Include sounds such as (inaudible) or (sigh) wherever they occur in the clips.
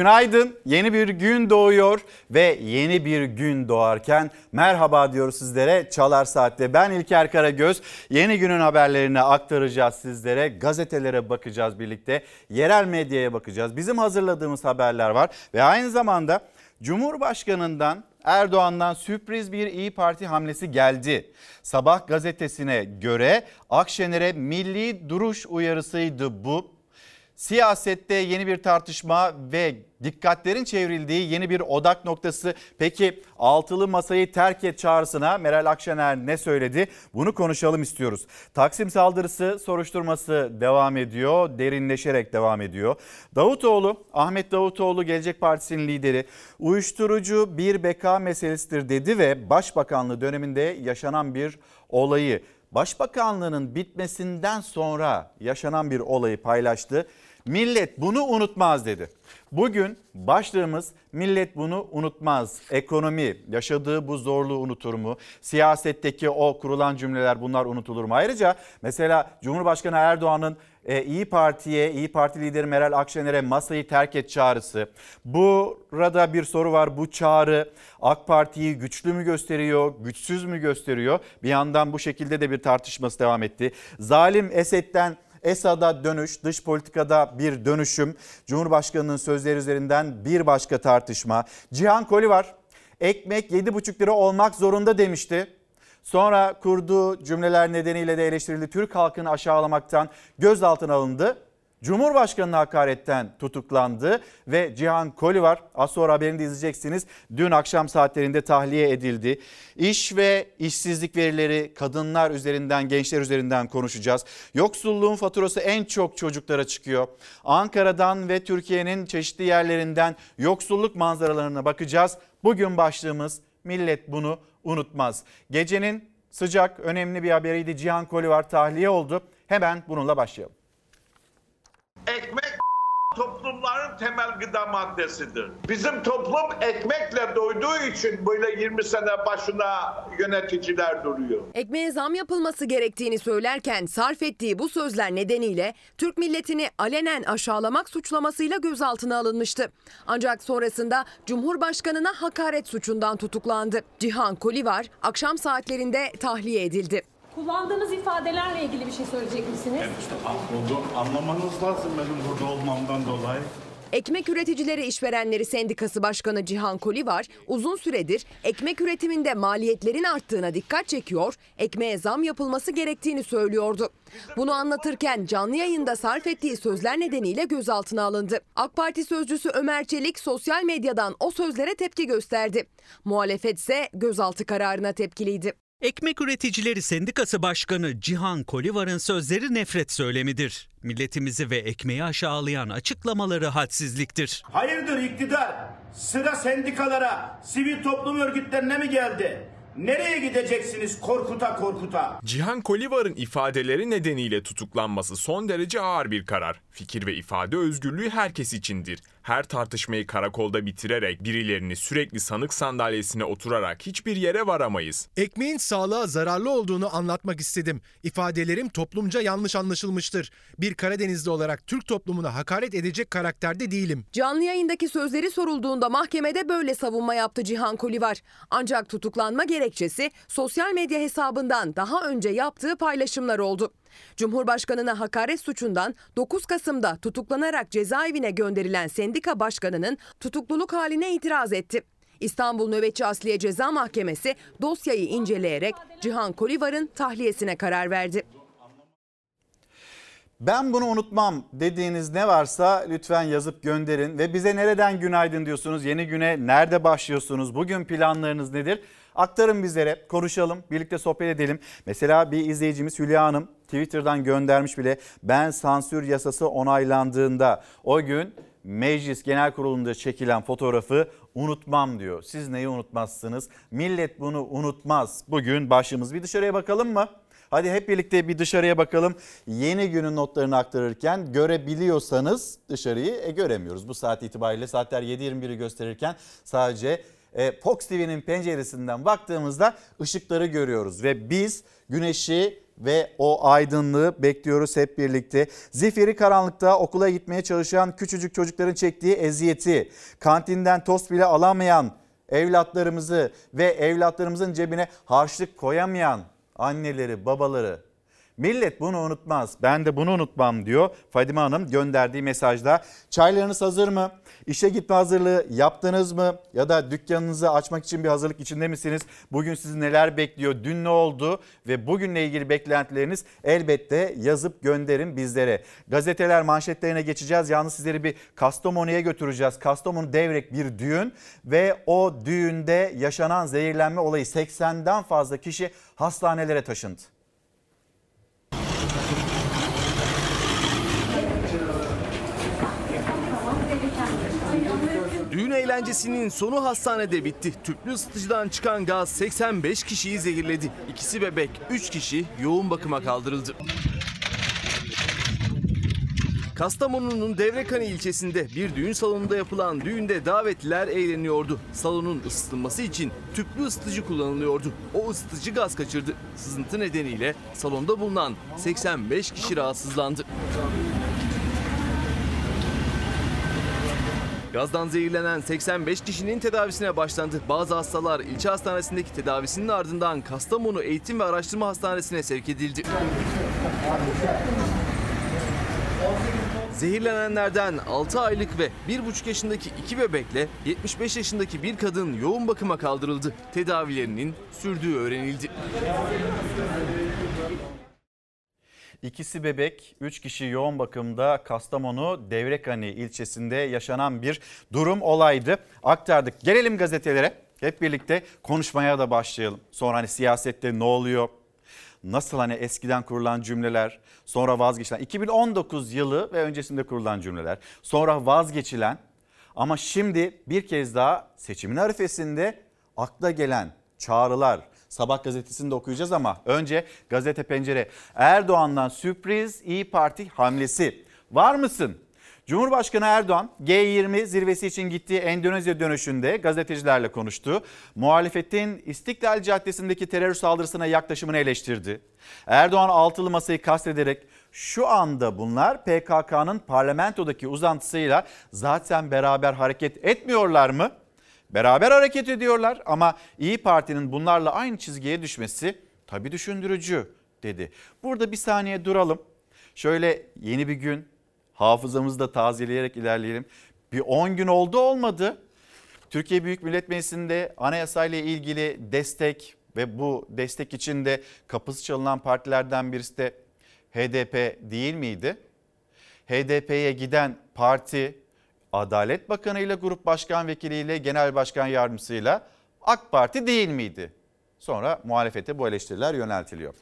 Günaydın. Yeni bir gün doğuyor ve yeni bir gün doğarken merhaba diyoruz sizlere Çalar Saat'te. Ben İlker Karagöz. Yeni günün haberlerini aktaracağız sizlere. Gazetelere bakacağız birlikte. Yerel medyaya bakacağız. Bizim hazırladığımız haberler var ve aynı zamanda Cumhurbaşkanından Erdoğan'dan sürpriz bir İyi Parti hamlesi geldi. Sabah gazetesine göre Akşener'e milli duruş uyarısıydı bu. Siyasette yeni bir tartışma ve dikkatlerin çevrildiği yeni bir odak noktası. Peki altılı masayı terk et çağrısına Meral Akşener ne söyledi? Bunu konuşalım istiyoruz. Taksim saldırısı soruşturması devam ediyor, derinleşerek devam ediyor. Davutoğlu, Ahmet Davutoğlu Gelecek Partisi'nin lideri uyuşturucu bir beka meselesidir dedi ve Başbakanlığı döneminde yaşanan bir olayı Başbakanlığının bitmesinden sonra yaşanan bir olayı paylaştı. Millet bunu unutmaz dedi. Bugün başlığımız millet bunu unutmaz. Ekonomi yaşadığı bu zorluğu unutur mu? Siyasetteki o kurulan cümleler bunlar unutulur mu? Ayrıca mesela Cumhurbaşkanı Erdoğan'ın e, İyi Parti'ye, İyi Parti lideri Meral Akşener'e masayı terk et çağrısı. Burada bir soru var. Bu çağrı AK Parti'yi güçlü mü gösteriyor, güçsüz mü gösteriyor? Bir yandan bu şekilde de bir tartışması devam etti. Zalim Esed'den Esad'a dönüş, dış politikada bir dönüşüm, Cumhurbaşkanı'nın sözleri üzerinden bir başka tartışma. Cihan Koli var. Ekmek 7,5 lira olmak zorunda demişti. Sonra kurduğu cümleler nedeniyle de eleştirildi. Türk halkını aşağılamaktan gözaltına alındı. Cumhurbaşkanı'na hakaretten tutuklandı ve Cihan Koli var. Az sonra haberini de izleyeceksiniz. Dün akşam saatlerinde tahliye edildi. İş ve işsizlik verileri kadınlar üzerinden, gençler üzerinden konuşacağız. Yoksulluğun faturası en çok çocuklara çıkıyor. Ankara'dan ve Türkiye'nin çeşitli yerlerinden yoksulluk manzaralarına bakacağız. Bugün başlığımız millet bunu unutmaz. Gecenin sıcak önemli bir haberiydi. Cihan Koli var tahliye oldu. Hemen bununla başlayalım. Ekmek toplumların temel gıda maddesidir. Bizim toplum ekmekle doyduğu için böyle 20 sene başına yöneticiler duruyor. Ekmeğe zam yapılması gerektiğini söylerken sarf ettiği bu sözler nedeniyle Türk milletini alenen aşağılamak suçlamasıyla gözaltına alınmıştı. Ancak sonrasında Cumhurbaşkanına hakaret suçundan tutuklandı. Cihan Kolivar akşam saatlerinde tahliye edildi. Kullandığınız ifadelerle ilgili bir şey söyleyecek misiniz? İşte affoldu. Anlamanız lazım benim burada olmamdan dolayı. Ekmek Üreticileri İşverenleri Sendikası Başkanı Cihan Kolivar uzun süredir ekmek üretiminde maliyetlerin arttığına dikkat çekiyor, ekmeğe zam yapılması gerektiğini söylüyordu. Bunu anlatırken canlı yayında sarf ettiği sözler nedeniyle gözaltına alındı. AK Parti sözcüsü Ömer Çelik sosyal medyadan o sözlere tepki gösterdi. Muhalefet ise gözaltı kararına tepkiliydi. Ekmek Üreticileri Sendikası Başkanı Cihan Kolivar'ın sözleri nefret söylemidir. Milletimizi ve ekmeği aşağılayan açıklamaları hadsizliktir. Hayırdır iktidar? Sıra sendikalara, sivil toplum örgütlerine mi geldi? Nereye gideceksiniz korkuta korkuta? Cihan Kolivar'ın ifadeleri nedeniyle tutuklanması son derece ağır bir karar. Fikir ve ifade özgürlüğü herkes içindir. Her tartışmayı karakolda bitirerek birilerini sürekli sanık sandalyesine oturarak hiçbir yere varamayız. Ekmeğin sağlığa zararlı olduğunu anlatmak istedim. İfadelerim toplumca yanlış anlaşılmıştır. Bir Karadenizli olarak Türk toplumuna hakaret edecek karakterde değilim. Canlı yayındaki sözleri sorulduğunda mahkemede böyle savunma yaptı Cihan Kolivar. Ancak tutuklanma gerekçesi sosyal medya hesabından daha önce yaptığı paylaşımlar oldu. Cumhurbaşkanına hakaret suçundan 9 Kasım'da tutuklanarak cezaevine gönderilen sendika başkanının tutukluluk haline itiraz etti. İstanbul Nöbetçi Asliye Ceza Mahkemesi dosyayı inceleyerek Cihan Kolivar'ın tahliyesine karar verdi. Ben bunu unutmam dediğiniz ne varsa lütfen yazıp gönderin ve bize nereden günaydın diyorsunuz? Yeni güne nerede başlıyorsunuz? Bugün planlarınız nedir? Aktarın bizlere, konuşalım, birlikte sohbet edelim. Mesela bir izleyicimiz Hülya Hanım Twitter'dan göndermiş bile. Ben sansür yasası onaylandığında o gün Meclis Genel Kurulu'nda çekilen fotoğrafı unutmam diyor. Siz neyi unutmazsınız? Millet bunu unutmaz. Bugün başımız bir dışarıya bakalım mı? Hadi hep birlikte bir dışarıya bakalım. Yeni günün notlarını aktarırken görebiliyorsanız dışarıyı e, göremiyoruz. Bu saat itibariyle saatler 7.21'i gösterirken sadece Fox TV'nin penceresinden baktığımızda ışıkları görüyoruz. Ve biz güneşi ve o aydınlığı bekliyoruz hep birlikte. Zifiri karanlıkta okula gitmeye çalışan küçücük çocukların çektiği eziyeti, kantinden tost bile alamayan evlatlarımızı ve evlatlarımızın cebine harçlık koyamayan anneleri, babaları. Millet bunu unutmaz. Ben de bunu unutmam diyor Fadime Hanım gönderdiği mesajda. Çaylarınız hazır mı? İşe gitme hazırlığı yaptınız mı? Ya da dükkanınızı açmak için bir hazırlık içinde misiniz? Bugün sizi neler bekliyor? Dün ne oldu? Ve bugünle ilgili beklentileriniz elbette yazıp gönderin bizlere. Gazeteler manşetlerine geçeceğiz. Yalnız sizleri bir Kastamonu'ya götüreceğiz. Kastamonu devrek bir düğün ve o düğünde yaşanan zehirlenme olayı 80'den fazla kişi hastanelere taşındı. Düğün eğlencesinin sonu hastanede bitti. Tüplü ısıtıcıdan çıkan gaz 85 kişiyi zehirledi. İkisi bebek, 3 kişi yoğun bakıma kaldırıldı. Kastamonu'nun Devrekani ilçesinde bir düğün salonunda yapılan düğünde davetliler eğleniyordu. Salonun ısıtılması için tüplü ısıtıcı kullanılıyordu. O ısıtıcı gaz kaçırdı. Sızıntı nedeniyle salonda bulunan 85 kişi rahatsızlandı. Gazdan zehirlenen 85 kişinin tedavisine başlandı. Bazı hastalar ilçe hastanesindeki tedavisinin ardından Kastamonu Eğitim ve Araştırma Hastanesi'ne sevk edildi. Zehirlenenlerden 6 aylık ve 1,5 yaşındaki iki bebekle 75 yaşındaki bir kadın yoğun bakıma kaldırıldı. Tedavilerinin sürdüğü öğrenildi. İkisi bebek, 3 kişi yoğun bakımda Kastamonu Devrekani ilçesinde yaşanan bir durum olaydı. Aktardık. Gelelim gazetelere. Hep birlikte konuşmaya da başlayalım. Sonra hani siyasette ne oluyor? Nasıl hani eskiden kurulan cümleler, sonra vazgeçilen 2019 yılı ve öncesinde kurulan cümleler, sonra vazgeçilen ama şimdi bir kez daha seçimin arifesinde akla gelen çağrılar, Sabah gazetesini de okuyacağız ama önce gazete pencere. Erdoğan'dan sürpriz İyi Parti hamlesi. Var mısın? Cumhurbaşkanı Erdoğan G20 zirvesi için gittiği Endonezya dönüşünde gazetecilerle konuştu. Muhalefetin İstiklal Caddesi'ndeki terör saldırısına yaklaşımını eleştirdi. Erdoğan altılı masayı kastederek şu anda bunlar PKK'nın parlamentodaki uzantısıyla zaten beraber hareket etmiyorlar mı? Beraber hareket ediyorlar ama İyi Parti'nin bunlarla aynı çizgiye düşmesi tabii düşündürücü dedi. Burada bir saniye duralım. Şöyle yeni bir gün hafızamızı da tazeleyerek ilerleyelim. Bir 10 gün oldu olmadı. Türkiye Büyük Millet Meclisi'nde anayasayla ilgili destek ve bu destek için de kapısı çalınan partilerden birisi de HDP değil miydi? HDP'ye giden parti Adalet Bakanı ile Grup Başkan Vekili ile Genel Başkan Yardımcısıyla AK Parti değil miydi? Sonra muhalefete bu eleştiriler yöneltiliyor.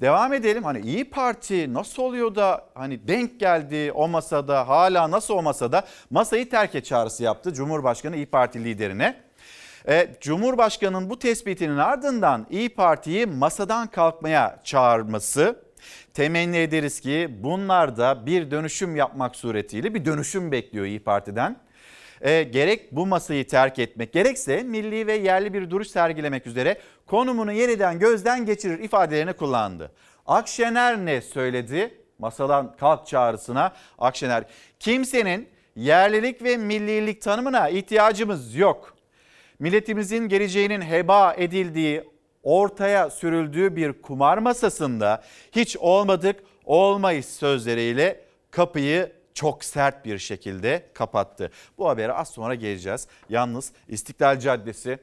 Devam edelim. Hani İyi Parti nasıl oluyor da hani denk geldi o masada hala nasıl o masada masayı terk et çağrısı yaptı Cumhurbaşkanı İyi Parti liderine. E, Cumhurbaşkanı'nın bu tespitinin ardından İyi Parti'yi masadan kalkmaya çağırması temenni ederiz ki bunlar da bir dönüşüm yapmak suretiyle bir dönüşüm bekliyor İyi Parti'den. E, gerek bu masayı terk etmek gerekse milli ve yerli bir duruş sergilemek üzere konumunu yeniden gözden geçirir ifadelerini kullandı. Akşener ne söyledi? Masadan kalk çağrısına Akşener kimsenin yerlilik ve millilik tanımına ihtiyacımız yok. Milletimizin geleceğinin heba edildiği ortaya sürüldüğü bir kumar masasında hiç olmadık olmayız sözleriyle kapıyı çok sert bir şekilde kapattı. Bu habere az sonra geleceğiz. Yalnız İstiklal Caddesi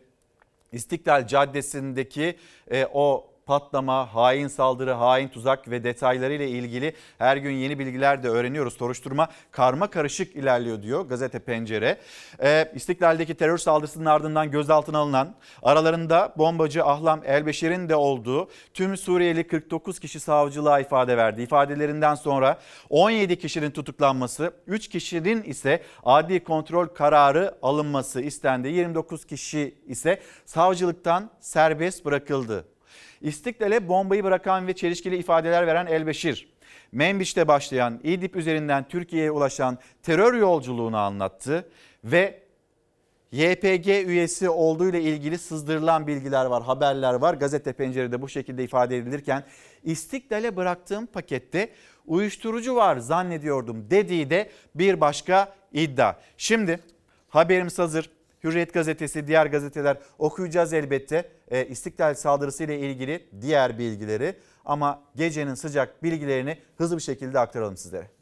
İstiklal Caddesi'ndeki e, o patlama, hain saldırı, hain tuzak ve detaylarıyla ilgili her gün yeni bilgiler de öğreniyoruz. Soruşturma karma karışık ilerliyor diyor gazete Pencere. Ee, İstiklal'deki terör saldırısının ardından gözaltına alınan aralarında bombacı Ahlam Elbeşir'in de olduğu tüm Suriyeli 49 kişi savcılığa ifade verdi. İfadelerinden sonra 17 kişinin tutuklanması, 3 kişinin ise adli kontrol kararı alınması istendi. 29 kişi ise savcılıktan serbest bırakıldı. İstiklal'e bombayı bırakan ve çelişkili ifadeler veren Elbeşir, Menbiş'te başlayan İdlib üzerinden Türkiye'ye ulaşan terör yolculuğunu anlattı ve YPG üyesi olduğu ile ilgili sızdırılan bilgiler var, haberler var. Gazete Pencere'de bu şekilde ifade edilirken İstiklal'e bıraktığım pakette uyuşturucu var zannediyordum dediği de bir başka iddia. Şimdi haberimiz hazır. Hürriyet gazetesi, diğer gazeteler okuyacağız elbette. E, İstiklal saldırısı ile ilgili diğer bilgileri ama gecenin sıcak bilgilerini hızlı bir şekilde aktaralım sizlere.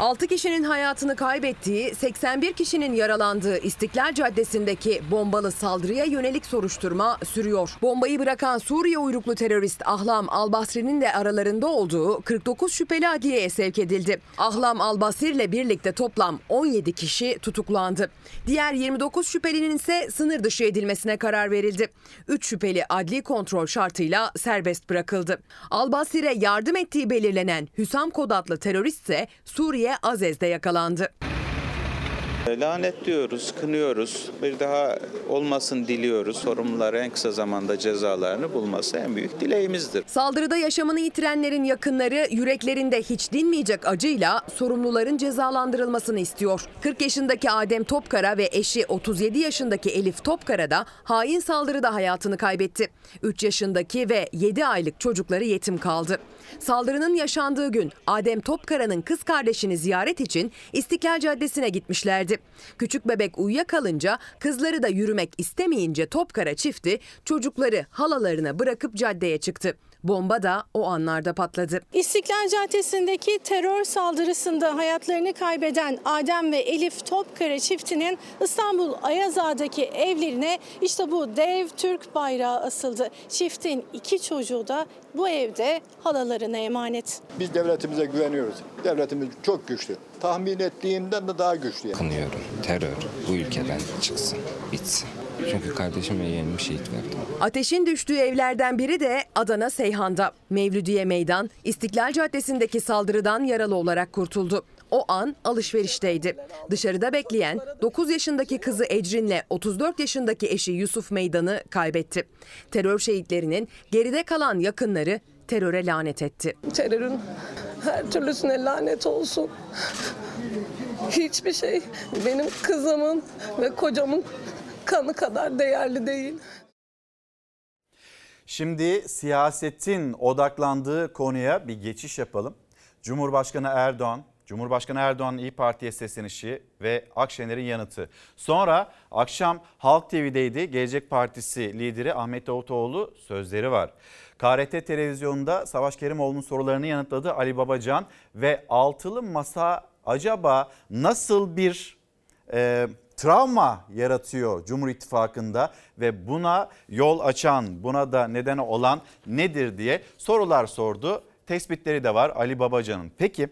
6 kişinin hayatını kaybettiği, 81 kişinin yaralandığı İstiklal Caddesi'ndeki bombalı saldırıya yönelik soruşturma sürüyor. Bombayı bırakan Suriye uyruklu terörist Ahlam Albasri'nin de aralarında olduğu 49 şüpheli adliyeye sevk edildi. Ahlam Albasri ile birlikte toplam 17 kişi tutuklandı. Diğer 29 şüphelinin ise sınır dışı edilmesine karar verildi. 3 şüpheli adli kontrol şartıyla serbest bırakıldı. Albasir'e yardım ettiği belirlenen Hüsam Kod adlı terörist ise Suriye Azez'de yakalandı. Lanetliyoruz, kınıyoruz. Bir daha olmasın diliyoruz. Sorumlulara en kısa zamanda cezalarını bulması en büyük dileğimizdir. Saldırıda yaşamını yitirenlerin yakınları yüreklerinde hiç dinmeyecek acıyla sorumluların cezalandırılmasını istiyor. 40 yaşındaki Adem Topkara ve eşi 37 yaşındaki Elif Topkara da hain saldırıda hayatını kaybetti. 3 yaşındaki ve 7 aylık çocukları yetim kaldı. Saldırının yaşandığı gün Adem Topkara'nın kız kardeşini ziyaret için İstiklal Caddesi'ne gitmişlerdi. Küçük bebek uyuyakalınca kızları da yürümek istemeyince Topkara çifti çocukları halalarına bırakıp caddeye çıktı. Bomba da o anlarda patladı. İstiklal Caddesi'ndeki terör saldırısında hayatlarını kaybeden Adem ve Elif Topkara çiftinin İstanbul Ayazağa'daki evlerine işte bu dev Türk bayrağı asıldı. Çiftin iki çocuğu da bu evde halalarına emanet. Biz devletimize güveniyoruz. Devletimiz çok güçlü. Tahmin ettiğimden de daha güçlü. Kınıyorum. Terör bu ülkeden çıksın, bitsin. Çünkü kardeşim ve yeğenimi şehit verdim. Ateşin düştüğü evlerden biri de Adana Seyhan'da. Mevlüdiye Meydan, İstiklal Caddesi'ndeki saldırıdan yaralı olarak kurtuldu. O an alışverişteydi. Dışarıda bekleyen 9 yaşındaki kızı Ecrin'le 34 yaşındaki eşi Yusuf Meydan'ı kaybetti. Terör şehitlerinin geride kalan yakınları teröre lanet etti. Terörün her türlüsüne lanet olsun. Hiçbir şey benim kızımın ve kocamın kanı kadar değerli değil. Şimdi siyasetin odaklandığı konuya bir geçiş yapalım. Cumhurbaşkanı Erdoğan, Cumhurbaşkanı Erdoğan'ın İyi Parti'ye seslenişi ve Akşener'in yanıtı. Sonra akşam Halk TV'deydi. Gelecek Partisi lideri Ahmet Davutoğlu sözleri var. KRT televizyonunda Savaş Kerimoğlu'nun sorularını yanıtladı Ali Babacan ve altılı masa acaba nasıl bir e, travma yaratıyor Cumhur İttifakı'nda ve buna yol açan, buna da neden olan nedir diye sorular sordu. Tespitleri de var Ali Babacan'ın. Peki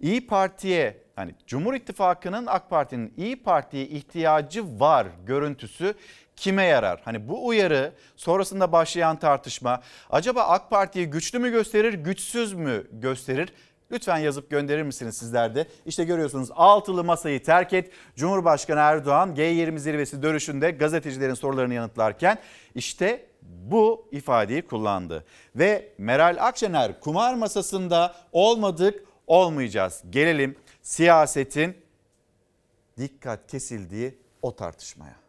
İyi Parti'ye hani Cumhur İttifakı'nın AK Parti'nin İyi Parti'ye ihtiyacı var görüntüsü kime yarar? Hani bu uyarı sonrasında başlayan tartışma acaba AK Parti'yi güçlü mü gösterir, güçsüz mü gösterir? Lütfen yazıp gönderir misiniz sizler de? İşte görüyorsunuz altılı masayı terk et. Cumhurbaşkanı Erdoğan G20 zirvesi dönüşünde gazetecilerin sorularını yanıtlarken işte bu ifadeyi kullandı. Ve Meral Akşener kumar masasında olmadık olmayacağız. Gelelim siyasetin dikkat kesildiği o tartışmaya.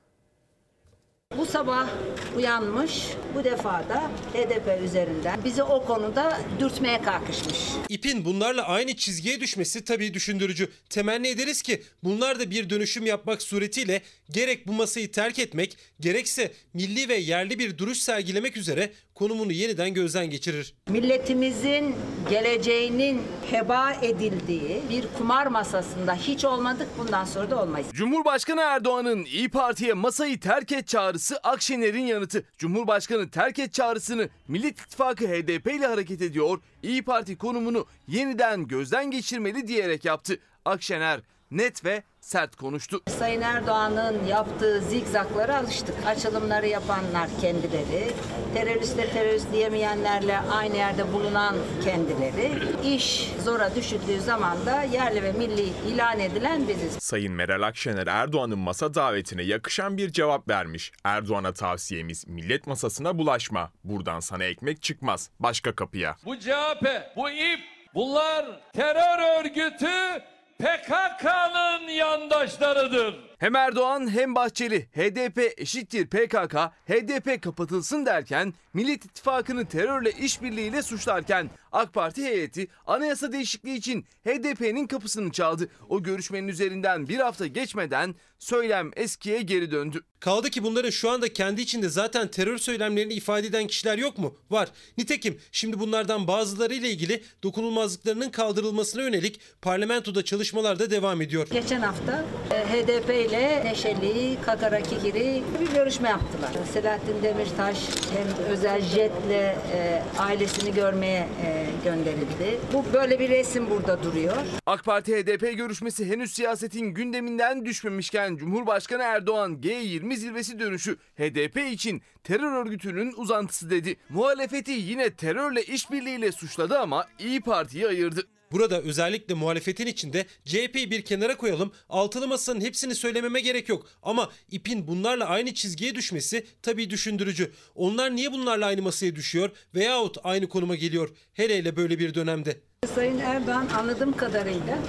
Bu sabah uyanmış, bu defa da HDP üzerinden bizi o konuda dürtmeye kalkışmış. İpin bunlarla aynı çizgiye düşmesi tabii düşündürücü. Temenni ederiz ki bunlar da bir dönüşüm yapmak suretiyle gerek bu masayı terk etmek, gerekse milli ve yerli bir duruş sergilemek üzere konumunu yeniden gözden geçirir. Milletimizin geleceğinin heba edildiği bir kumar masasında hiç olmadık bundan sonra da olmayız. Cumhurbaşkanı Erdoğan'ın İyi Parti'ye masayı terk et çağrısı Akşener'in yanıtı. Cumhurbaşkanı terk et çağrısını Millet İttifakı HDP ile hareket ediyor. İyi Parti konumunu yeniden gözden geçirmeli diyerek yaptı. Akşener net ve sert konuştu. Sayın Erdoğan'ın yaptığı zigzaklara alıştık. Açılımları yapanlar kendileri, teröriste terörist diyemeyenlerle aynı yerde bulunan kendileri. İş zora düşüldüğü zaman da yerli ve milli ilan edilen biziz. Sayın Meral Akşener Erdoğan'ın masa davetine yakışan bir cevap vermiş. Erdoğan'a tavsiyemiz millet masasına bulaşma. Buradan sana ekmek çıkmaz. Başka kapıya. Bu CHP, bu İP, bunlar terör örgütü PKK'nın yandaşlarıdır. Hem Erdoğan hem Bahçeli HDP eşittir PKK, HDP kapatılsın derken Millet İttifakı'nı terörle işbirliğiyle suçlarken AK Parti heyeti anayasa değişikliği için HDP'nin kapısını çaldı. O görüşmenin üzerinden bir hafta geçmeden söylem eskiye geri döndü. Kaldı ki bunların şu anda kendi içinde zaten terör söylemlerini ifade eden kişiler yok mu? Var. Nitekim şimdi bunlardan bazıları ile ilgili dokunulmazlıklarının kaldırılmasına yönelik parlamentoda çalışmalar da devam ediyor. Geçen hafta e, HDP ile Neşeli, Kakara Kikiri bir görüşme yaptılar. Selahattin Demirtaş hem özel jetle e, ailesini görmeye e, gönderildi. Bu böyle bir resim burada duruyor. AK Parti HDP görüşmesi henüz siyasetin gündeminden düşmemişken Cumhurbaşkanı Erdoğan G20 zirvesi dönüşü HDP için terör örgütünün uzantısı dedi. Muhalefeti yine terörle işbirliğiyle suçladı ama İyi Parti'yi ayırdı. Burada özellikle muhalefetin içinde CHP'yi bir kenara koyalım. Altılı masanın hepsini söylememe gerek yok. Ama ipin bunlarla aynı çizgiye düşmesi tabii düşündürücü. Onlar niye bunlarla aynı masaya düşüyor veyahut aynı konuma geliyor? Hele hele böyle bir dönemde. Sayın Erdoğan anladığım kadarıyla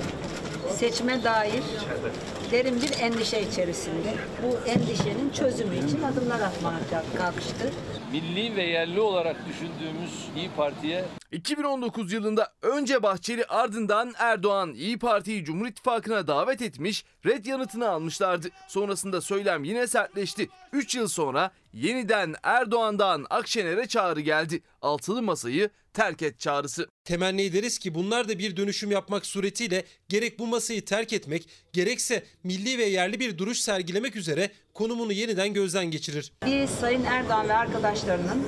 seçime dair derin bir endişe içerisinde. Bu endişenin çözümü için adımlar atmaya kalkıştı. Milli ve yerli olarak düşündüğümüz İyi Parti'ye 2019 yılında önce Bahçeli ardından Erdoğan İyi Parti'yi Cumhur İttifakı'na davet etmiş, red yanıtını almışlardı. Sonrasında söylem yine sertleşti. 3 yıl sonra yeniden Erdoğan'dan Akşener'e çağrı geldi. Altılı masayı terk et çağrısı. Temenni ederiz ki bunlar da bir dönüşüm yapmak suretiyle gerek bu masayı terk etmek gerekse milli ve yerli bir duruş sergilemek üzere konumunu yeniden gözden geçirir. Biz Sayın Erdoğan ve arkadaşlarının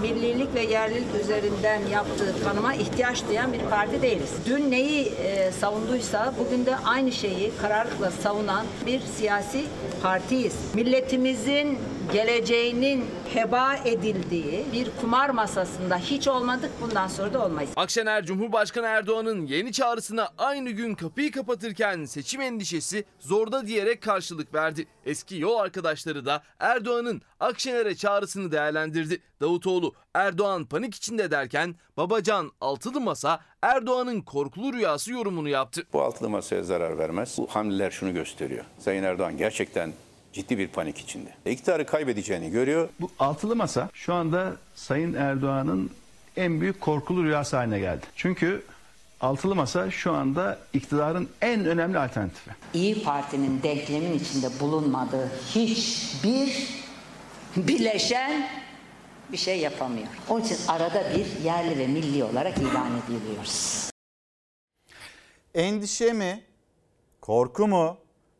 millilik ve yerlilik üzerinden yaptığı tanıma ihtiyaç duyan bir parti değiliz. Dün neyi e, savunduysa bugün de aynı şeyi kararlılıkla savunan bir siyasi partiyiz. Milletimizin geleceğinin heba edildiği bir kumar masasında hiç olmadık bundan sonra da olmayız. Akşener Cumhurbaşkanı Erdoğan'ın yeni çağrısına aynı gün kapıyı kapatırken seçim endişesi zorda diyerek karşılık verdi. Eski yol arkadaşları da Erdoğan'ın Akşener'e çağrısını değerlendirdi. Davutoğlu Erdoğan panik içinde derken Babacan altılı masa Erdoğan'ın korkulu rüyası yorumunu yaptı. Bu altılı masaya zarar vermez. Bu hamleler şunu gösteriyor. Sayın Erdoğan gerçekten ciddi bir panik içinde. İktidarı kaybedeceğini görüyor. Bu altılı masa şu anda Sayın Erdoğan'ın en büyük korkulu rüyası haline geldi. Çünkü altılı masa şu anda iktidarın en önemli alternatifi. İyi Parti'nin denklemin içinde bulunmadığı hiçbir bileşen bir şey yapamıyor. Onun için arada bir yerli ve milli olarak ilan ediliyoruz. Endişe mi? Korku mu?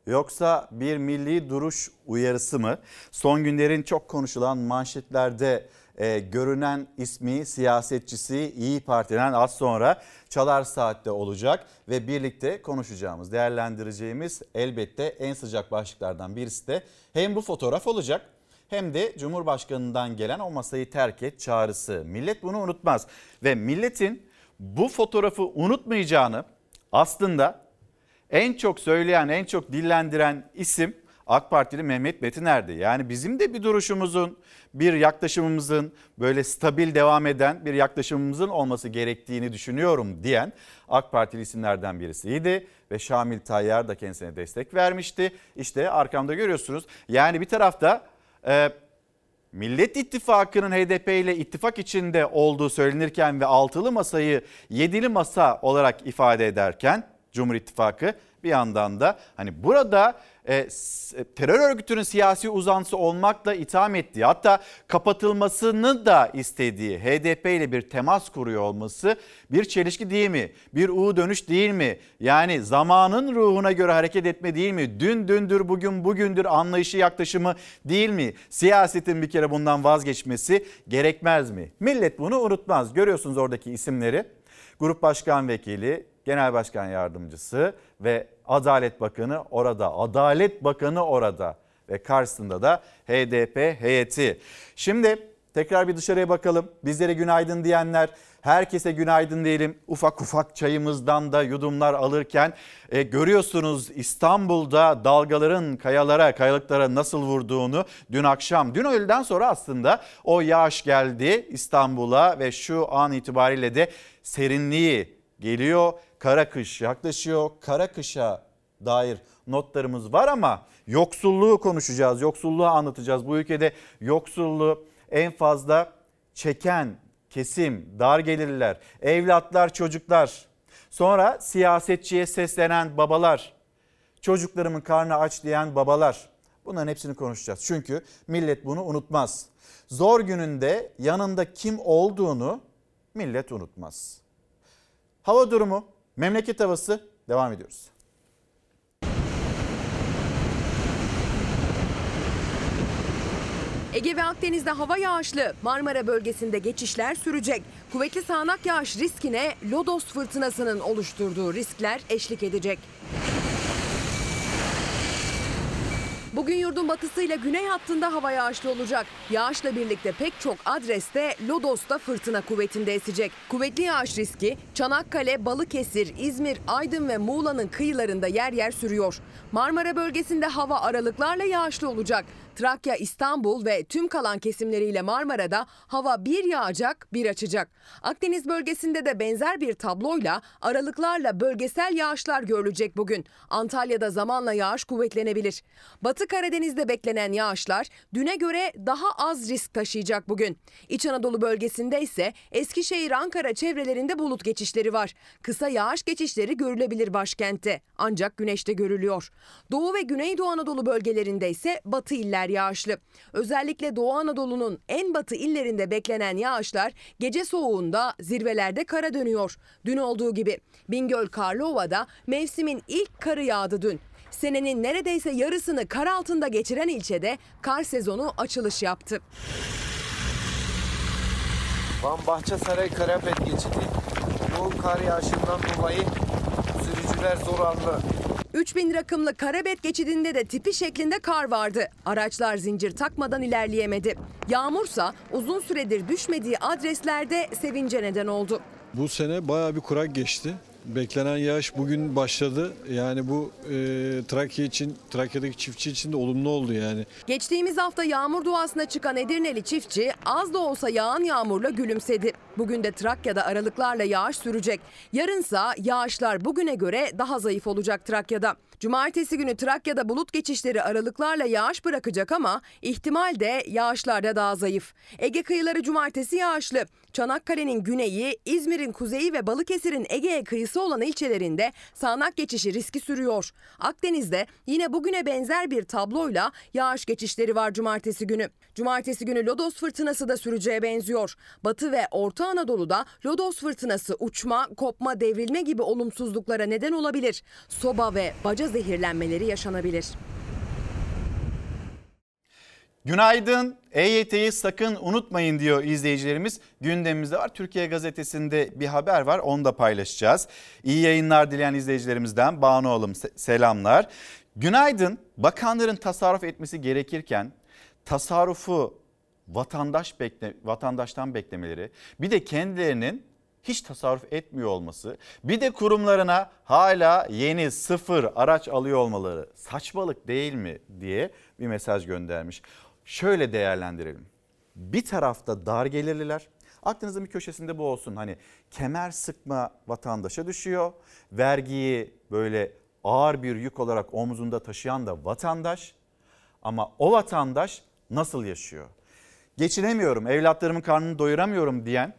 Yoksa bir milli duruş uyarısı mı? Son günlerin çok konuşulan manşetlerde e, görünen ismi siyasetçisi İyi Parti'den az sonra Çalar Saat'te olacak ve birlikte konuşacağımız, değerlendireceğimiz elbette en sıcak başlıklardan birisi de hem bu fotoğraf olacak hem de Cumhurbaşkanı'ndan gelen o masayı terk et çağrısı. Millet bunu unutmaz ve milletin bu fotoğrafı unutmayacağını aslında en çok söyleyen, en çok dillendiren isim AK Partili Mehmet Metiner'di. Yani bizim de bir duruşumuzun, bir yaklaşımımızın böyle stabil devam eden bir yaklaşımımızın olması gerektiğini düşünüyorum diyen AK Partili isimlerden birisiydi. Ve Şamil Tayyar da kendisine destek vermişti. İşte arkamda görüyorsunuz. Yani bir tarafta e, Millet İttifakı'nın HDP ile ittifak içinde olduğu söylenirken ve altılı masayı yedili masa olarak ifade ederken Cumhur İttifakı bir yandan da hani burada e, s- terör örgütünün siyasi uzantısı olmakla itham ettiği hatta kapatılmasını da istediği HDP ile bir temas kuruyor olması bir çelişki değil mi? Bir U dönüş değil mi? Yani zamanın ruhuna göre hareket etme değil mi? Dün dündür bugün bugündür anlayışı yaklaşımı değil mi? Siyasetin bir kere bundan vazgeçmesi gerekmez mi? Millet bunu unutmaz. Görüyorsunuz oradaki isimleri. Grup Başkan Vekili, Genel Başkan Yardımcısı ve Adalet Bakanı orada. Adalet Bakanı orada ve karşısında da HDP heyeti. Şimdi tekrar bir dışarıya bakalım. Bizlere günaydın diyenler, herkese günaydın diyelim. Ufak ufak çayımızdan da yudumlar alırken e, görüyorsunuz İstanbul'da dalgaların kayalara, kayalıklara nasıl vurduğunu dün akşam. Dün öğleden sonra aslında o yağış geldi İstanbul'a ve şu an itibariyle de serinliği geliyor. Kara kış yaklaşıyor. Kara kışa dair notlarımız var ama yoksulluğu konuşacağız. Yoksulluğu anlatacağız. Bu ülkede yoksulluğu en fazla çeken kesim, dar gelirliler, evlatlar, çocuklar. Sonra siyasetçiye seslenen babalar, çocuklarımın karnı aç diyen babalar. Bunların hepsini konuşacağız. Çünkü millet bunu unutmaz. Zor gününde yanında kim olduğunu millet unutmaz. Hava durumu, memleket havası devam ediyoruz. Ege ve Akdeniz'de hava yağışlı. Marmara bölgesinde geçişler sürecek. Kuvvetli sağanak yağış riskine Lodos fırtınasının oluşturduğu riskler eşlik edecek. Bugün yurdun batısıyla güney hattında hava yağışlı olacak. Yağışla birlikte pek çok adreste Lodos'ta fırtına kuvvetinde esecek. Kuvvetli yağış riski Çanakkale, Balıkesir, İzmir, Aydın ve Muğla'nın kıyılarında yer yer sürüyor. Marmara bölgesinde hava aralıklarla yağışlı olacak. Trakya, İstanbul ve tüm kalan kesimleriyle Marmara'da hava bir yağacak bir açacak. Akdeniz bölgesinde de benzer bir tabloyla aralıklarla bölgesel yağışlar görülecek bugün. Antalya'da zamanla yağış kuvvetlenebilir. Batı Karadeniz'de beklenen yağışlar düne göre daha az risk taşıyacak bugün. İç Anadolu bölgesinde ise Eskişehir, Ankara çevrelerinde bulut geçişleri var. Kısa yağış geçişleri görülebilir başkentte ancak güneşte görülüyor. Doğu ve Güneydoğu Anadolu bölgelerinde ise batı iller yağışlı. Özellikle Doğu Anadolu'nun en batı illerinde beklenen yağışlar gece soğuğunda zirvelerde kara dönüyor. Dün olduğu gibi Bingöl Karlova'da mevsimin ilk karı yağdı dün. Senenin neredeyse yarısını kar altında geçiren ilçede kar sezonu açılış yaptı. Van Bahçesaray Karapet geçidi. Bu kar yağışından dolayı sürücüler zor anlı. 3000 rakımlı Karabet geçidinde de tipi şeklinde kar vardı. Araçlar zincir takmadan ilerleyemedi. Yağmursa uzun süredir düşmediği adreslerde sevince neden oldu. Bu sene bayağı bir kurak geçti. Beklenen yağış bugün başladı. Yani bu e, Trakya için, Trakya'daki çiftçi için de olumlu oldu yani. Geçtiğimiz hafta yağmur duasına çıkan Edirneli çiftçi az da olsa yağan yağmurla gülümsedi. Bugün de Trakya'da aralıklarla yağış sürecek. Yarınsa yağışlar bugüne göre daha zayıf olacak Trakya'da. Cumartesi günü Trakya'da bulut geçişleri aralıklarla yağış bırakacak ama ihtimal de yağışlarda daha zayıf. Ege kıyıları cumartesi yağışlı. Çanakkale'nin güneyi, İzmir'in kuzeyi ve Balıkesir'in Ege'ye kıyısı olan ilçelerinde sağanak geçişi riski sürüyor. Akdeniz'de yine bugüne benzer bir tabloyla yağış geçişleri var cumartesi günü. Cumartesi günü Lodos fırtınası da süreceğe benziyor. Batı ve Orta Anadolu'da Lodos fırtınası uçma, kopma, devrilme gibi olumsuzluklara neden olabilir. Soba ve baca zehirlenmeleri yaşanabilir. Günaydın. EYT'yi sakın unutmayın diyor izleyicilerimiz. Gündemimizde var. Türkiye Gazetesi'nde bir haber var. Onu da paylaşacağız. İyi yayınlar dileyen izleyicilerimizden Banu Alım selamlar. Günaydın. Bakanların tasarruf etmesi gerekirken tasarrufu vatandaş bekle, vatandaştan beklemeleri bir de kendilerinin hiç tasarruf etmiyor olması bir de kurumlarına hala yeni sıfır araç alıyor olmaları saçmalık değil mi diye bir mesaj göndermiş. Şöyle değerlendirelim. Bir tarafta dar gelirliler aklınızın bir köşesinde bu olsun hani kemer sıkma vatandaşa düşüyor vergiyi böyle ağır bir yük olarak omzunda taşıyan da vatandaş ama o vatandaş nasıl yaşıyor? Geçinemiyorum, evlatlarımın karnını doyuramıyorum diyen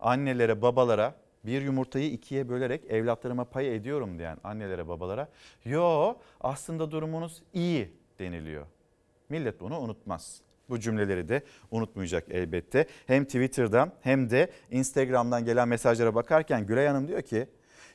annelere, babalara bir yumurtayı ikiye bölerek evlatlarıma pay ediyorum diyen annelere babalara yo aslında durumunuz iyi deniliyor. Millet bunu unutmaz. Bu cümleleri de unutmayacak elbette. Hem Twitter'dan hem de Instagram'dan gelen mesajlara bakarken Gülay Hanım diyor ki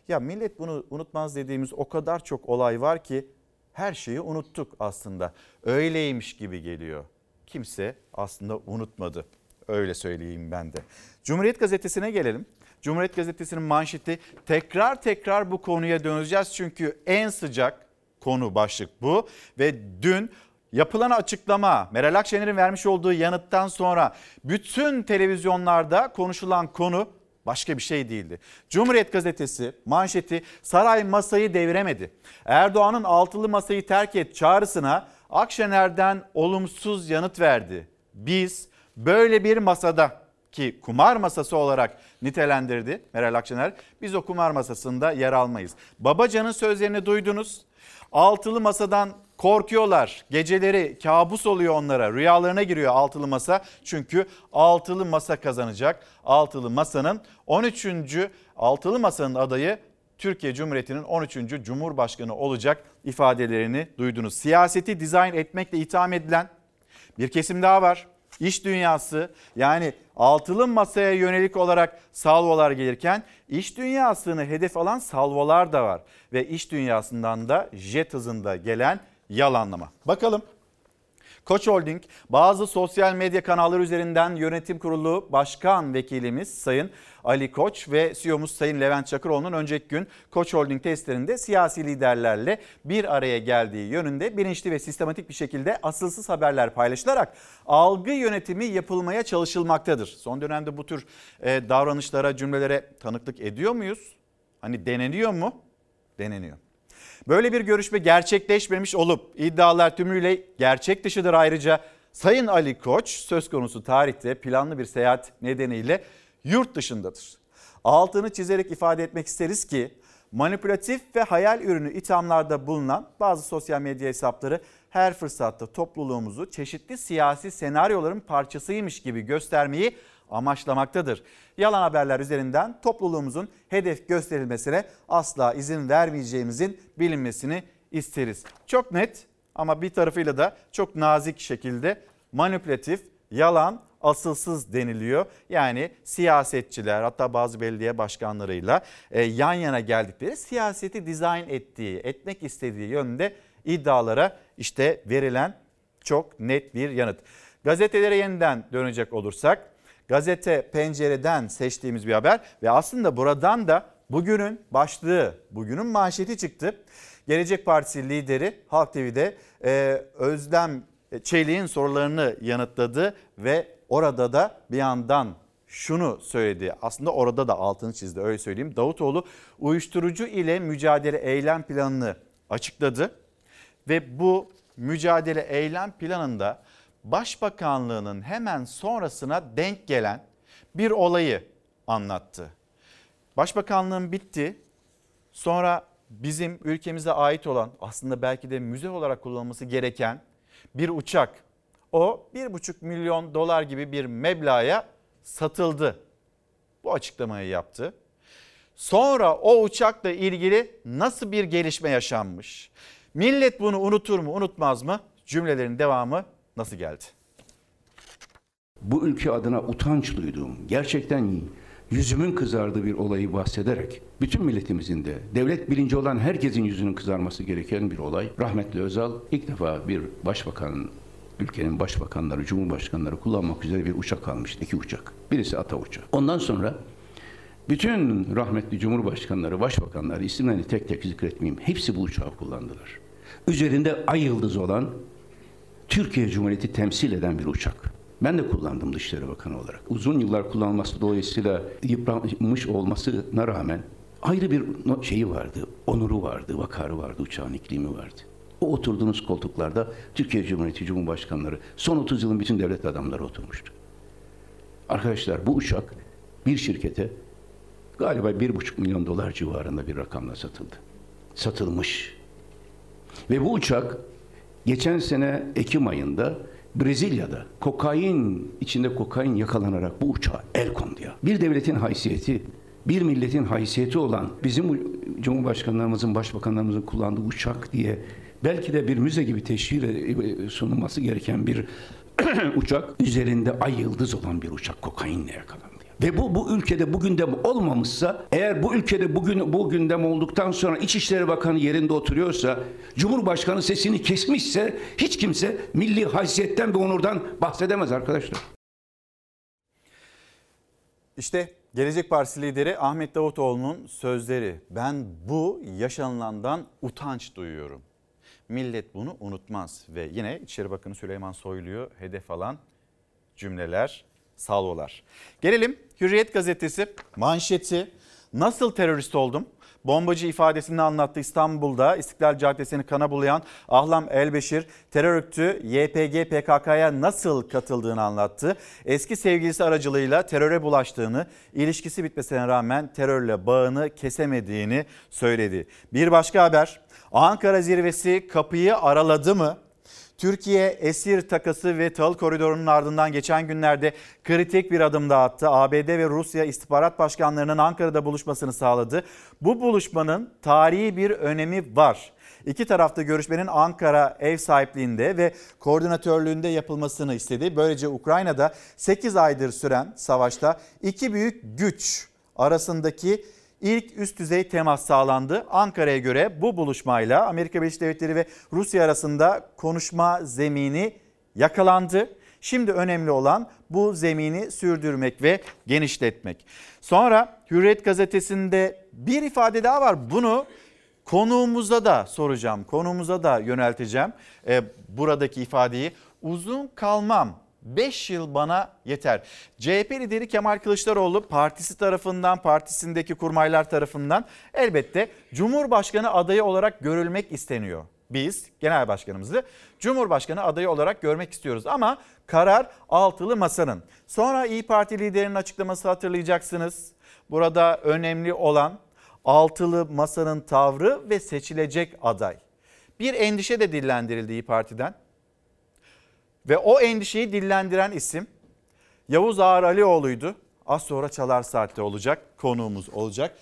ya millet bunu unutmaz dediğimiz o kadar çok olay var ki her şeyi unuttuk aslında. Öyleymiş gibi geliyor. Kimse aslında unutmadı. Öyle söyleyeyim ben de. Cumhuriyet Gazetesi'ne gelelim. Cumhuriyet Gazetesi'nin manşeti tekrar tekrar bu konuya döneceğiz. Çünkü en sıcak konu başlık bu. Ve dün yapılan açıklama Meral Akşener'in vermiş olduğu yanıttan sonra bütün televizyonlarda konuşulan konu başka bir şey değildi. Cumhuriyet gazetesi manşeti saray masayı deviremedi. Erdoğan'ın altılı masayı terk et çağrısına Akşener'den olumsuz yanıt verdi. Biz böyle bir masada ki kumar masası olarak nitelendirdi Meral Akşener. Biz o kumar masasında yer almayız. Babacan'ın sözlerini duydunuz. Altılı masadan korkuyorlar. Geceleri kabus oluyor onlara. Rüyalarına giriyor altılı masa. Çünkü altılı masa kazanacak. Altılı masanın 13. altılı masanın adayı Türkiye Cumhuriyeti'nin 13. Cumhurbaşkanı olacak ifadelerini duydunuz. Siyaseti dizayn etmekle itham edilen bir kesim daha var. İş dünyası yani altılı masaya yönelik olarak salvolar gelirken iş dünyasını hedef alan salvolar da var. Ve iş dünyasından da jet hızında gelen yalanlama. Bakalım Koç Holding bazı sosyal medya kanalları üzerinden yönetim kurulu başkan vekilimiz Sayın Ali Koç ve CEO'muz Sayın Levent Çakıroğlu'nun önceki gün Koç Holding testlerinde siyasi liderlerle bir araya geldiği yönünde bilinçli ve sistematik bir şekilde asılsız haberler paylaşılarak algı yönetimi yapılmaya çalışılmaktadır. Son dönemde bu tür e, davranışlara, cümlelere tanıklık ediyor muyuz? Hani deneniyor mu? Deneniyor. Böyle bir görüşme gerçekleşmemiş olup iddialar tümüyle gerçek dışıdır ayrıca. Sayın Ali Koç söz konusu tarihte planlı bir seyahat nedeniyle yurt dışındadır. Altını çizerek ifade etmek isteriz ki manipülatif ve hayal ürünü ithamlarda bulunan bazı sosyal medya hesapları her fırsatta topluluğumuzu çeşitli siyasi senaryoların parçasıymış gibi göstermeyi amaçlamaktadır. Yalan haberler üzerinden topluluğumuzun hedef gösterilmesine asla izin vermeyeceğimizin bilinmesini isteriz. Çok net ama bir tarafıyla da çok nazik şekilde manipülatif, yalan, asılsız deniliyor. Yani siyasetçiler hatta bazı belediye başkanlarıyla e, yan yana geldikleri siyaseti dizayn ettiği, etmek istediği yönde iddialara işte verilen çok net bir yanıt. Gazetelere yeniden dönecek olursak gazete pencereden seçtiğimiz bir haber ve aslında buradan da bugünün başlığı, bugünün manşeti çıktı. Gelecek Partisi lideri Halk TV'de e, Özlem Çelik'in sorularını yanıtladı ve orada da bir yandan şunu söyledi. Aslında orada da altını çizdi öyle söyleyeyim. Davutoğlu uyuşturucu ile mücadele eylem planını açıkladı ve bu mücadele eylem planında Başbakanlığının hemen sonrasına denk gelen bir olayı anlattı. Başbakanlığın bitti. Sonra bizim ülkemize ait olan aslında belki de müze olarak kullanılması gereken bir uçak o 1,5 milyon dolar gibi bir meblağa satıldı. Bu açıklamayı yaptı. Sonra o uçakla ilgili nasıl bir gelişme yaşanmış? Millet bunu unutur mu unutmaz mı? Cümlelerin devamı nasıl geldi? Bu ülke adına utanç duyduğum, gerçekten yüzümün kızardığı bir olayı bahsederek bütün milletimizin de devlet bilinci olan herkesin yüzünün kızarması gereken bir olay. Rahmetli Özal ilk defa bir başbakanın ülkenin başbakanları, cumhurbaşkanları kullanmak üzere bir uçak almıştı. iki uçak. Birisi ata uçağı. Ondan sonra bütün rahmetli cumhurbaşkanları, başbakanları isimlerini tek tek zikretmeyeyim. Hepsi bu uçağı kullandılar. Üzerinde ay yıldızı olan Türkiye Cumhuriyeti temsil eden bir uçak. Ben de kullandım Dışişleri Bakanı olarak. Uzun yıllar kullanılması dolayısıyla yıpranmış olmasına rağmen ayrı bir şeyi vardı, onuru vardı, vakarı vardı, uçağın iklimi vardı. O oturduğunuz koltuklarda Türkiye Cumhuriyeti Cumhurbaşkanları, son 30 yılın bütün devlet adamları oturmuştu. Arkadaşlar bu uçak bir şirkete galiba 1,5 milyon dolar civarında bir rakamla satıldı. Satılmış. Ve bu uçak geçen sene Ekim ayında Brezilya'da kokain içinde kokain yakalanarak bu uçağa el kondu ya. Bir devletin haysiyeti bir milletin haysiyeti olan bizim Cumhurbaşkanlarımızın, başbakanlarımızın kullandığı uçak diye belki de bir müze gibi teşhir e, sunulması gereken bir (clears throat) uçak üzerinde ay yıldız olan bir uçak kokainle yakalandı. Ve bu bu ülkede bu gündem olmamışsa, eğer bu ülkede bugün bu gündem olduktan sonra İçişleri Bakanı yerinde oturuyorsa, Cumhurbaşkanı sesini kesmişse hiç kimse milli haysiyetten ve onurdan bahsedemez arkadaşlar. İşte Gelecek Partisi lideri Ahmet Davutoğlu'nun sözleri. Ben bu yaşanılandan utanç duyuyorum. Millet bunu unutmaz ve yine İçişleri Bakanı Süleyman Soylu'yu hedef alan cümleler, salvolar. Gelelim Hürriyet gazetesi manşeti nasıl terörist oldum? Bombacı ifadesini anlattı İstanbul'da İstiklal Caddesi'ni kana bulayan Ahlam Elbeşir terör örgütü YPG PKK'ya nasıl katıldığını anlattı. Eski sevgilisi aracılığıyla teröre bulaştığını, ilişkisi bitmesine rağmen terörle bağını kesemediğini söyledi. Bir başka haber Ankara zirvesi kapıyı araladı mı? Türkiye esir takası ve tahıl koridorunun ardından geçen günlerde kritik bir adım daha attı. ABD ve Rusya istihbarat başkanlarının Ankara'da buluşmasını sağladı. Bu buluşmanın tarihi bir önemi var. İki tarafta görüşmenin Ankara ev sahipliğinde ve koordinatörlüğünde yapılmasını istedi. Böylece Ukrayna'da 8 aydır süren savaşta iki büyük güç arasındaki İlk üst düzey temas sağlandı. Ankara'ya göre bu buluşmayla Amerika Birleşik Devletleri ve Rusya arasında konuşma zemini yakalandı. Şimdi önemli olan bu zemini sürdürmek ve genişletmek. Sonra Hürriyet gazetesinde bir ifade daha var. Bunu konuğumuza da soracağım. Konuğumuza da yönelteceğim. E, buradaki ifadeyi uzun kalmam 5 yıl bana yeter. CHP lideri Kemal Kılıçdaroğlu partisi tarafından, partisindeki kurmaylar tarafından elbette Cumhurbaşkanı adayı olarak görülmek isteniyor. Biz genel başkanımızı Cumhurbaşkanı adayı olarak görmek istiyoruz ama karar altılı masanın. Sonra İyi Parti liderinin açıklaması hatırlayacaksınız. Burada önemli olan altılı masanın tavrı ve seçilecek aday. Bir endişe de dillendirildi İyi Parti'den. Ve o endişeyi dillendiren isim Yavuz Ağar Alioğlu'ydu. Az sonra Çalar Saat'te olacak, konuğumuz olacak.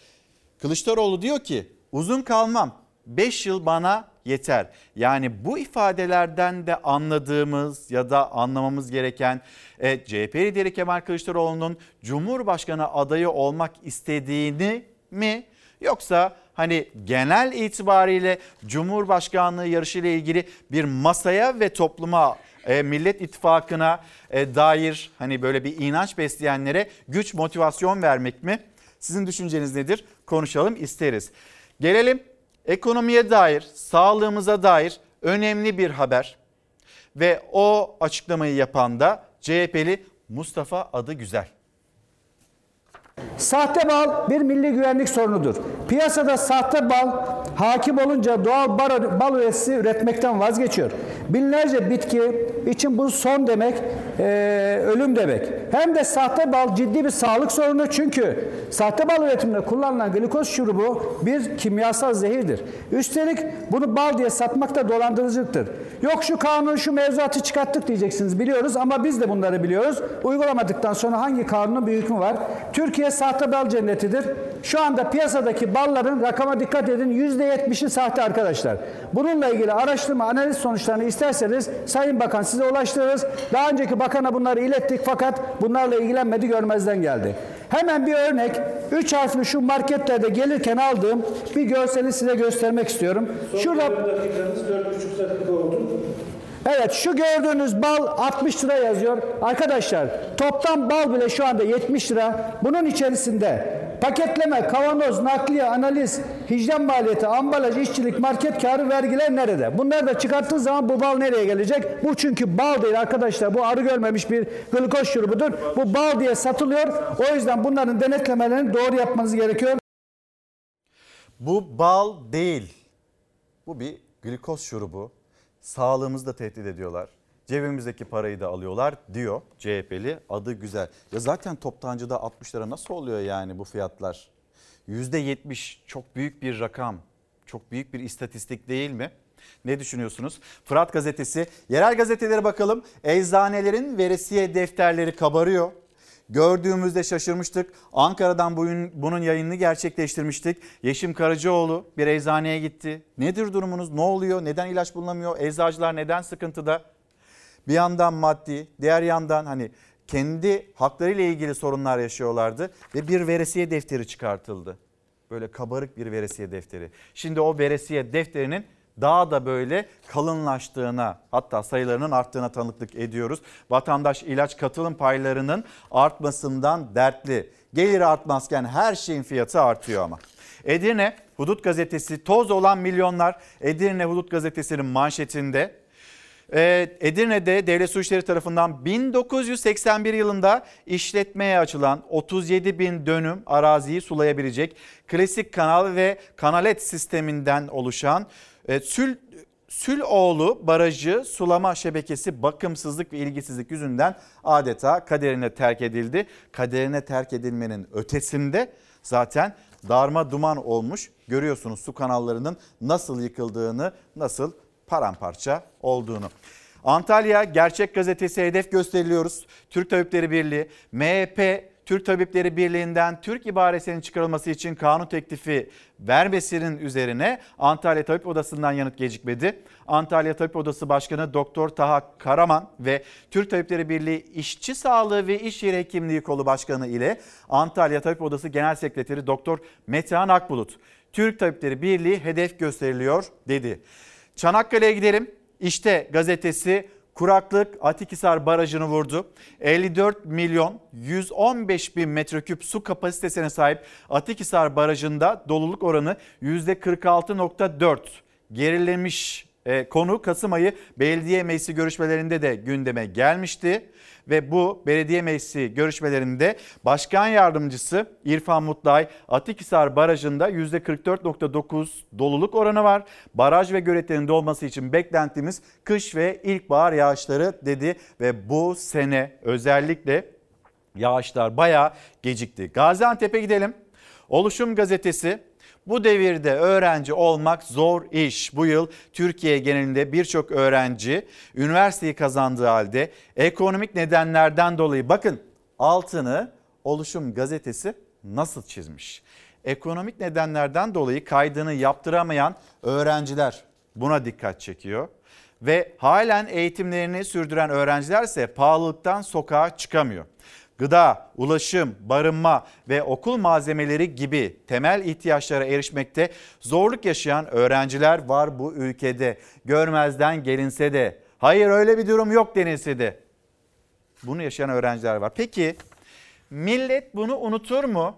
Kılıçdaroğlu diyor ki uzun kalmam 5 yıl bana yeter. Yani bu ifadelerden de anladığımız ya da anlamamız gereken e, CHP lideri Kemal Kılıçdaroğlu'nun Cumhurbaşkanı adayı olmak istediğini mi yoksa hani genel itibariyle Cumhurbaşkanlığı yarışıyla ilgili bir masaya ve topluma e, Millet İttifakı'na e, dair hani böyle bir inanç besleyenlere güç motivasyon vermek mi? Sizin düşünceniz nedir? Konuşalım isteriz. Gelelim ekonomiye dair, sağlığımıza dair önemli bir haber. Ve o açıklamayı yapan da CHP'li Mustafa Adı Güzel. Sahte bal bir milli güvenlik sorunudur. Piyasada sahte bal hakim olunca doğal bal, bal üreticisi üretmekten vazgeçiyor. Binlerce bitki için bu son demek, e, ölüm demek. Hem de sahte bal ciddi bir sağlık sorunu çünkü sahte bal üretiminde kullanılan glikoz şurubu bir kimyasal zehirdir. Üstelik bunu bal diye satmak da dolandırıcılıktır. Yok şu kanun şu mevzuatı çıkarttık diyeceksiniz biliyoruz ama biz de bunları biliyoruz. Uygulamadıktan sonra hangi kanunun bir hükmü var? Türkiye sahte bal cennetidir. Şu anda piyasadaki balların rakama dikkat edin %70'i sahte arkadaşlar. Bununla ilgili araştırma analiz sonuçlarını isterseniz Sayın Bakan size ulaştırırız. Daha önceki bakana bunları ilettik fakat bunlarla ilgilenmedi görmezden geldi. Hemen bir örnek. Üç harfli şu marketlerde gelirken aldığım bir görseli size göstermek istiyorum. Şurada Evet şu gördüğünüz bal 60 lira yazıyor. Arkadaşlar toptan bal bile şu anda 70 lira. Bunun içerisinde paketleme, kavanoz, nakliye, analiz, hijyen maliyeti, ambalaj, işçilik, market karı, vergiler nerede? Bunları da çıkarttığı zaman bu bal nereye gelecek? Bu çünkü bal değil arkadaşlar. Bu arı görmemiş bir glikoz şurubudur. Bu bal diye satılıyor. O yüzden bunların denetlemelerini doğru yapmanız gerekiyor. Bu bal değil. Bu bir glikoz şurubu sağlığımızı da tehdit ediyorlar. Cebimizdeki parayı da alıyorlar diyor CHP'li adı güzel. Ya zaten toptancıda 60 lira nasıl oluyor yani bu fiyatlar? %70 çok büyük bir rakam. Çok büyük bir istatistik değil mi? Ne düşünüyorsunuz? Fırat gazetesi, yerel gazetelere bakalım. Eczanelerin veresiye defterleri kabarıyor. Gördüğümüzde şaşırmıştık. Ankara'dan bunun yayınını gerçekleştirmiştik. Yeşim Karacaoğlu bir eczaneye gitti. Nedir durumunuz? Ne oluyor? Neden ilaç bulunamıyor? Eczacılar neden sıkıntıda? Bir yandan maddi, diğer yandan hani kendi haklarıyla ilgili sorunlar yaşıyorlardı ve bir veresiye defteri çıkartıldı. Böyle kabarık bir veresiye defteri. Şimdi o veresiye defterinin daha da böyle kalınlaştığına hatta sayılarının arttığına tanıklık ediyoruz. Vatandaş ilaç katılım paylarının artmasından dertli. Gelir artmazken her şeyin fiyatı artıyor ama. Edirne Hudut Gazetesi toz olan milyonlar Edirne Hudut Gazetesi'nin manşetinde ee, Edirne'de devlet su işleri tarafından 1981 yılında işletmeye açılan 37 bin dönüm araziyi sulayabilecek klasik kanal ve kanalet sisteminden oluşan e, Sül Süloğlu Barajı sulama şebekesi bakımsızlık ve ilgisizlik yüzünden adeta kaderine terk edildi. Kaderine terk edilmenin ötesinde zaten darma duman olmuş. Görüyorsunuz su kanallarının nasıl yıkıldığını, nasıl paramparça olduğunu. Antalya Gerçek Gazetesi hedef gösteriliyoruz. Türk Tabipleri Birliği, MHP Türk Tabipleri Birliği'nden Türk ibaresinin çıkarılması için kanun teklifi vermesinin üzerine Antalya Tabip Odası'ndan yanıt gecikmedi. Antalya Tabip Odası Başkanı Doktor Taha Karaman ve Türk Tabipleri Birliği İşçi Sağlığı ve İş Yeri Hekimliği Kolu Başkanı ile Antalya Tabip Odası Genel Sekreteri Doktor Metehan Akbulut Türk Tabipleri Birliği hedef gösteriliyor dedi. Çanakkale'ye gidelim. İşte gazetesi kuraklık Atikhisar Barajı'nı vurdu. 54 milyon 115 bin metreküp su kapasitesine sahip Atikhisar Barajı'nda doluluk oranı %46.4 gerilemiş e, konu Kasım ayı belediye meclisi görüşmelerinde de gündeme gelmişti ve bu belediye meclisi görüşmelerinde başkan yardımcısı İrfan Mutlay Atikhisar Barajı'nda %44.9 doluluk oranı var. Baraj ve göletlerin dolması için beklentimiz kış ve ilkbahar yağışları dedi ve bu sene özellikle yağışlar bayağı gecikti. Gaziantep'e gidelim. Oluşum gazetesi bu devirde öğrenci olmak zor iş. Bu yıl Türkiye genelinde birçok öğrenci üniversiteyi kazandığı halde ekonomik nedenlerden dolayı bakın altını Oluşum gazetesi nasıl çizmiş? Ekonomik nedenlerden dolayı kaydını yaptıramayan öğrenciler buna dikkat çekiyor ve halen eğitimlerini sürdüren öğrenciler ise pahalılıktan sokağa çıkamıyor gıda, ulaşım, barınma ve okul malzemeleri gibi temel ihtiyaçlara erişmekte zorluk yaşayan öğrenciler var bu ülkede. Görmezden gelinse de, hayır öyle bir durum yok denilse de bunu yaşayan öğrenciler var. Peki millet bunu unutur mu?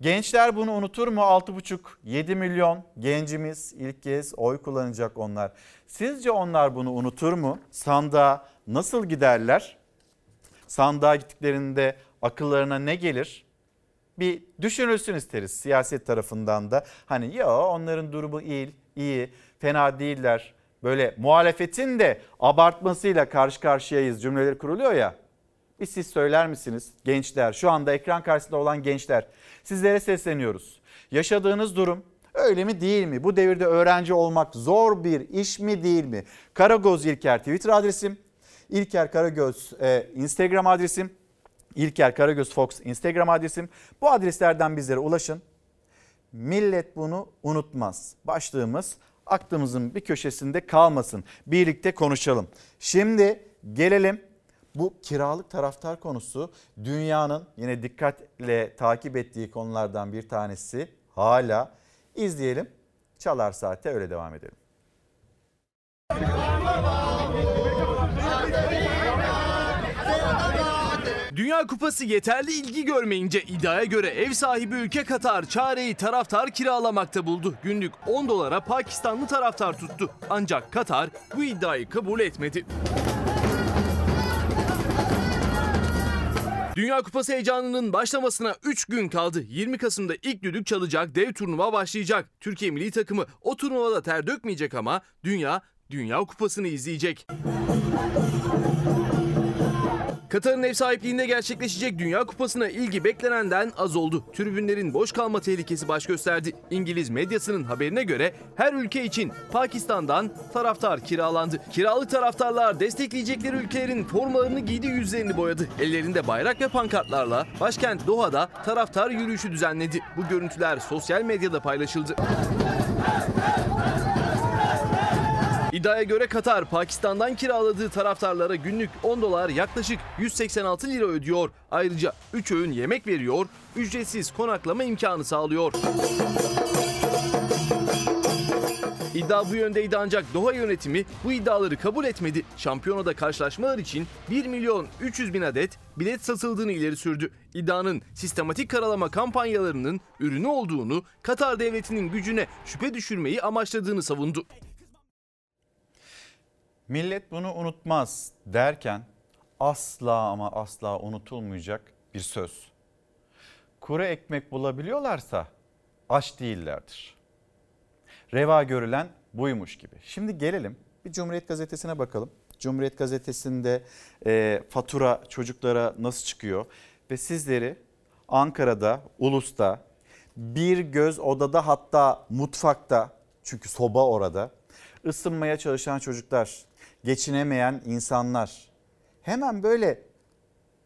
Gençler bunu unutur mu? 6,5-7 milyon gencimiz ilk kez oy kullanacak onlar. Sizce onlar bunu unutur mu? Sandığa nasıl giderler? Sandığa gittiklerinde akıllarına ne gelir? Bir düşünülsün isteriz siyaset tarafından da. Hani ya onların durumu iyi, iyi, fena değiller. Böyle muhalefetin de abartmasıyla karşı karşıyayız cümleleri kuruluyor ya. Bir siz söyler misiniz gençler şu anda ekran karşısında olan gençler sizlere sesleniyoruz. Yaşadığınız durum öyle mi değil mi? Bu devirde öğrenci olmak zor bir iş mi değil mi? Karagoz İlker Twitter adresim İlker Karagöz e, Instagram adresim. İlker Karagöz Fox Instagram adresim. Bu adreslerden bizlere ulaşın. Millet bunu unutmaz. Başlığımız aklımızın bir köşesinde kalmasın. Birlikte konuşalım. Şimdi gelelim bu kiralık taraftar konusu dünyanın yine dikkatle takip ettiği konulardan bir tanesi. Hala izleyelim. Çalar Saat'te öyle devam edelim. Dünya Kupası yeterli ilgi görmeyince iddiaya göre ev sahibi ülke Katar çareyi taraftar kiralamakta buldu. Günlük 10 dolara Pakistanlı taraftar tuttu. Ancak Katar bu iddiayı kabul etmedi. Dünya Kupası heyecanının başlamasına 3 gün kaldı. 20 Kasım'da ilk düdük çalacak, dev turnuva başlayacak. Türkiye milli takımı o turnuvada ter dökmeyecek ama dünya Dünya Kupası'nı izleyecek. Katar'ın ev sahipliğinde gerçekleşecek Dünya Kupası'na ilgi beklenenden az oldu. Tribünlerin boş kalma tehlikesi baş gösterdi. İngiliz medyasının haberine göre her ülke için Pakistan'dan taraftar kiralandı. Kiralık taraftarlar destekleyecekleri ülkelerin formalarını giydi yüzlerini boyadı. Ellerinde bayrak ve pankartlarla başkent Doha'da taraftar yürüyüşü düzenledi. Bu görüntüler sosyal medyada paylaşıldı. İddiaya göre Katar, Pakistan'dan kiraladığı taraftarlara günlük 10 dolar yaklaşık 186 lira ödüyor. Ayrıca 3 öğün yemek veriyor, ücretsiz konaklama imkanı sağlıyor. İddia bu yöndeydi ancak Doha yönetimi bu iddiaları kabul etmedi. Şampiyonada karşılaşmalar için 1 milyon 300 bin adet bilet satıldığını ileri sürdü. İddianın sistematik karalama kampanyalarının ürünü olduğunu, Katar devletinin gücüne şüphe düşürmeyi amaçladığını savundu. Millet bunu unutmaz derken asla ama asla unutulmayacak bir söz. Kuru ekmek bulabiliyorlarsa aç değillerdir. Reva görülen buymuş gibi. Şimdi gelelim bir Cumhuriyet Gazetesi'ne bakalım. Cumhuriyet Gazetesi'nde e, fatura çocuklara nasıl çıkıyor ve sizleri Ankara'da, Ulus'ta bir göz odada hatta mutfakta çünkü soba orada ısınmaya çalışan çocuklar, geçinemeyen insanlar hemen böyle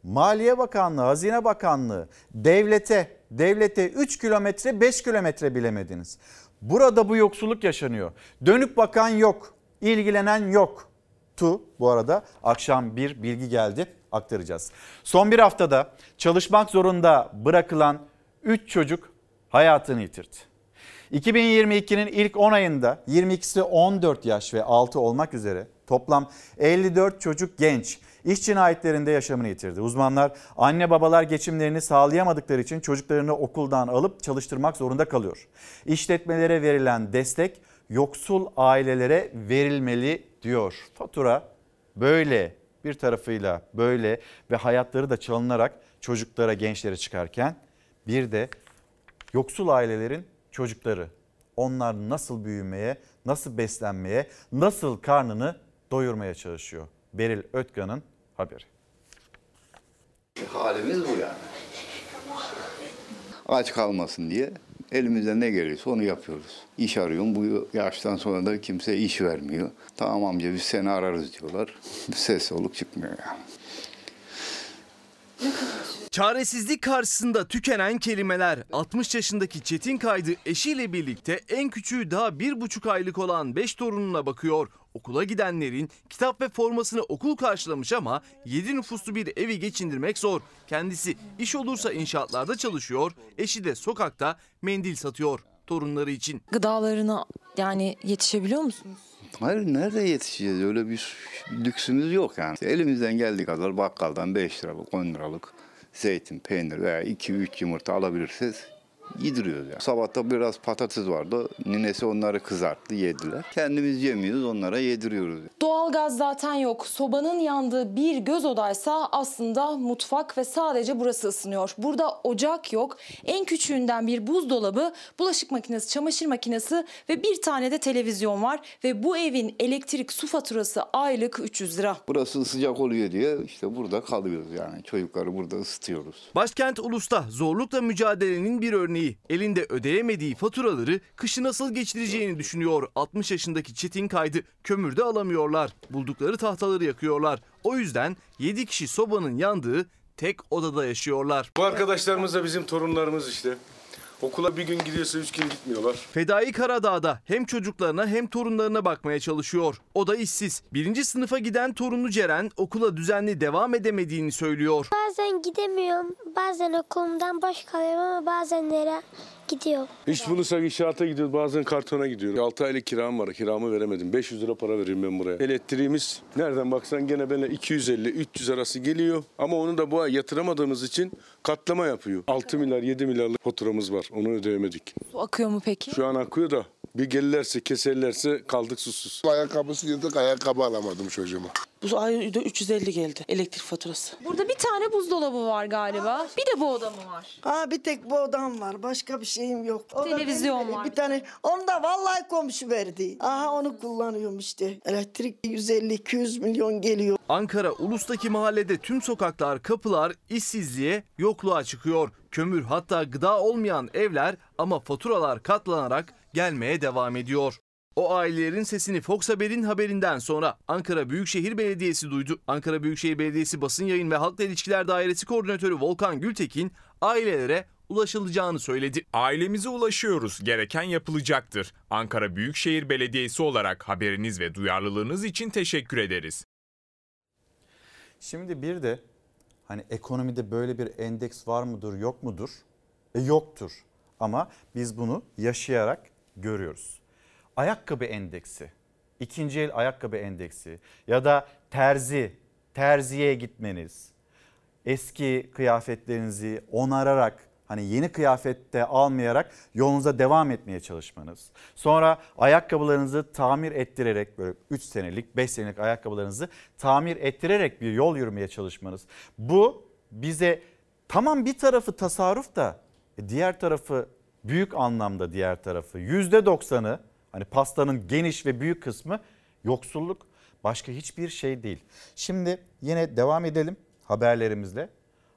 Maliye Bakanlığı, Hazine Bakanlığı, devlete, devlete 3 kilometre 5 kilometre bilemediniz. Burada bu yoksulluk yaşanıyor. Dönüp bakan yok, ilgilenen yok. Tu bu arada akşam bir bilgi geldi aktaracağız. Son bir haftada çalışmak zorunda bırakılan 3 çocuk hayatını yitirdi. 2022'nin ilk 10 ayında 22'si 14 yaş ve 6 olmak üzere toplam 54 çocuk genç iş cinayetlerinde yaşamını yitirdi. Uzmanlar anne babalar geçimlerini sağlayamadıkları için çocuklarını okuldan alıp çalıştırmak zorunda kalıyor. İşletmelere verilen destek yoksul ailelere verilmeli diyor. Fatura böyle bir tarafıyla böyle ve hayatları da çalınarak çocuklara gençlere çıkarken bir de yoksul ailelerin çocukları onlar nasıl büyümeye, nasıl beslenmeye, nasıl karnını doyurmaya çalışıyor. Beril Ötkan'ın haberi. Halimiz bu yani. Aç kalmasın diye elimizden ne gelirse onu yapıyoruz. İş arıyorum. Bu yaştan sonra da kimse iş vermiyor. Tamam amca biz seni ararız diyorlar. Ses soluk çıkmıyor yani. Çaresizlik karşısında tükenen kelimeler. 60 yaşındaki Çetin Kaydı eşiyle birlikte en küçüğü daha bir buçuk aylık olan 5 torununa bakıyor. Okula gidenlerin kitap ve formasını okul karşılamış ama 7 nüfuslu bir evi geçindirmek zor. Kendisi iş olursa inşaatlarda çalışıyor, eşi de sokakta mendil satıyor torunları için. Gıdalarına yani yetişebiliyor musunuz? Hayır nerede yetişeceğiz? Öyle bir lüksümüz yok yani. Elimizden geldiği kadar bakkaldan 5 liralık, 10 liralık zeytin, peynir veya 2-3 yumurta alabilirsiniz yediriyoruz yani. Sabahta biraz patates vardı. Ninesi onları kızarttı, yediler. Kendimiz yemiyoruz, onlara yediriyoruz. Doğalgaz zaten yok. Sobanın yandığı bir göz odaysa aslında mutfak ve sadece burası ısınıyor. Burada ocak yok. En küçüğünden bir buzdolabı, bulaşık makinesi, çamaşır makinesi ve bir tane de televizyon var. Ve bu evin elektrik su faturası aylık 300 lira. Burası sıcak oluyor diye işte burada kalıyoruz yani. Çocukları burada ısıtıyoruz. Başkent Ulus'ta zorlukla mücadelenin bir örneği. Elinde ödeyemediği faturaları kışı nasıl geçireceğini düşünüyor. 60 yaşındaki Çetin Kaydı kömürde alamıyorlar. Buldukları tahtaları yakıyorlar. O yüzden 7 kişi sobanın yandığı tek odada yaşıyorlar. Bu arkadaşlarımız da bizim torunlarımız işte. Okula bir gün gidiyorsa üç gün gitmiyorlar. Fedai Karadağ'da hem çocuklarına hem torunlarına bakmaya çalışıyor. O da işsiz. Birinci sınıfa giden torunu Ceren okula düzenli devam edemediğini söylüyor. Bazen gidemiyorum. Bazen okulumdan boş kalıyorum ama bazenlere gidiyorum. İş bulursak inşaata gidiyoruz. Bazen kartona gidiyorum. 6 aylık kiram var. Kiramı veremedim. 500 lira para veriyorum ben buraya. Elektriğimiz nereden baksan gene benimle 250-300 arası geliyor. Ama onu da bu ay yatıramadığımız için katlama yapıyor. 6 milyar 7 milyarlık faturamız var. Onu ödeyemedik. Su akıyor mu peki? Şu an akıyor da Bir gelirlerse keserlerse kaldık susuz. Ayakkabısı yırtık ayakkabı alamadım çocuğuma. Bu ayda 350 geldi elektrik faturası. Burada bir tane buzdolabı var galiba. Bir de bu oda mı var? Ha bir tek bu odam var. Başka bir şeyim yok. O Televizyon benim- var. Bir tane. Onu da vallahi komşu verdi. Aha onu kullanıyorum işte. Elektrik 150-200 milyon geliyor. Ankara Ulus'taki mahallede tüm sokaklar, kapılar işsizliğe, yokluğa çıkıyor. Kömür hatta gıda olmayan evler ama faturalar katlanarak gelmeye devam ediyor. O ailelerin sesini Fox Haber'in haberinden sonra Ankara Büyükşehir Belediyesi duydu. Ankara Büyükşehir Belediyesi Basın Yayın ve Halkla İlişkiler Dairesi Koordinatörü Volkan Gültekin ailelere ulaşılacağını söyledi. Ailemize ulaşıyoruz. Gereken yapılacaktır. Ankara Büyükşehir Belediyesi olarak haberiniz ve duyarlılığınız için teşekkür ederiz. Şimdi bir de hani ekonomide böyle bir endeks var mıdır yok mudur? E yoktur ama biz bunu yaşayarak görüyoruz. Ayakkabı endeksi, ikinci el ayakkabı endeksi ya da terzi, terziye gitmeniz, eski kıyafetlerinizi onararak hani yeni kıyafette almayarak yolunuza devam etmeye çalışmanız. Sonra ayakkabılarınızı tamir ettirerek böyle 3 senelik 5 senelik ayakkabılarınızı tamir ettirerek bir yol yürümeye çalışmanız. Bu bize tamam bir tarafı tasarruf da e, diğer tarafı büyük anlamda diğer tarafı %90'ı hani pastanın geniş ve büyük kısmı yoksulluk başka hiçbir şey değil. Şimdi yine devam edelim haberlerimizle.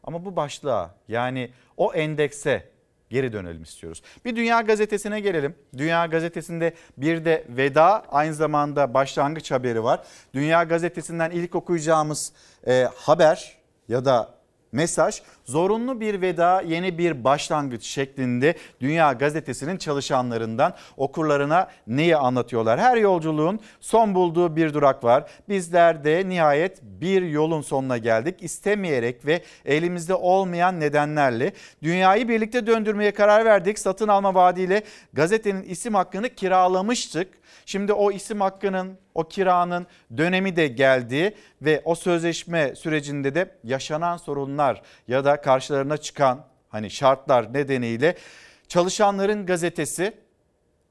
Ama bu başlığa yani o endekse geri dönelim istiyoruz. Bir Dünya Gazetesi'ne gelelim. Dünya Gazetesi'nde bir de veda aynı zamanda başlangıç haberi var. Dünya Gazetesi'nden ilk okuyacağımız e, haber ya da mesaj zorunlu bir veda yeni bir başlangıç şeklinde Dünya Gazetesi'nin çalışanlarından okurlarına neyi anlatıyorlar? Her yolculuğun son bulduğu bir durak var. Bizler de nihayet bir yolun sonuna geldik. İstemeyerek ve elimizde olmayan nedenlerle dünyayı birlikte döndürmeye karar verdik. Satın alma vaadiyle gazetenin isim hakkını kiralamıştık. Şimdi o isim hakkının, o kiranın dönemi de geldi ve o sözleşme sürecinde de yaşanan sorunlar ya da karşılarına çıkan hani şartlar nedeniyle çalışanların gazetesi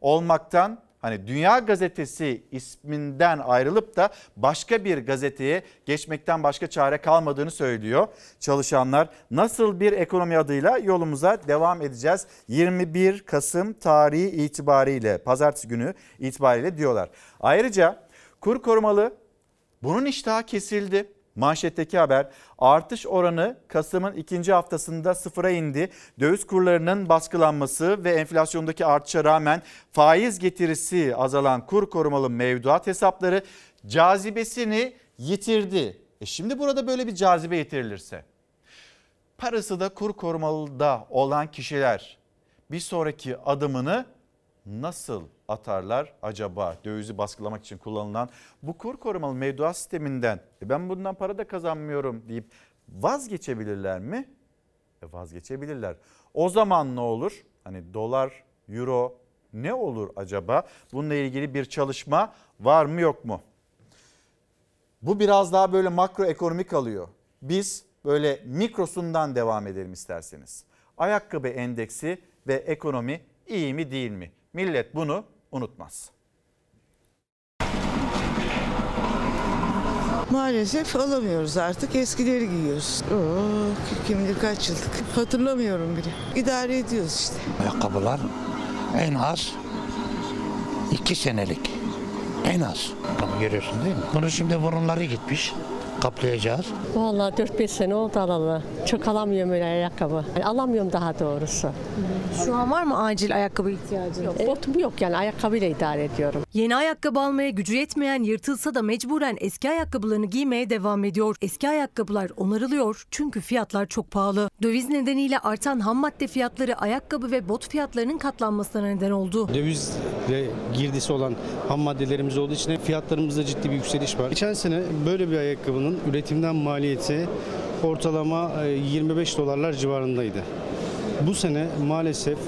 olmaktan hani Dünya Gazetesi isminden ayrılıp da başka bir gazeteye geçmekten başka çare kalmadığını söylüyor çalışanlar. Nasıl bir ekonomi adıyla yolumuza devam edeceğiz 21 Kasım tarihi itibariyle pazartesi günü itibariyle diyorlar. Ayrıca kur korumalı bunun iştahı kesildi. Manşetteki haber artış oranı Kasım'ın ikinci haftasında sıfıra indi. Döviz kurlarının baskılanması ve enflasyondaki artışa rağmen faiz getirisi azalan kur korumalı mevduat hesapları cazibesini yitirdi. E şimdi burada böyle bir cazibe yitirilirse parası da kur korumalıda olan kişiler bir sonraki adımını nasıl atarlar acaba dövizi baskılamak için kullanılan bu kur korumalı mevduat sisteminden e ben bundan para da kazanmıyorum deyip vazgeçebilirler mi? E vazgeçebilirler. O zaman ne olur? Hani dolar, euro ne olur acaba? Bununla ilgili bir çalışma var mı yok mu? Bu biraz daha böyle makroekonomik kalıyor. Biz böyle mikrosundan devam edelim isterseniz. Ayakkabı endeksi ve ekonomi iyi mi değil mi? Millet bunu unutmaz. Maalesef alamıyoruz artık. Eskileri giyiyoruz. Oo, kim bilir kaç yıllık. Hatırlamıyorum bile. İdare ediyoruz işte. Ayakkabılar en az iki senelik. En az. Görüyorsun değil mi? Bunu şimdi burunları gitmiş. Kaplayacağız. Vallahi 4-5 sene oldu alalı. Çok alamıyorum öyle ayakkabı. Yani alamıyorum daha doğrusu. Şu an var mı acil ayakkabı ihtiyacın? Yok, botum yok yani ayakkabıyla idare ediyorum. Yeni ayakkabı almaya gücü yetmeyen yırtılsa da mecburen eski ayakkabılarını giymeye devam ediyor. Eski ayakkabılar onarılıyor çünkü fiyatlar çok pahalı. Döviz nedeniyle artan ham madde fiyatları ayakkabı ve bot fiyatlarının katlanmasına neden oldu. Dövizle girdisi olan ham maddelerimiz olduğu için fiyatlarımızda ciddi bir yükseliş var. Geçen sene böyle bir ayakkabının üretimden maliyeti ortalama e, 25 dolarlar civarındaydı. Bu sene maalesef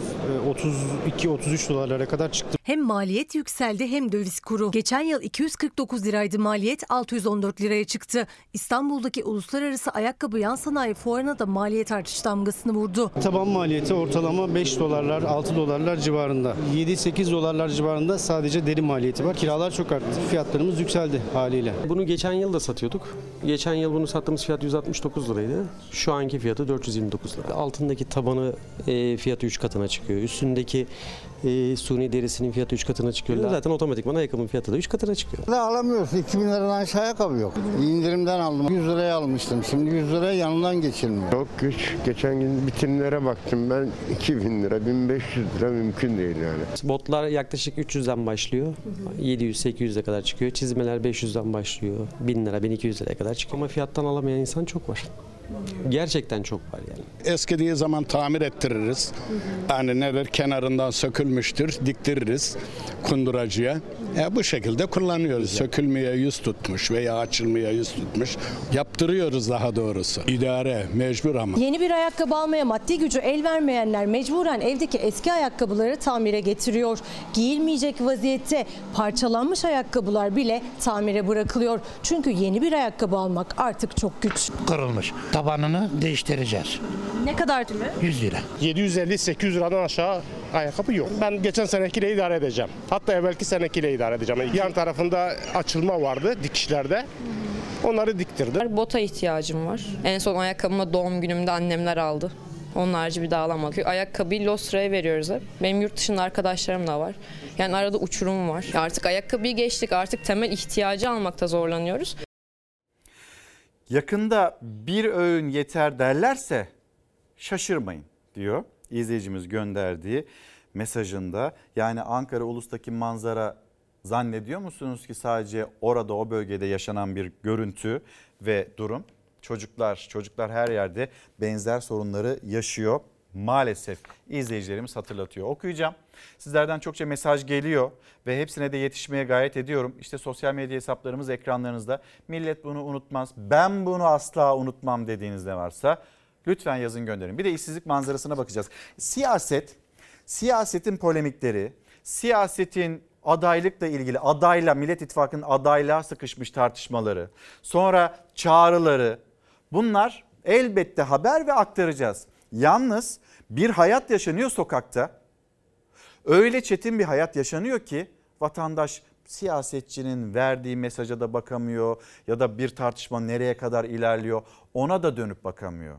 e, 32-33 dolarlara kadar çıktı. Hem maliyet yükseldi hem döviz kuru. Geçen yıl 249 liraydı maliyet 614 liraya çıktı. İstanbul'daki uluslararası ayakkabı yan sanayi fuarına da maliyet artış damgasını vurdu. Taban maliyeti ortalama 5 dolarlar 6 dolarlar civarında. 7-8 dolarlar civarında sadece deri maliyeti var. Kiralar çok arttı. Fiyatlarımız yükseldi haliyle. Bunu geçen yıl da satıyorduk. Geçen yıl bunu sattığımız fiyat 169 liraydı. Şu anki fiyatı 429 lira. Altındaki tabanı e, fiyatı 3 katına çıkıyor. Üstündeki e, suni derisinin fiyatı 3 katına çıkıyor. Zaten otomatikman ayakkabının fiyatı da 3 katına çıkıyor. Da alamıyoruz. 2000 liradan aşağı ayakkabı yok. İndirimden aldım. 100 liraya almıştım. Şimdi 100 liraya yanından geçilmiyor. Çok güç. Geçen gün bitimlere baktım ben 2000 lira 1500 lira mümkün değil yani. Botlar yaklaşık 300'den başlıyor. 700-800'e kadar çıkıyor. Çizmeler 500'den başlıyor. 1000 lira 1200 liraya kadar çıkıyor. Ama fiyattan alamayan insan çok var. Gerçekten çok var yani. Eskidiği zaman tamir ettiririz. Yani nedir kenarından sökülmüştür diktiririz kunduracıya. E, bu şekilde kullanıyoruz. Sökülmeye yüz tutmuş veya açılmaya yüz tutmuş. Yaptırıyoruz daha doğrusu. İdare mecbur ama. Yeni bir ayakkabı almaya maddi gücü el vermeyenler mecburen evdeki eski ayakkabıları tamire getiriyor. Giyilmeyecek vaziyette parçalanmış ayakkabılar bile tamire bırakılıyor. Çünkü yeni bir ayakkabı almak artık çok güç. Kırılmış. Tabanını değiştireceğiz. Ne kadar değil mi? 100 lira. 750-800 liradan aşağı ayakkabı yok. Ben geçen senekiyle idare edeceğim. Hatta evvelki senekiyle idare edeceğim. Yan tarafında açılma vardı dikişlerde. Onları diktirdim. Bota ihtiyacım var. En son ayakkabımı doğum günümde annemler aldı. Onun harici bir daha alamadık. Ayakkabıyı Lostra'ya veriyoruz hep. Benim yurt dışında arkadaşlarım da var. Yani arada uçurum var. Artık ayakkabıyı geçtik. Artık temel ihtiyacı almakta zorlanıyoruz. Yakında bir öğün yeter derlerse şaşırmayın diyor izleyicimiz gönderdiği mesajında. Yani Ankara Ulus'taki manzara zannediyor musunuz ki sadece orada o bölgede yaşanan bir görüntü ve durum? Çocuklar, çocuklar her yerde benzer sorunları yaşıyor. Maalesef izleyicilerimiz hatırlatıyor. Okuyacağım. Sizlerden çokça mesaj geliyor ve hepsine de yetişmeye gayret ediyorum. İşte sosyal medya hesaplarımız ekranlarınızda. Millet bunu unutmaz. Ben bunu asla unutmam dediğiniz ne varsa lütfen yazın gönderin. Bir de işsizlik manzarasına bakacağız. Siyaset, siyasetin polemikleri, siyasetin adaylıkla ilgili adayla Millet İttifakı'nın adaylığa sıkışmış tartışmaları, sonra çağrıları bunlar elbette haber ve aktaracağız. Yalnız bir hayat yaşanıyor sokakta. Öyle çetin bir hayat yaşanıyor ki vatandaş siyasetçinin verdiği mesaja da bakamıyor ya da bir tartışma nereye kadar ilerliyor ona da dönüp bakamıyor.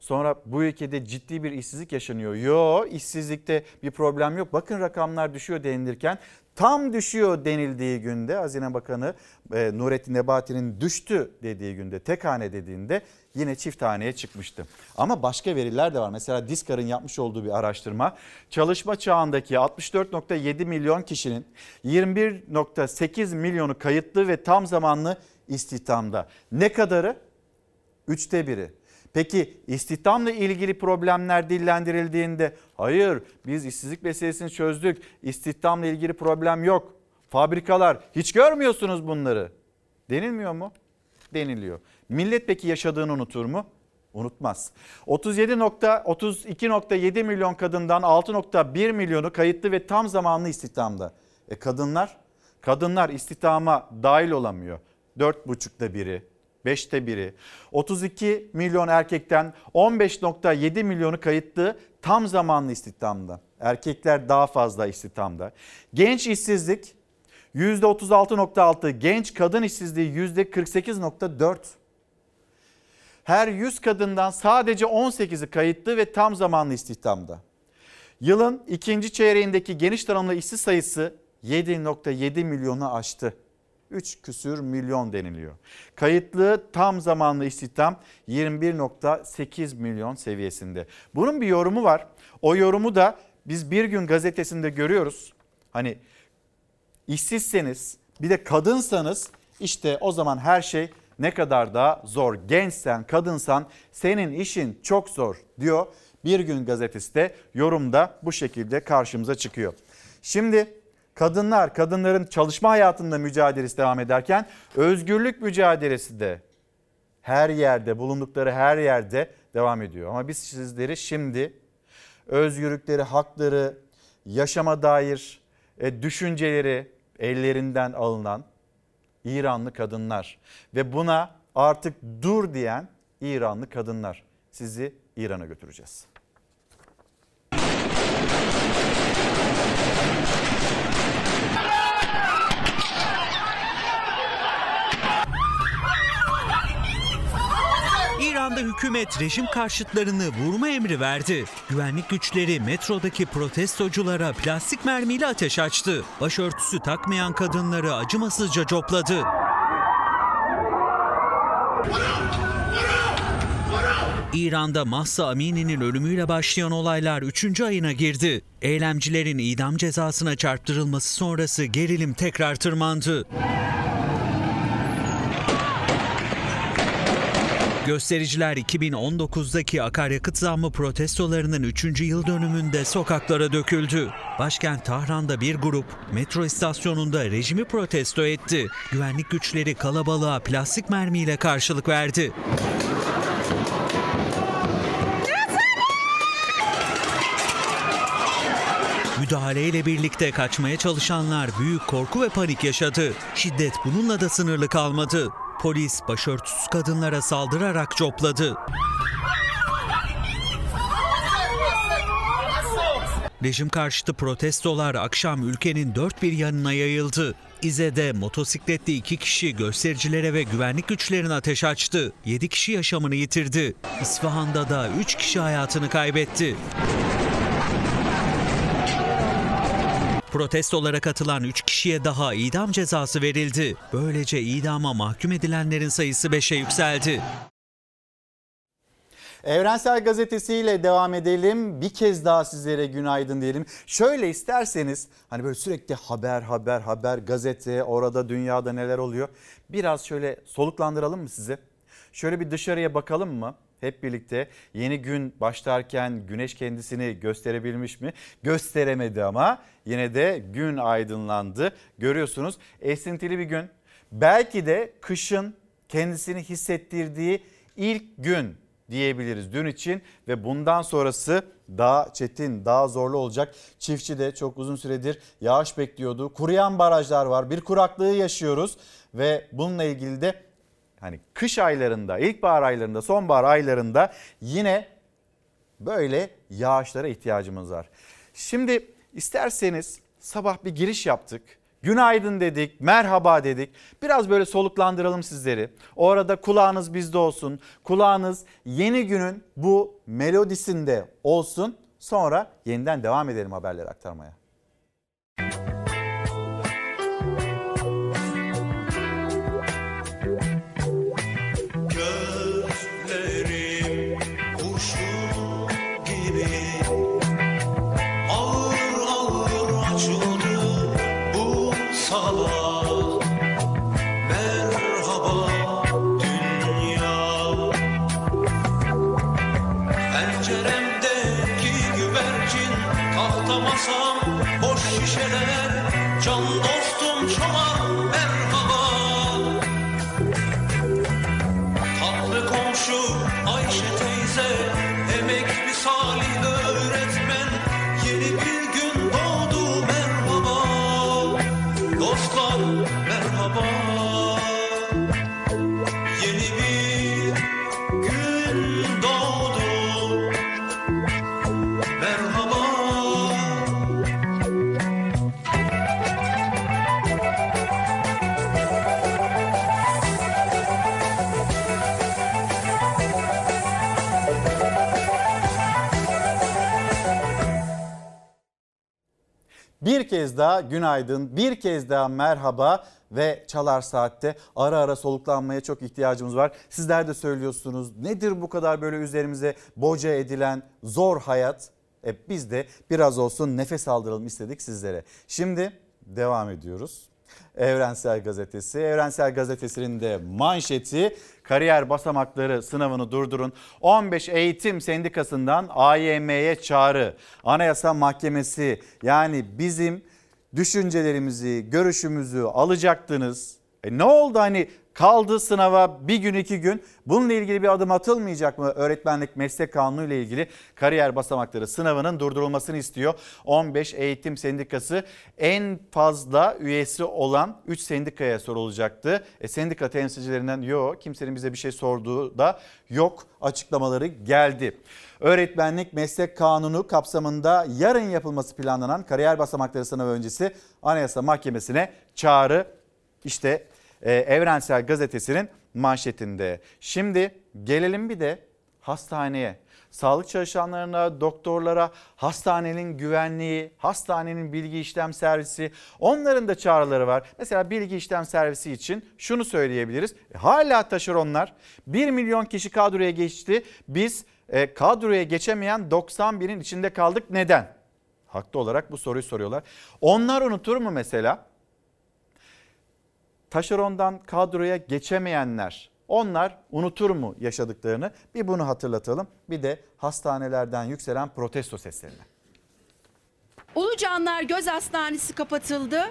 Sonra bu ülkede ciddi bir işsizlik yaşanıyor. Yo işsizlikte bir problem yok. Bakın rakamlar düşüyor denilirken tam düşüyor denildiği günde Hazine Bakanı e, Nurettin Nebati'nin düştü dediği günde tek hane dediğinde yine çift haneye çıkmıştı. Ama başka veriler de var. Mesela Diskar'ın yapmış olduğu bir araştırma çalışma çağındaki 64.7 milyon kişinin 21.8 milyonu kayıtlı ve tam zamanlı istihdamda. Ne kadarı? Üçte biri. Peki istihdamla ilgili problemler dillendirildiğinde hayır biz işsizlik meselesini çözdük. İstihdamla ilgili problem yok. Fabrikalar hiç görmüyorsunuz bunları. Denilmiyor mu? Deniliyor. Millet peki yaşadığını unutur mu? Unutmaz. 37.32.7 milyon kadından 6.1 milyonu kayıtlı ve tam zamanlı istihdamda. E kadınlar? Kadınlar istihdama dahil olamıyor. 4,5'da biri, 5'te biri. 32 milyon erkekten 15.7 milyonu kayıtlı tam zamanlı istihdamda. Erkekler daha fazla istihdamda. Genç işsizlik %36.6, genç kadın işsizliği %48.4. Her 100 kadından sadece 18'i kayıtlı ve tam zamanlı istihdamda. Yılın ikinci çeyreğindeki geniş tanımlı işsiz sayısı 7.7 milyonu aştı. 3 küsür milyon deniliyor. Kayıtlı tam zamanlı istihdam 21.8 milyon seviyesinde. Bunun bir yorumu var. O yorumu da biz bir gün gazetesinde görüyoruz. Hani işsizseniz bir de kadınsanız işte o zaman her şey ne kadar da zor. Gençsen, kadınsan senin işin çok zor diyor. Bir gün gazetesi de yorumda bu şekilde karşımıza çıkıyor. Şimdi kadınlar, kadınların çalışma hayatında mücadelesi devam ederken özgürlük mücadelesi de her yerde, bulundukları her yerde devam ediyor. Ama biz sizleri şimdi özgürlükleri, hakları, yaşama dair e, düşünceleri ellerinden alınan İranlı kadınlar ve buna artık dur diyen İranlı kadınlar. Sizi İran'a götüreceğiz. İran'da hükümet rejim karşıtlarını vurma emri verdi. Güvenlik güçleri metrodaki protestoculara plastik mermiyle ateş açtı. Başörtüsü takmayan kadınları acımasızca copladı. İran'da Mahsa Amini'nin ölümüyle başlayan olaylar 3. ayına girdi. Eylemcilerin idam cezasına çarptırılması sonrası gerilim tekrar tırmandı. Göstericiler 2019'daki akaryakıt zammı protestolarının 3. yıl dönümünde sokaklara döküldü. Başkent Tahran'da bir grup metro istasyonunda rejimi protesto etti. Güvenlik güçleri kalabalığa plastik mermiyle karşılık verdi. Müdahaleyle birlikte kaçmaya çalışanlar büyük korku ve panik yaşadı. Şiddet bununla da sınırlı kalmadı. Polis başörtüsüz kadınlara saldırarak copladı. Rejim karşıtı protestolar akşam ülkenin dört bir yanına yayıldı. İze'de motosikletli iki kişi göstericilere ve güvenlik güçlerine ateş açtı. Yedi kişi yaşamını yitirdi. İsfahan'da da üç kişi hayatını kaybetti. Protestolara katılan 3 kişiye daha idam cezası verildi. Böylece idama mahkum edilenlerin sayısı 5'e yükseldi. Evrensel Gazetesi ile devam edelim. Bir kez daha sizlere günaydın diyelim. Şöyle isterseniz hani böyle sürekli haber haber haber gazete orada dünyada neler oluyor. Biraz şöyle soluklandıralım mı sizi? Şöyle bir dışarıya bakalım mı? Hep birlikte yeni gün başlarken güneş kendisini gösterebilmiş mi? Gösteremedi ama yine de gün aydınlandı. Görüyorsunuz esintili bir gün. Belki de kışın kendisini hissettirdiği ilk gün diyebiliriz dün için ve bundan sonrası daha çetin, daha zorlu olacak. Çiftçi de çok uzun süredir yağış bekliyordu. Kuruyan barajlar var. Bir kuraklığı yaşıyoruz ve bununla ilgili de hani kış aylarında, ilkbahar aylarında, sonbahar aylarında yine böyle yağışlara ihtiyacımız var. Şimdi isterseniz sabah bir giriş yaptık. Günaydın dedik, merhaba dedik. Biraz böyle soluklandıralım sizleri. O arada kulağınız bizde olsun. Kulağınız yeni günün bu melodisinde olsun. Sonra yeniden devam edelim haberleri aktarmaya. Bir kez daha günaydın, bir kez daha merhaba ve Çalar Saat'te ara ara soluklanmaya çok ihtiyacımız var. Sizler de söylüyorsunuz nedir bu kadar böyle üzerimize boca edilen zor hayat? E biz de biraz olsun nefes aldıralım istedik sizlere. Şimdi devam ediyoruz. Evrensel Gazetesi. Evrensel Gazetesi'nin de manşeti kariyer basamakları sınavını durdurun. 15 Eğitim Sendikası'ndan AYM'ye çağrı. Anayasa Mahkemesi yani bizim düşüncelerimizi, görüşümüzü alacaktınız. E ne oldu hani kaldı sınava bir gün iki gün bununla ilgili bir adım atılmayacak mı? Öğretmenlik meslek kanunu ile ilgili kariyer basamakları sınavının durdurulmasını istiyor. 15 eğitim sendikası en fazla üyesi olan 3 sendikaya sorulacaktı. E, sendika temsilcilerinden yok kimsenin bize bir şey sorduğu da yok açıklamaları geldi. Öğretmenlik meslek kanunu kapsamında yarın yapılması planlanan kariyer basamakları sınavı öncesi Anayasa Mahkemesi'ne çağrı işte Evrensel Gazetesi'nin manşetinde. Şimdi gelelim bir de hastaneye. Sağlık çalışanlarına, doktorlara, hastanenin güvenliği, hastanenin bilgi işlem servisi onların da çağrıları var. Mesela bilgi işlem servisi için şunu söyleyebiliriz. E, hala taşeronlar 1 milyon kişi kadroya geçti. Biz e, kadroya geçemeyen 91'in içinde kaldık. Neden? Haklı olarak bu soruyu soruyorlar. Onlar unutur mu mesela? Taşerondan kadroya geçemeyenler onlar unutur mu yaşadıklarını? Bir bunu hatırlatalım. Bir de hastanelerden yükselen protesto seslerini. Ulucanlar Göz Hastanesi kapatıldı.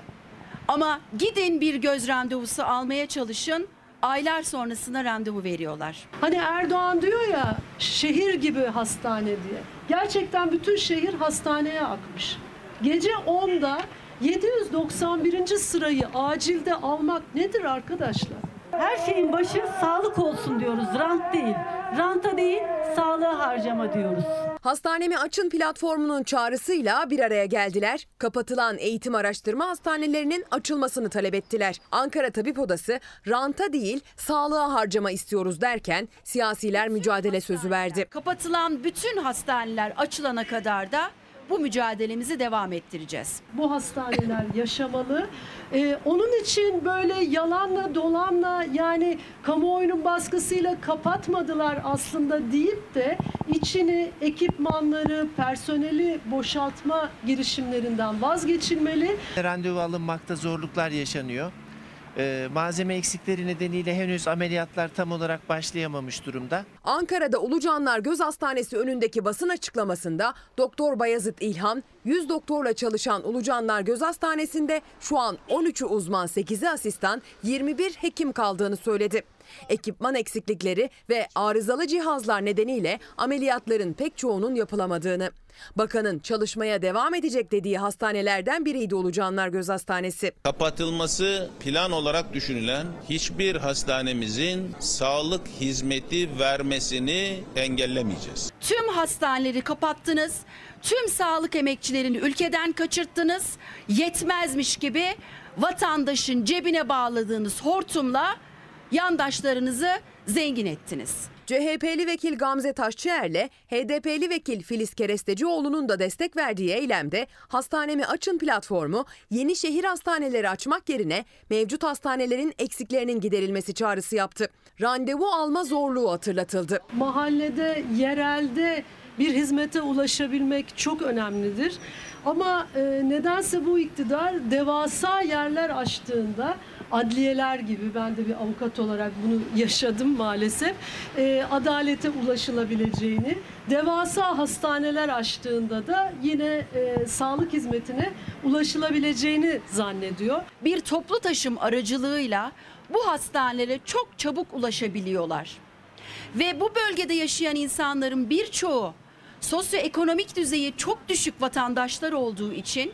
Ama gidin bir göz randevusu almaya çalışın. Aylar sonrasında randevu veriyorlar. Hani Erdoğan diyor ya şehir gibi hastane diye. Gerçekten bütün şehir hastaneye akmış. Gece 10'da 791. sırayı acilde almak nedir arkadaşlar? Her şeyin başı sağlık olsun diyoruz, rant değil. Ranta değil, sağlığa harcama diyoruz. Hastanemi Açın platformunun çağrısıyla bir araya geldiler. Kapatılan eğitim araştırma hastanelerinin açılmasını talep ettiler. Ankara Tabip Odası ranta değil sağlığa harcama istiyoruz derken siyasiler mücadele sözü verdi. Kapatılan bütün hastaneler açılana kadar da bu mücadelemizi devam ettireceğiz. Bu hastaneler yaşamalı. Ee, onun için böyle yalanla dolanla yani kamuoyunun baskısıyla kapatmadılar aslında deyip de içini ekipmanları, personeli boşaltma girişimlerinden vazgeçilmeli. Randevu alınmakta zorluklar yaşanıyor. Ee, malzeme eksikleri nedeniyle henüz ameliyatlar tam olarak başlayamamış durumda. Ankara'da Ulucanlar Göz Hastanesi önündeki basın açıklamasında Doktor Bayazıt İlhan, 100 doktorla çalışan Ulucanlar Göz Hastanesi'nde şu an 13'ü uzman, 8'i asistan, 21 hekim kaldığını söyledi. Ekipman eksiklikleri ve arızalı cihazlar nedeniyle ameliyatların pek çoğunun yapılamadığını. Bakanın çalışmaya devam edecek dediği hastanelerden biriydi Ulucanlar Göz Hastanesi. Kapatılması plan olarak düşünülen hiçbir hastanemizin sağlık hizmeti vermesini engellemeyeceğiz. Tüm hastaneleri kapattınız. Tüm sağlık emekçilerini ülkeden kaçırttınız. Yetmezmiş gibi vatandaşın cebine bağladığınız hortumla yandaşlarınızı zengin ettiniz. CHP'li vekil Gamze Taşçıer'le HDP'li vekil Filiz Kerestecioğlu'nun da destek verdiği eylemde Hastanemi Açın platformu yeni şehir hastaneleri açmak yerine mevcut hastanelerin eksiklerinin giderilmesi çağrısı yaptı. Randevu alma zorluğu hatırlatıldı. Mahallede, yerelde bir hizmete ulaşabilmek çok önemlidir. Ama e, nedense bu iktidar devasa yerler açtığında adliyeler gibi ben de bir avukat olarak bunu yaşadım maalesef. E, adalete ulaşılabileceğini, devasa hastaneler açtığında da yine e, sağlık hizmetine ulaşılabileceğini zannediyor. Bir toplu taşım aracılığıyla bu hastanelere çok çabuk ulaşabiliyorlar. Ve bu bölgede yaşayan insanların birçoğu sosyoekonomik düzeyi çok düşük vatandaşlar olduğu için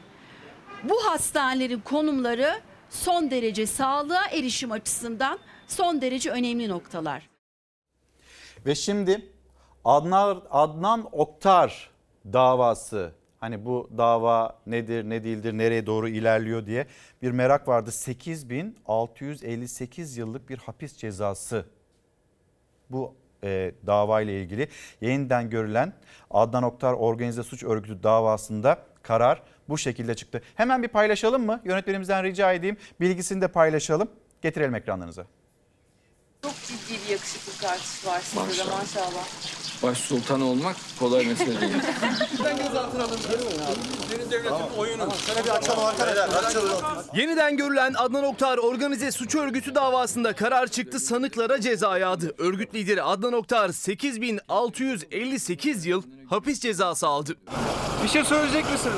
bu hastanelerin konumları son derece sağlığa erişim açısından son derece önemli noktalar. Ve şimdi Adnan, Adnan Oktar davası hani bu dava nedir ne değildir nereye doğru ilerliyor diye bir merak vardı. 8658 yıllık bir hapis cezası bu e, dava ile ilgili yeniden görülen Adnan Oktar Organize Suç Örgütü davasında karar bu şekilde çıktı. Hemen bir paylaşalım mı? Yönetmenimizden rica edeyim bilgisini de paylaşalım. Getirelim ekranlarınıza. Çok ciddi bir yakışıklık artışı var sizde de maşallah. Baş sultan olmak kolay mesele değil. (laughs) Yeniden görülen Adnan Oktar organize suç örgütü davasında karar çıktı sanıklara ceza yağdı. Örgüt lideri Adnan Oktar 8658 yıl hapis cezası aldı. Bir şey söyleyecek misiniz?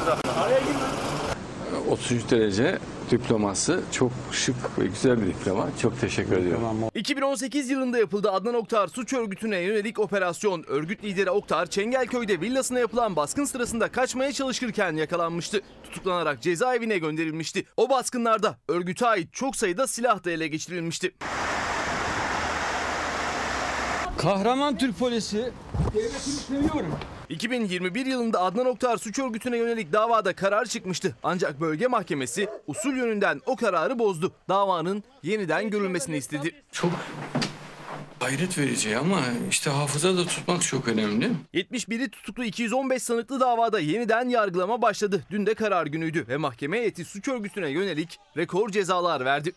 33 derece diploması çok şık ve güzel bir diploma. Çok teşekkür ediyorum. 2018 yılında yapıldı Adnan Oktar suç örgütüne yönelik operasyon. Örgüt lideri Oktar Çengelköy'de villasına yapılan baskın sırasında kaçmaya çalışırken yakalanmıştı. Tutuklanarak cezaevine gönderilmişti. O baskınlarda örgüte ait çok sayıda silah da ele geçirilmişti. Kahraman Türk polisi. Devletimi seviyorum. 2021 yılında Adnan Oktar suç örgütüne yönelik davada karar çıkmıştı. Ancak bölge mahkemesi usul yönünden o kararı bozdu. Davanın yeniden görülmesini istedi. Çok hayret verici ama işte hafıza da tutmak çok önemli. 71'i tutuklu 215 sanıklı davada yeniden yargılama başladı. Dün de karar günüydü ve mahkeme heyeti suç örgütüne yönelik rekor cezalar verdi.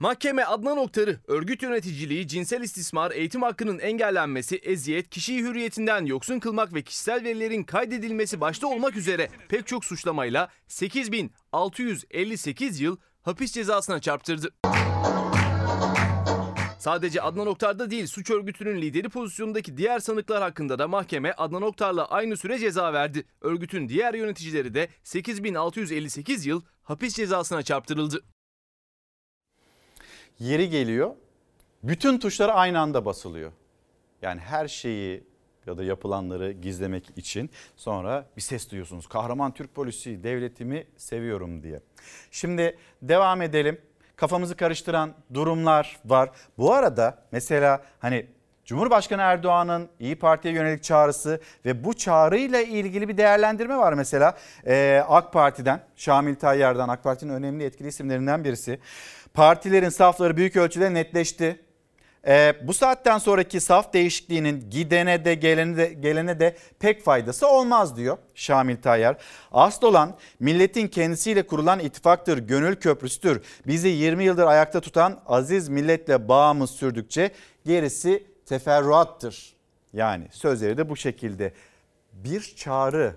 Mahkeme Adnan Oktar'ı örgüt yöneticiliği, cinsel istismar, eğitim hakkının engellenmesi, eziyet, kişiyi hürriyetinden yoksun kılmak ve kişisel verilerin kaydedilmesi başta olmak üzere pek çok suçlamayla 8658 yıl hapis cezasına çarptırdı. Sadece Adnan Oktar'da değil suç örgütünün lideri pozisyondaki diğer sanıklar hakkında da mahkeme Adnan Oktar'la aynı süre ceza verdi. Örgütün diğer yöneticileri de 8658 yıl hapis cezasına çarptırıldı. Yeri geliyor. Bütün tuşlar aynı anda basılıyor. Yani her şeyi ya da yapılanları gizlemek için sonra bir ses duyuyorsunuz. Kahraman Türk polisi devletimi seviyorum diye. Şimdi devam edelim. Kafamızı karıştıran durumlar var. Bu arada mesela hani Cumhurbaşkanı Erdoğan'ın İyi Parti'ye yönelik çağrısı ve bu çağrıyla ilgili bir değerlendirme var mesela ee, AK Parti'den Şamil Tayyar'dan AK Parti'nin önemli etkili isimlerinden birisi. Partilerin safları büyük ölçüde netleşti. Ee, bu saatten sonraki saf değişikliğinin gidene de gelene de gelene de pek faydası olmaz diyor Şamil Tayyar. Asıl olan milletin kendisiyle kurulan ittifaktır, gönül köprüsüdür. Bizi 20 yıldır ayakta tutan aziz milletle bağımız sürdükçe gerisi teferruattır. Yani sözleri de bu şekilde. Bir çağrı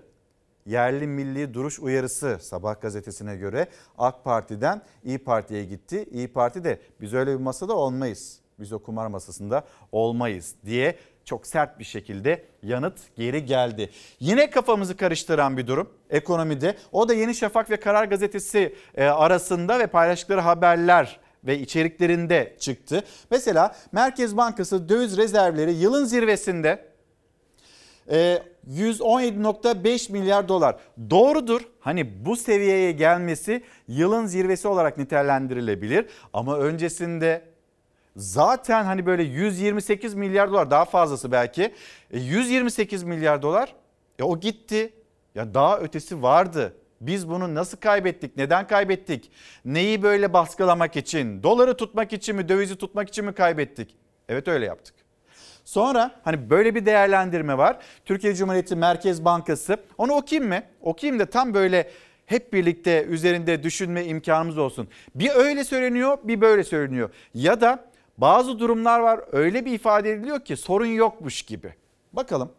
yerli milli duruş uyarısı Sabah gazetesine göre AK Parti'den İyi Parti'ye gitti. İyi Parti de biz öyle bir masada olmayız. Biz o kumar masasında olmayız diye çok sert bir şekilde yanıt geri geldi. Yine kafamızı karıştıran bir durum ekonomide. O da Yeni Şafak ve Karar Gazetesi e, arasında ve paylaştıkları haberler ve içeriklerinde çıktı. Mesela Merkez Bankası döviz rezervleri yılın zirvesinde 117.5 e, milyar dolar. Doğrudur. Hani bu seviyeye gelmesi yılın zirvesi olarak nitelendirilebilir ama öncesinde zaten hani böyle 128 milyar dolar daha fazlası belki. 128 milyar dolar e o gitti. Ya daha ötesi vardı. Biz bunu nasıl kaybettik? Neden kaybettik? Neyi böyle baskılamak için? Doları tutmak için mi, dövizi tutmak için mi kaybettik? Evet öyle yaptık. Sonra hani böyle bir değerlendirme var. Türkiye Cumhuriyeti Merkez Bankası. Onu okuyayım mı? Okuyayım da tam böyle hep birlikte üzerinde düşünme imkanımız olsun. Bir öyle söyleniyor, bir böyle söyleniyor. Ya da bazı durumlar var öyle bir ifade ediliyor ki sorun yokmuş gibi. Bakalım.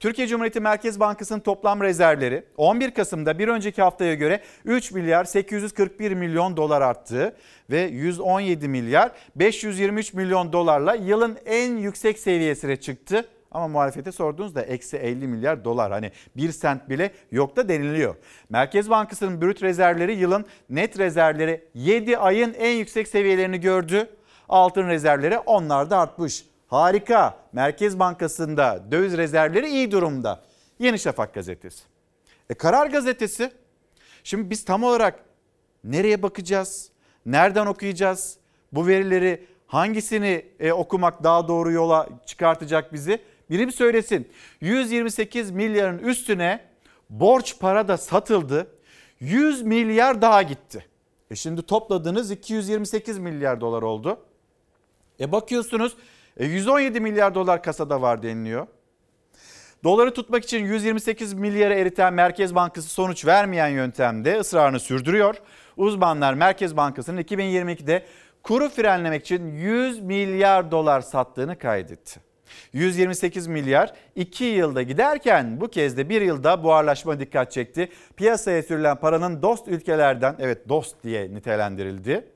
Türkiye Cumhuriyeti Merkez Bankası'nın toplam rezervleri 11 Kasım'da bir önceki haftaya göre 3 milyar 841 milyon dolar arttı ve 117 milyar 523 milyon dolarla yılın en yüksek seviyesine çıktı. Ama muhalefete sorduğunuzda eksi 50 milyar dolar hani bir sent bile yok da deniliyor. Merkez Bankası'nın brüt rezervleri yılın net rezervleri 7 ayın en yüksek seviyelerini gördü. Altın rezervleri onlar da artmış. Harika. Merkez Bankası'nda döviz rezervleri iyi durumda. Yeni Şafak gazetesi. E, Karar gazetesi. Şimdi biz tam olarak nereye bakacağız? Nereden okuyacağız? Bu verileri hangisini e, okumak daha doğru yola çıkartacak bizi? Biri bir söylesin. 128 milyarın üstüne borç para da satıldı. 100 milyar daha gitti. E şimdi topladığınız 228 milyar dolar oldu. E bakıyorsunuz e 117 milyar dolar kasada var deniliyor. Doları tutmak için 128 milyara eriten Merkez Bankası sonuç vermeyen yöntemde ısrarını sürdürüyor. Uzmanlar Merkez Bankası'nın 2022'de kuru frenlemek için 100 milyar dolar sattığını kaydetti. 128 milyar 2 yılda giderken bu kez de bir yılda buharlaşma dikkat çekti. Piyasaya sürülen paranın dost ülkelerden evet dost diye nitelendirildi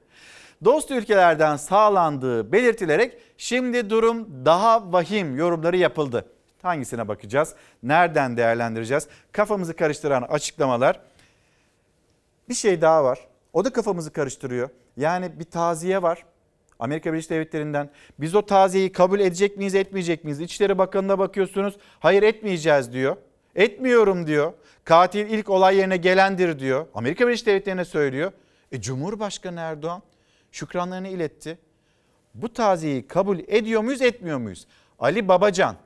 dost ülkelerden sağlandığı belirtilerek şimdi durum daha vahim yorumları yapıldı. Hangisine bakacağız? Nereden değerlendireceğiz? Kafamızı karıştıran açıklamalar Bir şey daha var. O da kafamızı karıştırıyor. Yani bir taziye var. Amerika Birleşik Devletleri'nden. Biz o taziyeyi kabul edecek miyiz, etmeyecek miyiz? İçişleri Bakanı'na bakıyorsunuz. Hayır etmeyeceğiz diyor. Etmiyorum diyor. Katil ilk olay yerine gelendir diyor. Amerika Birleşik Devletleri'ne söylüyor. E Cumhurbaşkanı Erdoğan şükranlarını iletti. Bu taziyeyi kabul ediyor muyuz, etmiyor muyuz? Ali Babacan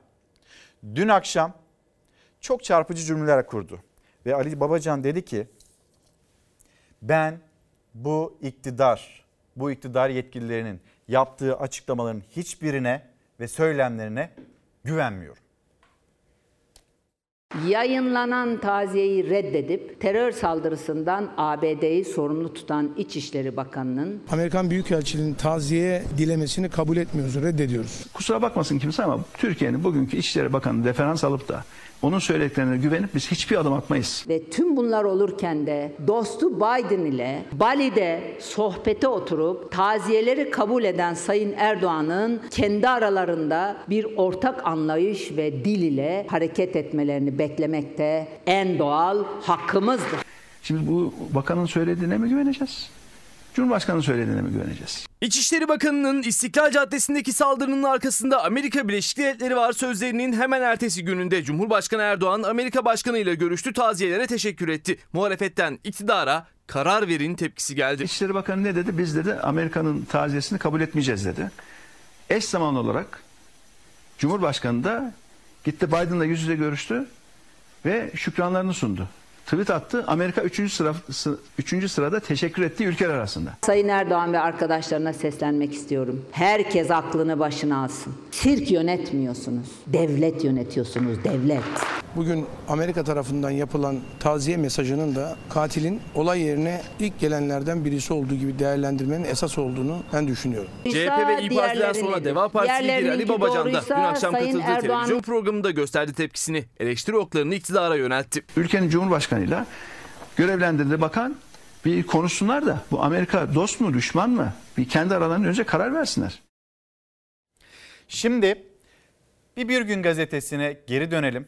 dün akşam çok çarpıcı cümleler kurdu. Ve Ali Babacan dedi ki ben bu iktidar, bu iktidar yetkililerinin yaptığı açıklamaların hiçbirine ve söylemlerine güvenmiyorum. Yayınlanan taziyeyi reddedip terör saldırısından ABD'yi sorumlu tutan İçişleri Bakanı'nın Amerikan Büyükelçiliğinin taziye dilemesini kabul etmiyoruz, reddediyoruz. Kusura bakmasın kimse ama Türkiye'nin bugünkü İçişleri Bakanı referans alıp da onun söylediklerine güvenip biz hiçbir adım atmayız. ve tüm bunlar olurken de dostu Biden ile Bali'de sohbete oturup taziyeleri kabul eden Sayın Erdoğan'ın kendi aralarında bir ortak anlayış ve dil ile hareket etmelerini beklemekte en doğal hakkımızdır. Şimdi bu bakanın söylediğine mi güveneceğiz? Cumhurbaşkanının söylediğine mi güveneceğiz? İçişleri Bakanı'nın İstiklal Caddesi'ndeki saldırının arkasında Amerika Birleşik Devletleri var sözlerinin hemen ertesi gününde Cumhurbaşkanı Erdoğan Amerika Başkanı ile görüştü taziyelere teşekkür etti. Muhalefetten iktidara karar verin tepkisi geldi. İçişleri Bakanı ne dedi? Biz dedi Amerika'nın taziyesini kabul etmeyeceğiz dedi. Eş zamanlı olarak Cumhurbaşkanı da gitti Biden'la yüz yüze görüştü ve şükranlarını sundu. Tweet attı. Amerika 3. sıra 3. sırada teşekkür ettiği ülkeler arasında. Sayın Erdoğan ve arkadaşlarına seslenmek istiyorum. Herkes aklını başına alsın. Sirk yönetmiyorsunuz. Devlet yönetiyorsunuz. Devlet. Bugün Amerika tarafından yapılan taziye mesajının da katilin olay yerine ilk gelenlerden birisi olduğu gibi değerlendirmenin esas olduğunu ben düşünüyorum. CHP ve İYİ Parti'den sonra Deva Partisi lideri Ali Babacan da dün akşam katıldığı Erdoğan- televizyon programında gösterdi tepkisini. Eleştiri oklarını iktidara yöneltti. Ülkenin Cumhurbaşkanıyla görevlendirdiği bakan bir konuşsunlar da bu Amerika dost mu düşman mı? Bir kendi aralarında önce karar versinler. Şimdi bir Bir Gün gazetesine geri dönelim.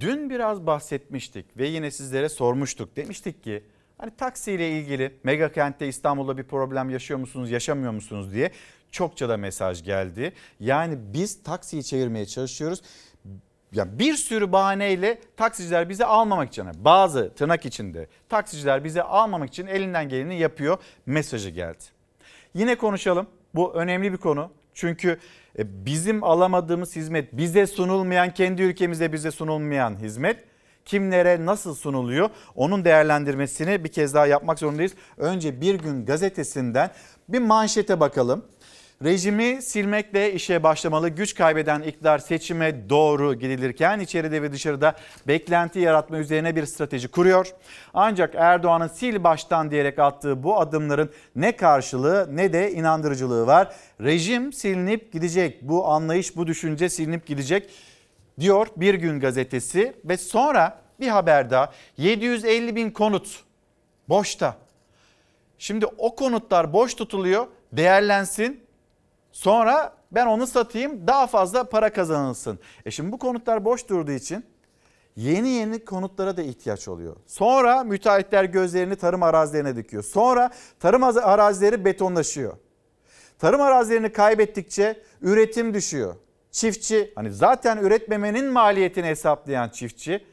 Dün biraz bahsetmiştik ve yine sizlere sormuştuk. Demiştik ki hani taksi ile ilgili mega kentte İstanbul'da bir problem yaşıyor musunuz, yaşamıyor musunuz diye çokça da mesaj geldi. Yani biz taksiyi çevirmeye çalışıyoruz. Ya bir sürü bahaneyle taksiciler bizi almamak için yani bazı tırnak içinde taksiciler bizi almamak için elinden geleni yapıyor mesajı geldi. Yine konuşalım. Bu önemli bir konu. Çünkü e, bizim alamadığımız hizmet, bize sunulmayan, kendi ülkemizde bize sunulmayan hizmet kimlere nasıl sunuluyor? Onun değerlendirmesini bir kez daha yapmak zorundayız. Önce Bir Gün gazetesinden bir manşete bakalım. Rejimi silmekle işe başlamalı güç kaybeden iktidar seçime doğru gidilirken içeride ve dışarıda beklenti yaratma üzerine bir strateji kuruyor. Ancak Erdoğan'ın sil baştan diyerek attığı bu adımların ne karşılığı ne de inandırıcılığı var. Rejim silinip gidecek bu anlayış bu düşünce silinip gidecek diyor Bir Gün gazetesi ve sonra bir haber daha 750 bin konut boşta. Şimdi o konutlar boş tutuluyor değerlensin Sonra ben onu satayım daha fazla para kazanılsın. E şimdi bu konutlar boş durduğu için yeni yeni konutlara da ihtiyaç oluyor. Sonra müteahhitler gözlerini tarım arazilerine dikiyor. Sonra tarım arazileri betonlaşıyor. Tarım arazilerini kaybettikçe üretim düşüyor. Çiftçi hani zaten üretmemenin maliyetini hesaplayan çiftçi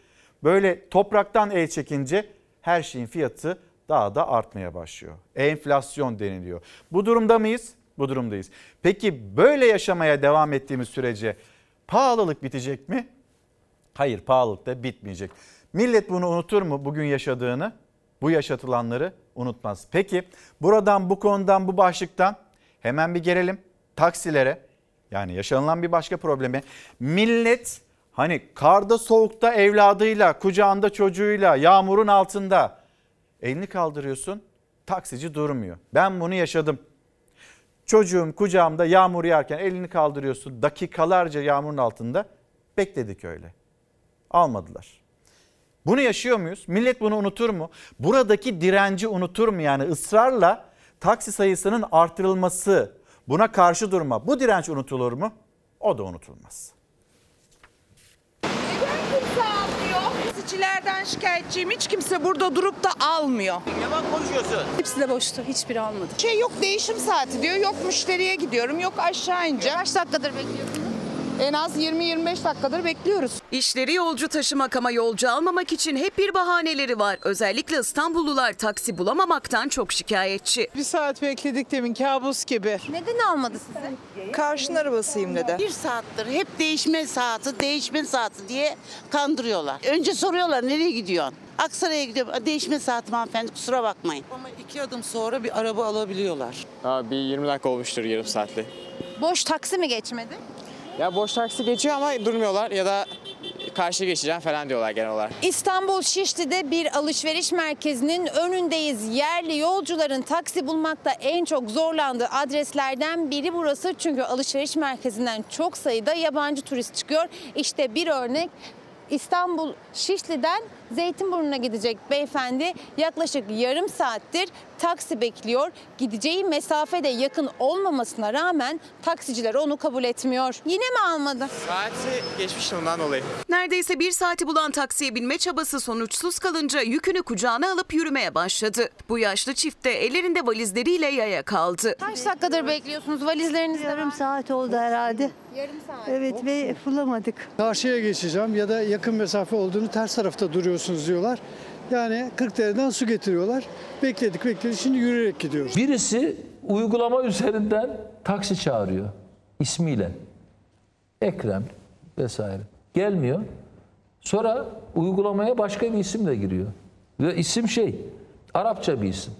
böyle topraktan el çekince her şeyin fiyatı daha da artmaya başlıyor. Enflasyon deniliyor. Bu durumda mıyız? Bu durumdayız. Peki böyle yaşamaya devam ettiğimiz sürece pahalılık bitecek mi? Hayır pahalılık da bitmeyecek. Millet bunu unutur mu bugün yaşadığını? Bu yaşatılanları unutmaz. Peki buradan bu konudan bu başlıktan hemen bir gelelim taksilere. Yani yaşanılan bir başka probleme. Millet hani karda soğukta evladıyla, kucağında çocuğuyla, yağmurun altında elini kaldırıyorsun. Taksici durmuyor. Ben bunu yaşadım. Çocuğum kucağımda yağmur yağarken elini kaldırıyorsun. Dakikalarca yağmurun altında bekledik öyle. Almadılar. Bunu yaşıyor muyuz? Millet bunu unutur mu? Buradaki direnci unutur mu? Yani ısrarla taksi sayısının artırılması, buna karşı durma. Bu direnç unutulur mu? O da unutulmaz. Taksicilerden şikayetçiyim. Hiç kimse burada durup da almıyor. Yalan konuşuyorsun. Hepsi de boştu. Hiçbiri almadı. Şey yok değişim saati diyor. Yok müşteriye gidiyorum. Yok aşağı ineceğim. Kaç dakikadır bekliyorsunuz? En az 20-25 dakikadır bekliyoruz. İşleri yolcu taşımak ama yolcu almamak için hep bir bahaneleri var. Özellikle İstanbullular taksi bulamamaktan çok şikayetçi. Bir saat bekledik demin kabus gibi. Neden almadı sizi? Karşın arabasıyım dedi. Bir saattir hep değişme saati, değişme saati diye kandırıyorlar. Önce soruyorlar nereye gidiyorsun? Aksaray'a gidiyorum. "Aa, Değişme saati hanımefendi kusura bakmayın. Ama iki adım sonra bir araba alabiliyorlar. Abi bir 20 dakika olmuştur yarım saatte. Boş taksi mi geçmedi? Ya boş taksi geçiyor ama durmuyorlar ya da karşı geçeceğim falan diyorlar genel olarak. İstanbul Şişli'de bir alışveriş merkezinin önündeyiz. Yerli yolcuların taksi bulmakta en çok zorlandığı adreslerden biri burası. Çünkü alışveriş merkezinden çok sayıda yabancı turist çıkıyor. İşte bir örnek İstanbul Şişli'den Zeytinburnu'na gidecek beyefendi yaklaşık yarım saattir taksi bekliyor. Gideceği mesafe de yakın olmamasına rağmen taksiciler onu kabul etmiyor. Yine mi almadı? Saati geçmişti ondan dolayı. Neredeyse bir saati bulan taksiye binme çabası sonuçsuz kalınca yükünü kucağına alıp yürümeye başladı. Bu yaşlı çift de ellerinde valizleriyle yaya kaldı. Kaç dakikadır bekliyorsunuz? Valizleriniz Yarım saat oldu herhalde. Yarım saat. Evet ve bulamadık. Karşıya geçeceğim ya da yakın mesafe olduğunu ters tarafta duruyorsunuz diyorlar. Yani 40 dereden su getiriyorlar. Bekledik bekledik şimdi yürüyerek gidiyoruz. Birisi uygulama üzerinden taksi çağırıyor ismiyle. Ekrem vesaire. Gelmiyor. Sonra uygulamaya başka bir isimle giriyor. Ve isim şey Arapça bir isim.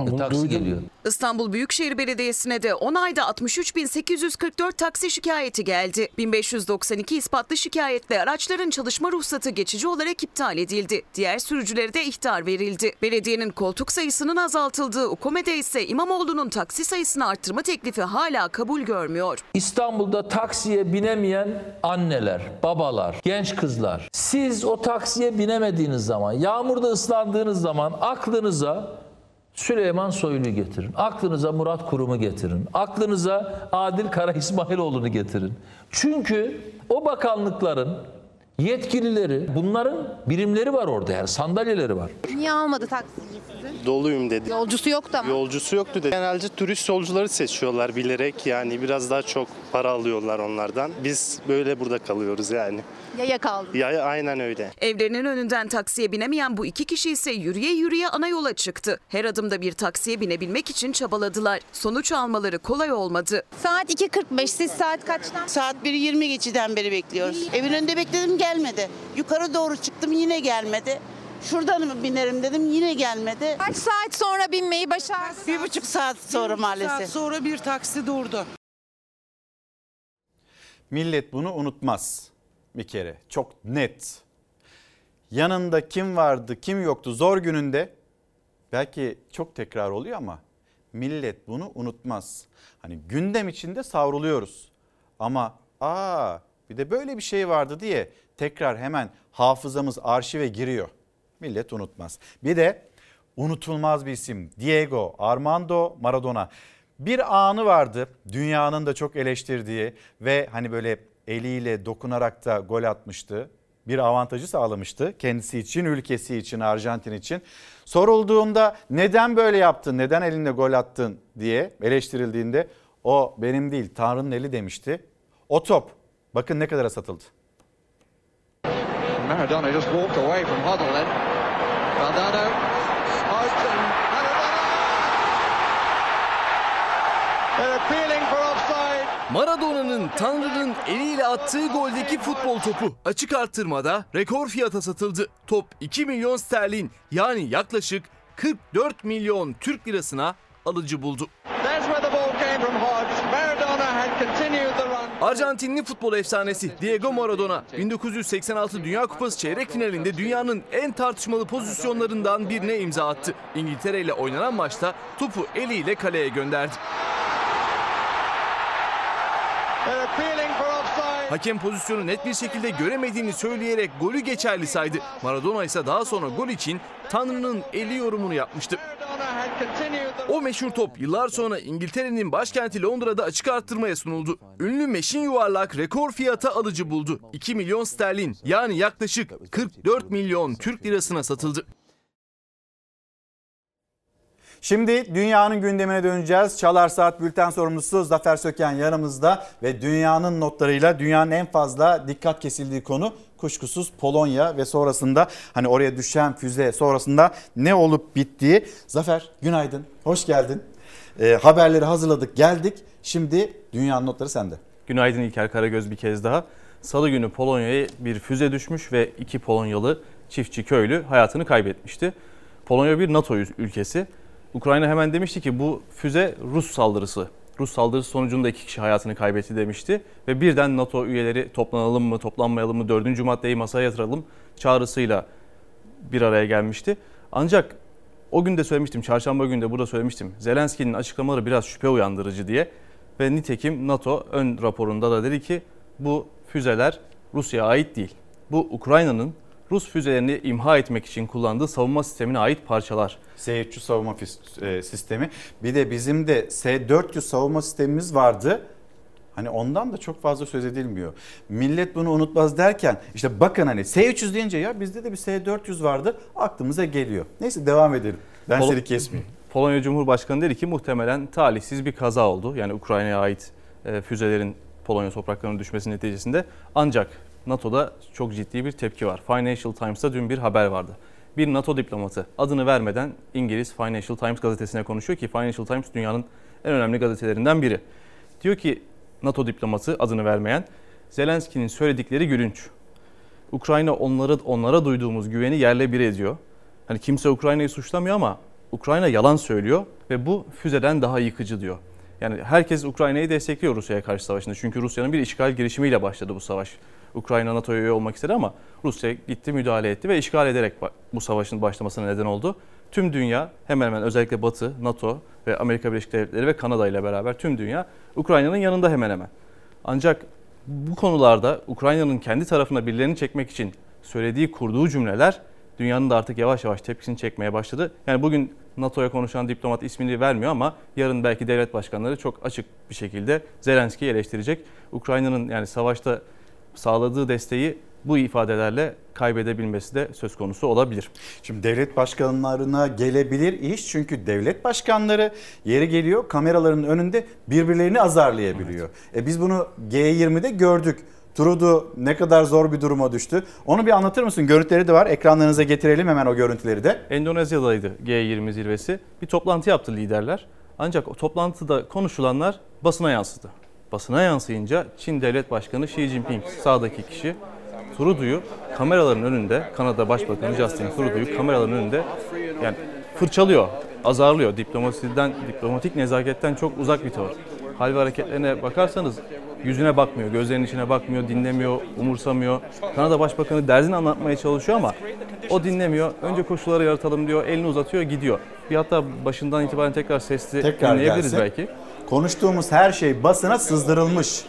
E, taksi geliyor. İstanbul Büyükşehir Belediyesi'ne de 10 ayda 63.844 taksi şikayeti geldi. 1592 ispatlı şikayetle araçların çalışma ruhsatı geçici olarak iptal edildi. Diğer sürücülere de ihtar verildi. Belediyenin koltuk sayısının azaltıldığı UKOME'de ise İmamoğlu'nun taksi sayısını arttırma teklifi hala kabul görmüyor. İstanbul'da taksiye binemeyen anneler, babalar, genç kızlar. Siz o taksiye binemediğiniz zaman, yağmurda ıslandığınız zaman aklınıza Süleyman Soylu'yu getirin. Aklınıza Murat Kurum'u getirin. Aklınıza Adil Kara İsmailoğlu'nu getirin. Çünkü o bakanlıkların yetkilileri, bunların birimleri var orada yani sandalyeleri var. Niye almadı taksici sizi? Doluyum dedi. Yolcusu yoktu ama. Yolcusu yoktu dedi. Genelde turist yolcuları seçiyorlar bilerek yani biraz daha çok para alıyorlar onlardan. Biz böyle burada kalıyoruz yani. Yaya kaldı. Ya aynen öyle. Evlerinin önünden taksiye binemeyen bu iki kişi ise yürüye yürüye ana yola çıktı. Her adımda bir taksiye binebilmek için çabaladılar. Sonuç almaları kolay olmadı. Saat 2.45 siz saat kaçtan? Saat 1'i 20 geçiden beri bekliyoruz. Evin önünde bekledim gelmedi. Yukarı doğru çıktım yine gelmedi. Şuradan mı binerim dedim yine gelmedi. Kaç saat sonra binmeyi başardınız? Bir buçuk saat sonra maalesef. Saat sonra bir taksi durdu. Millet bunu unutmaz bir kere. Çok net. Yanında kim vardı, kim yoktu zor gününde belki çok tekrar oluyor ama millet bunu unutmaz. Hani gündem içinde savruluyoruz. Ama aa bir de böyle bir şey vardı diye tekrar hemen hafızamız arşive giriyor. Millet unutmaz. Bir de unutulmaz bir isim Diego Armando Maradona. Bir anı vardı dünyanın da çok eleştirdiği ve hani böyle eliyle dokunarak da gol atmıştı. Bir avantajı sağlamıştı kendisi için, ülkesi için, Arjantin için. Sorulduğunda neden böyle yaptın, neden elinde gol attın diye eleştirildiğinde o benim değil Tanrı'nın eli demişti. O top bakın ne kadara satıldı. Maradona just walked away from Huddle then. Valdano, and Maradona! They're appealing. Maradona'nın Tanrı'nın eliyle attığı goldeki futbol topu açık arttırmada rekor fiyata satıldı. Top 2 milyon sterlin yani yaklaşık 44 milyon Türk lirasına alıcı buldu. Arjantinli futbol efsanesi Diego Maradona 1986 Dünya Kupası çeyrek finalinde dünyanın en tartışmalı pozisyonlarından birine imza attı. İngiltere ile oynanan maçta topu eliyle kaleye gönderdi. They're appealing for offside. Hakem pozisyonu net bir şekilde göremediğini söyleyerek golü geçerli saydı. Maradona ise daha sonra gol için Tanrı'nın eli yorumunu yapmıştı. O meşhur top yıllar sonra İngiltere'nin başkenti Londra'da açık arttırmaya sunuldu. Ünlü meşin yuvarlak rekor fiyata alıcı buldu. 2 milyon sterlin yani yaklaşık 44 milyon Türk lirasına satıldı. Şimdi dünyanın gündemine döneceğiz. Çalar Saat Bülten sorumlusu Zafer Söken yanımızda ve dünyanın notlarıyla dünyanın en fazla dikkat kesildiği konu kuşkusuz Polonya ve sonrasında hani oraya düşen füze sonrasında ne olup bittiği. Zafer günaydın, hoş geldin. Ee, haberleri hazırladık, geldik. Şimdi dünyanın notları sende. Günaydın İlker Karagöz bir kez daha. Salı günü Polonya'ya bir füze düşmüş ve iki Polonyalı çiftçi köylü hayatını kaybetmişti. Polonya bir NATO ülkesi. Ukrayna hemen demişti ki bu füze Rus saldırısı. Rus saldırısı sonucunda iki kişi hayatını kaybetti demişti. Ve birden NATO üyeleri toplanalım mı toplanmayalım mı dördüncü maddeyi masaya yatıralım çağrısıyla bir araya gelmişti. Ancak o gün de söylemiştim, çarşamba günü de burada söylemiştim. Zelenski'nin açıklamaları biraz şüphe uyandırıcı diye. Ve nitekim NATO ön raporunda da dedi ki bu füzeler Rusya'ya ait değil. Bu Ukrayna'nın Rus füzelerini imha etmek için kullandığı savunma sistemine ait parçalar. S-300 savunma e, sistemi. Bir de bizim de S-400 savunma sistemimiz vardı. Hani ondan da çok fazla söz edilmiyor. Millet bunu unutmaz derken işte bakın hani S-300 deyince ya bizde de bir S-400 vardı aklımıza geliyor. Neyse devam edelim. Ben Pol- seni kesmeyeyim. Polonya Cumhurbaşkanı dedi ki muhtemelen talihsiz bir kaza oldu. Yani Ukrayna'ya ait e, füzelerin Polonya topraklarına düşmesi neticesinde. Ancak NATO'da çok ciddi bir tepki var. Financial Times'ta dün bir haber vardı. Bir NATO diplomatı adını vermeden İngiliz Financial Times gazetesine konuşuyor ki Financial Times dünyanın en önemli gazetelerinden biri. Diyor ki NATO diplomatı adını vermeyen Zelenski'nin söyledikleri gülünç. Ukrayna onları onlara duyduğumuz güveni yerle bir ediyor. Hani kimse Ukrayna'yı suçlamıyor ama Ukrayna yalan söylüyor ve bu füzeden daha yıkıcı diyor. Yani herkes Ukrayna'yı destekliyor Rusya'ya karşı savaşında. Çünkü Rusya'nın bir işgal girişimiyle başladı bu savaş. Ukrayna NATO'ya üye olmak istedi ama Rusya gitti müdahale etti ve işgal ederek bu savaşın başlamasına neden oldu. Tüm dünya hemen hemen özellikle Batı, NATO ve Amerika Birleşik Devletleri ve Kanada ile beraber tüm dünya Ukrayna'nın yanında hemen hemen. Ancak bu konularda Ukrayna'nın kendi tarafına birilerini çekmek için söylediği, kurduğu cümleler dünyanın da artık yavaş yavaş tepkisini çekmeye başladı. Yani bugün NATO'ya konuşan diplomat ismini vermiyor ama yarın belki devlet başkanları çok açık bir şekilde Zelenski'yi eleştirecek. Ukrayna'nın yani savaşta sağladığı desteği bu ifadelerle kaybedebilmesi de söz konusu olabilir. Şimdi devlet başkanlarına gelebilir iş çünkü devlet başkanları yeri geliyor kameraların önünde birbirlerini azarlayabiliyor. Evet. E biz bunu G20'de gördük. Trudeau ne kadar zor bir duruma düştü. Onu bir anlatır mısın? Görüntüleri de var. Ekranlarınıza getirelim hemen o görüntüleri de. Endonezya'daydı G20 zirvesi. Bir toplantı yaptı liderler. Ancak o toplantıda konuşulanlar basına yansıdı. Basına yansıyınca Çin Devlet Başkanı Xi Jinping sağdaki kişi Trudeau'yu kameraların önünde Kanada Başbakanı Justin Trudeau'yu kameraların önünde yani fırçalıyor, azarlıyor. Diplomasiden, diplomatik nezaketten çok uzak bir tavır. Hal ve hareketlerine bakarsanız yüzüne bakmıyor, gözlerinin içine bakmıyor, dinlemiyor, umursamıyor. Kanada Başbakanı derdini anlatmaya çalışıyor ama o dinlemiyor. Önce koşulları yaratalım diyor, elini uzatıyor, gidiyor. Bir hatta başından itibaren tekrar sesli tekrar dinleyebiliriz gelsin. belki. Konuştuğumuz her şey basına sızdırılmış.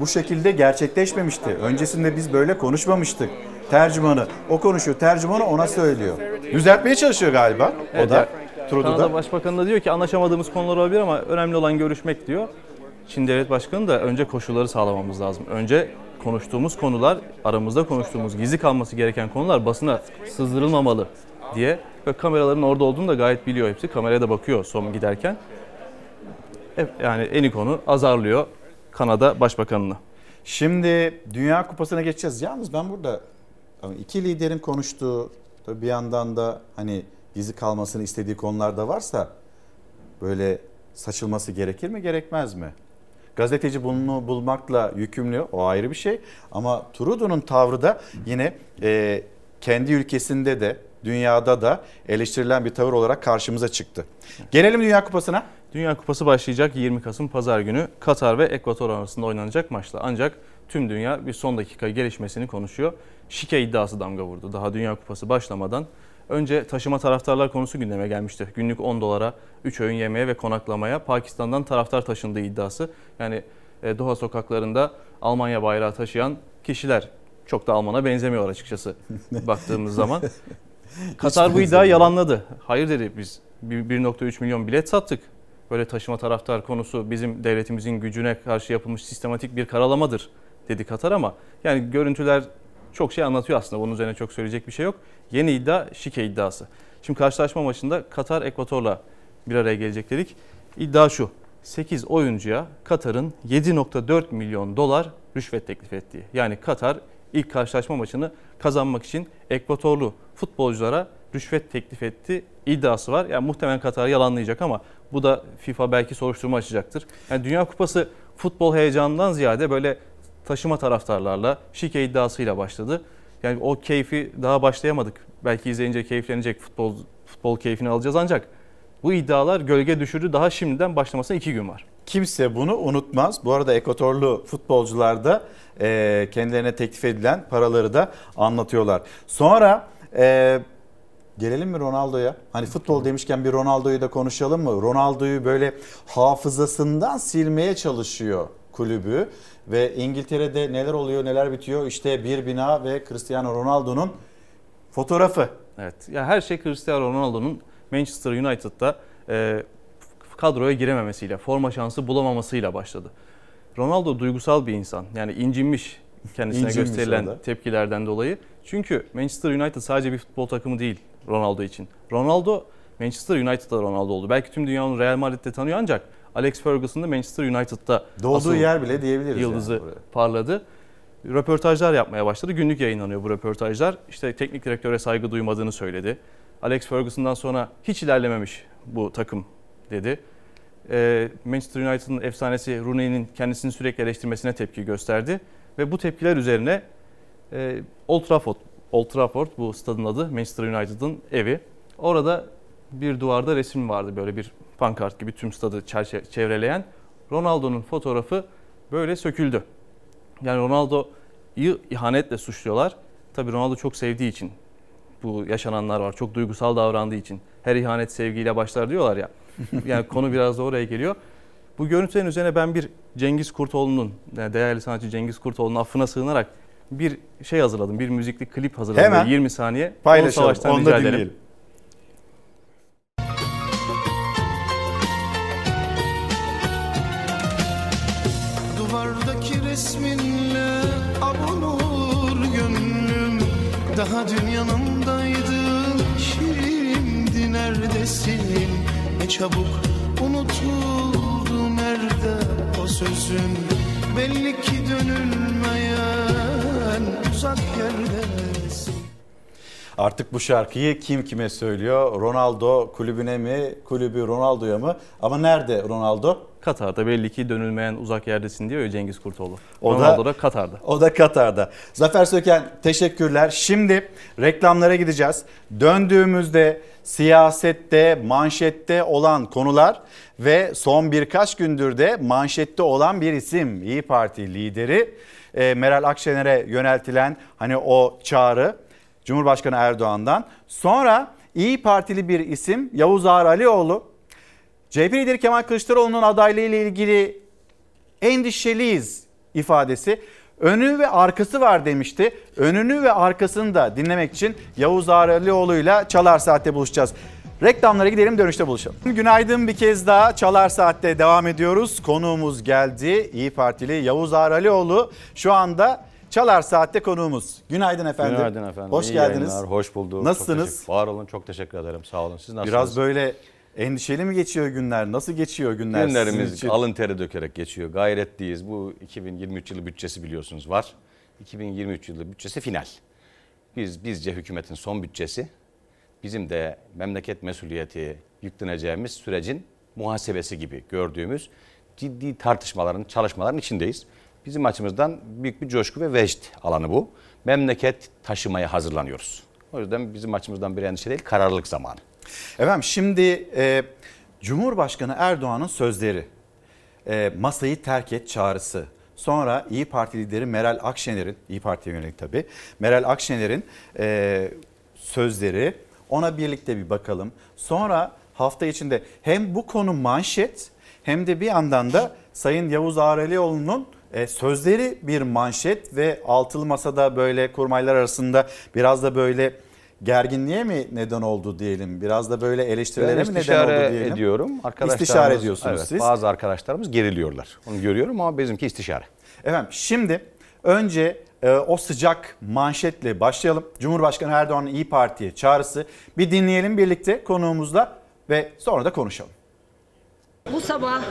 Bu şekilde gerçekleşmemişti. Öncesinde biz böyle konuşmamıştık. Tercümanı o konuşuyor, tercümanı ona söylüyor. Düzeltmeye çalışıyor galiba Evet, o da. Trudeau'da. Kanada Başbakanı da diyor ki anlaşamadığımız konular olabilir ama önemli olan görüşmek diyor. Çin Devlet Başkanı da önce koşulları sağlamamız lazım. Önce konuştuğumuz konular, aramızda konuştuğumuz gizli kalması gereken konular basına sızdırılmamalı diye ve kameraların orada olduğunu da gayet biliyor hepsi. Kameraya da bakıyor son giderken. Yani eni konu azarlıyor Kanada Başbakanını. Şimdi Dünya Kupası'na geçeceğiz. Yalnız ben burada iki liderin konuştuğu tabii bir yandan da hani gizli kalmasını istediği konular da varsa böyle saçılması gerekir mi gerekmez mi? Gazeteci bunu bulmakla yükümlü o ayrı bir şey ama Trudeau'nun tavrı da yine e, kendi ülkesinde de dünyada da eleştirilen bir tavır olarak karşımıza çıktı. Gelelim Dünya Kupası'na. Dünya Kupası başlayacak 20 Kasım Pazar günü Katar ve Ekvator arasında oynanacak maçla. Ancak tüm dünya bir son dakika gelişmesini konuşuyor. Şike iddiası damga vurdu. Daha Dünya Kupası başlamadan önce taşıma taraftarlar konusu gündeme gelmişti. Günlük 10 dolara 3 öğün yemeye ve konaklamaya Pakistan'dan taraftar taşındığı iddiası. Yani e, Doha sokaklarında Almanya bayrağı taşıyan kişiler çok da Alman'a benzemiyor açıkçası (laughs) baktığımız zaman. Katar bu iddiayı yalanladı. Hayır dedi biz Bir- 1.3 milyon bilet sattık. Böyle taşıma taraftar konusu bizim devletimizin gücüne karşı yapılmış sistematik bir karalamadır dedi Katar ama yani görüntüler çok şey anlatıyor aslında. Bunun üzerine çok söyleyecek bir şey yok. Yeni iddia şike iddiası. Şimdi karşılaşma maçında Katar Ekvator'la bir araya gelecek dedik. İddia şu. 8 oyuncuya Katar'ın 7.4 milyon dolar rüşvet teklif ettiği. Yani Katar ilk karşılaşma maçını kazanmak için Ekvatorlu futbolculara rüşvet teklif etti iddiası var. Yani muhtemelen Katar yalanlayacak ama bu da FIFA belki soruşturma açacaktır. Yani Dünya Kupası futbol heyecanından ziyade böyle taşıma taraftarlarla şike iddiasıyla başladı. Yani o keyfi daha başlayamadık. Belki izleyince keyiflenecek futbol futbol keyfini alacağız ancak bu iddialar gölge düşürdü. Daha şimdiden başlamasına iki gün var. Kimse bunu unutmaz. Bu arada Ekvatorlu futbolcular da e, kendilerine teklif edilen paraları da anlatıyorlar. Sonra e, gelelim mi Ronaldo'ya? Hani futbol demişken bir Ronaldo'yu da konuşalım mı? Ronaldo'yu böyle hafızasından silmeye çalışıyor kulübü. Ve İngiltere'de neler oluyor neler bitiyor işte bir bina ve Cristiano Ronaldo'nun fotoğrafı. Evet. Ya her şey Cristiano Ronaldo'nun Manchester United'da e, kadroya girememesiyle, forma şansı bulamamasıyla başladı. Ronaldo duygusal bir insan. Yani incinmiş kendisine İncinmiş gösterilen o da. tepkilerden dolayı. Çünkü Manchester United sadece bir futbol takımı değil Ronaldo için. Ronaldo Manchester United'da Ronaldo oldu. Belki tüm dünya onu Real Madrid'de tanıyor ancak Alex Ferguson da Manchester United'da Doğduğu yer bile diyebiliriz Yıldızı yani buraya. parladı. Röportajlar yapmaya başladı. Günlük yayınlanıyor bu röportajlar. İşte teknik direktöre saygı duymadığını söyledi. Alex Ferguson'dan sonra hiç ilerlememiş bu takım dedi. Ee, Manchester United'ın efsanesi Rooney'nin kendisini sürekli eleştirmesine tepki gösterdi. Ve bu tepkiler üzerine e, Old Trafford, Old Trafford bu stadın adı Manchester United'ın evi. Orada bir duvarda resim vardı böyle bir pankart gibi tüm stadı çevreleyen. Ronaldo'nun fotoğrafı böyle söküldü. Yani Ronaldo'yu ihanetle suçluyorlar. Tabii Ronaldo çok sevdiği için bu yaşananlar var. Çok duygusal davrandığı için. Her ihanet sevgiyle başlar diyorlar ya. (laughs) Yani konu biraz da oraya geliyor. Bu görüntülerin üzerine ben bir Cengiz Kurtoğlu'nun, yani değerli sanatçı Cengiz Kurtoğlu'nun affına sığınarak bir şey hazırladım. Bir müzikli klip hazırladım. Hemen Böyle 20 saniye. Onu Paylaşalım. Savaş'tan Onu rica da dinleyelim. Duvardaki resminle avunur gönlüm Daha dün yanımdaydın şimdi neredesin Ne çabuk unutuldu nerede o sözün Belli ki dönülmeyen uzak yerdesin Artık bu şarkıyı kim kime söylüyor? Ronaldo kulübüne mi, kulübü Ronaldo'ya mı? Ama nerede Ronaldo? Katar'da belli ki dönülmeyen uzak yerdesin diyor ya Cengiz Kurtoğlu. O da- Ronaldo da Katar'da. O da Katar'da. Zafer Söken teşekkürler. Şimdi reklamlara gideceğiz. Döndüğümüzde siyasette, manşette olan konular ve son birkaç gündür de manşette olan bir isim İyi Parti lideri e, Meral Akşener'e yöneltilen hani o çağrı Cumhurbaşkanı Erdoğan'dan. Sonra İyi Partili bir isim Yavuz Ağar Alioğlu CHP lideri Kemal Kılıçdaroğlu'nun adaylığı ile ilgili endişeliyiz ifadesi. Önü ve arkası var demişti. Önünü ve arkasını da dinlemek için Yavuz Ağralioğlu ile Çalar Saat'te buluşacağız. Reklamlara gidelim dönüşte buluşalım. Günaydın bir kez daha Çalar Saat'te devam ediyoruz. Konuğumuz geldi. İyi Partili Yavuz Ağralioğlu şu anda Çalar Saat'te konuğumuz. Günaydın efendim. Günaydın efendim. Hoş İyi geldiniz. yayınlar, hoş bulduk. Çok Nasılsınız? teşekkür- var olun, çok teşekkür ederim. Sağ olun. Siz nasılsınız? Biraz böyle endişeli mi geçiyor günler? Nasıl geçiyor günler sizin Günlerimiz alın teri dökerek geçiyor. Gayretliyiz. Bu 2023 yılı bütçesi biliyorsunuz var. 2023 yılı bütçesi final. Biz bizce hükümetin son bütçesi. Bizim de memleket mesuliyeti yükleneceğimiz sürecin muhasebesi gibi gördüğümüz ciddi tartışmaların, çalışmaların içindeyiz. Bizim açımızdan büyük bir coşku ve vecd alanı bu. Memleket taşımaya hazırlanıyoruz. O yüzden bizim açımızdan bir endişe değil, kararlılık zamanı. Efendim şimdi e, Cumhurbaşkanı Erdoğan'ın sözleri, e, masayı terk et çağrısı. Sonra İyi Parti lideri Meral Akşener'in, İyi Parti'ye yönelik tabii, Meral Akşener'in e, sözleri ona birlikte bir bakalım. Sonra hafta içinde hem bu konu manşet hem de bir yandan da Sayın Yavuz Ağralioğlu'nun e, sözleri bir manşet ve altılı masada böyle kurmaylar arasında biraz da böyle gerginliğe mi neden oldu diyelim? Biraz da böyle eleştirilere Ben mi neden oldu diyelim? ediyorum. İstişare ediyorsunuz evet, siz. Bazı arkadaşlarımız geriliyorlar. Onu görüyorum ama bizimki istişare. Efendim şimdi önce o sıcak manşetle başlayalım. Cumhurbaşkanı Erdoğan'ın İyi Parti'ye çağrısı. Bir dinleyelim birlikte konuğumuzla ve sonra da konuşalım. Bu sabah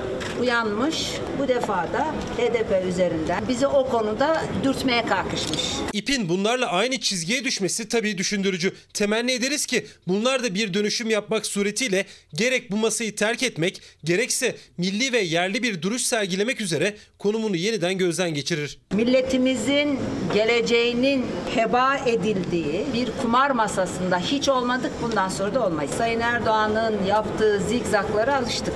uyanmış, bu defa da HDP üzerinden bizi o konuda dürtmeye kalkışmış. İpin bunlarla aynı çizgiye düşmesi tabii düşündürücü. Temenni ederiz ki bunlar da bir dönüşüm yapmak suretiyle gerek bu masayı terk etmek gerekse milli ve yerli bir duruş sergilemek üzere konumunu yeniden gözden geçirir. Milletimizin geleceğinin heba edildiği bir kumar masasında hiç olmadık bundan sonra da olmayız. Sayın Erdoğan'ın yaptığı zigzaklara alıştık.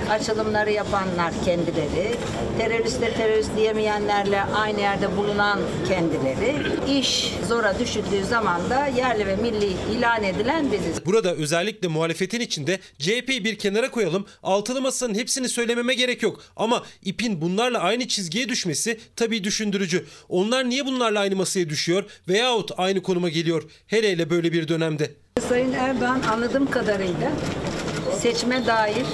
Açılımları yapanlar kendileri, teröriste terörist diyemeyenlerle aynı yerde bulunan kendileri. İş zora düşüldüğü zaman da yerli ve milli ilan edilen biziz. Burada özellikle muhalefetin içinde CHP'yi bir kenara koyalım. Altılı masanın hepsini söylememe gerek yok. Ama ipin bunlarla aynı çizgiye düşmesi tabii düşündürücü. Onlar niye bunlarla aynı masaya düşüyor veyahut aynı konuma geliyor? Hele hele böyle bir dönemde. Sayın Erdoğan anladığım kadarıyla seçime dair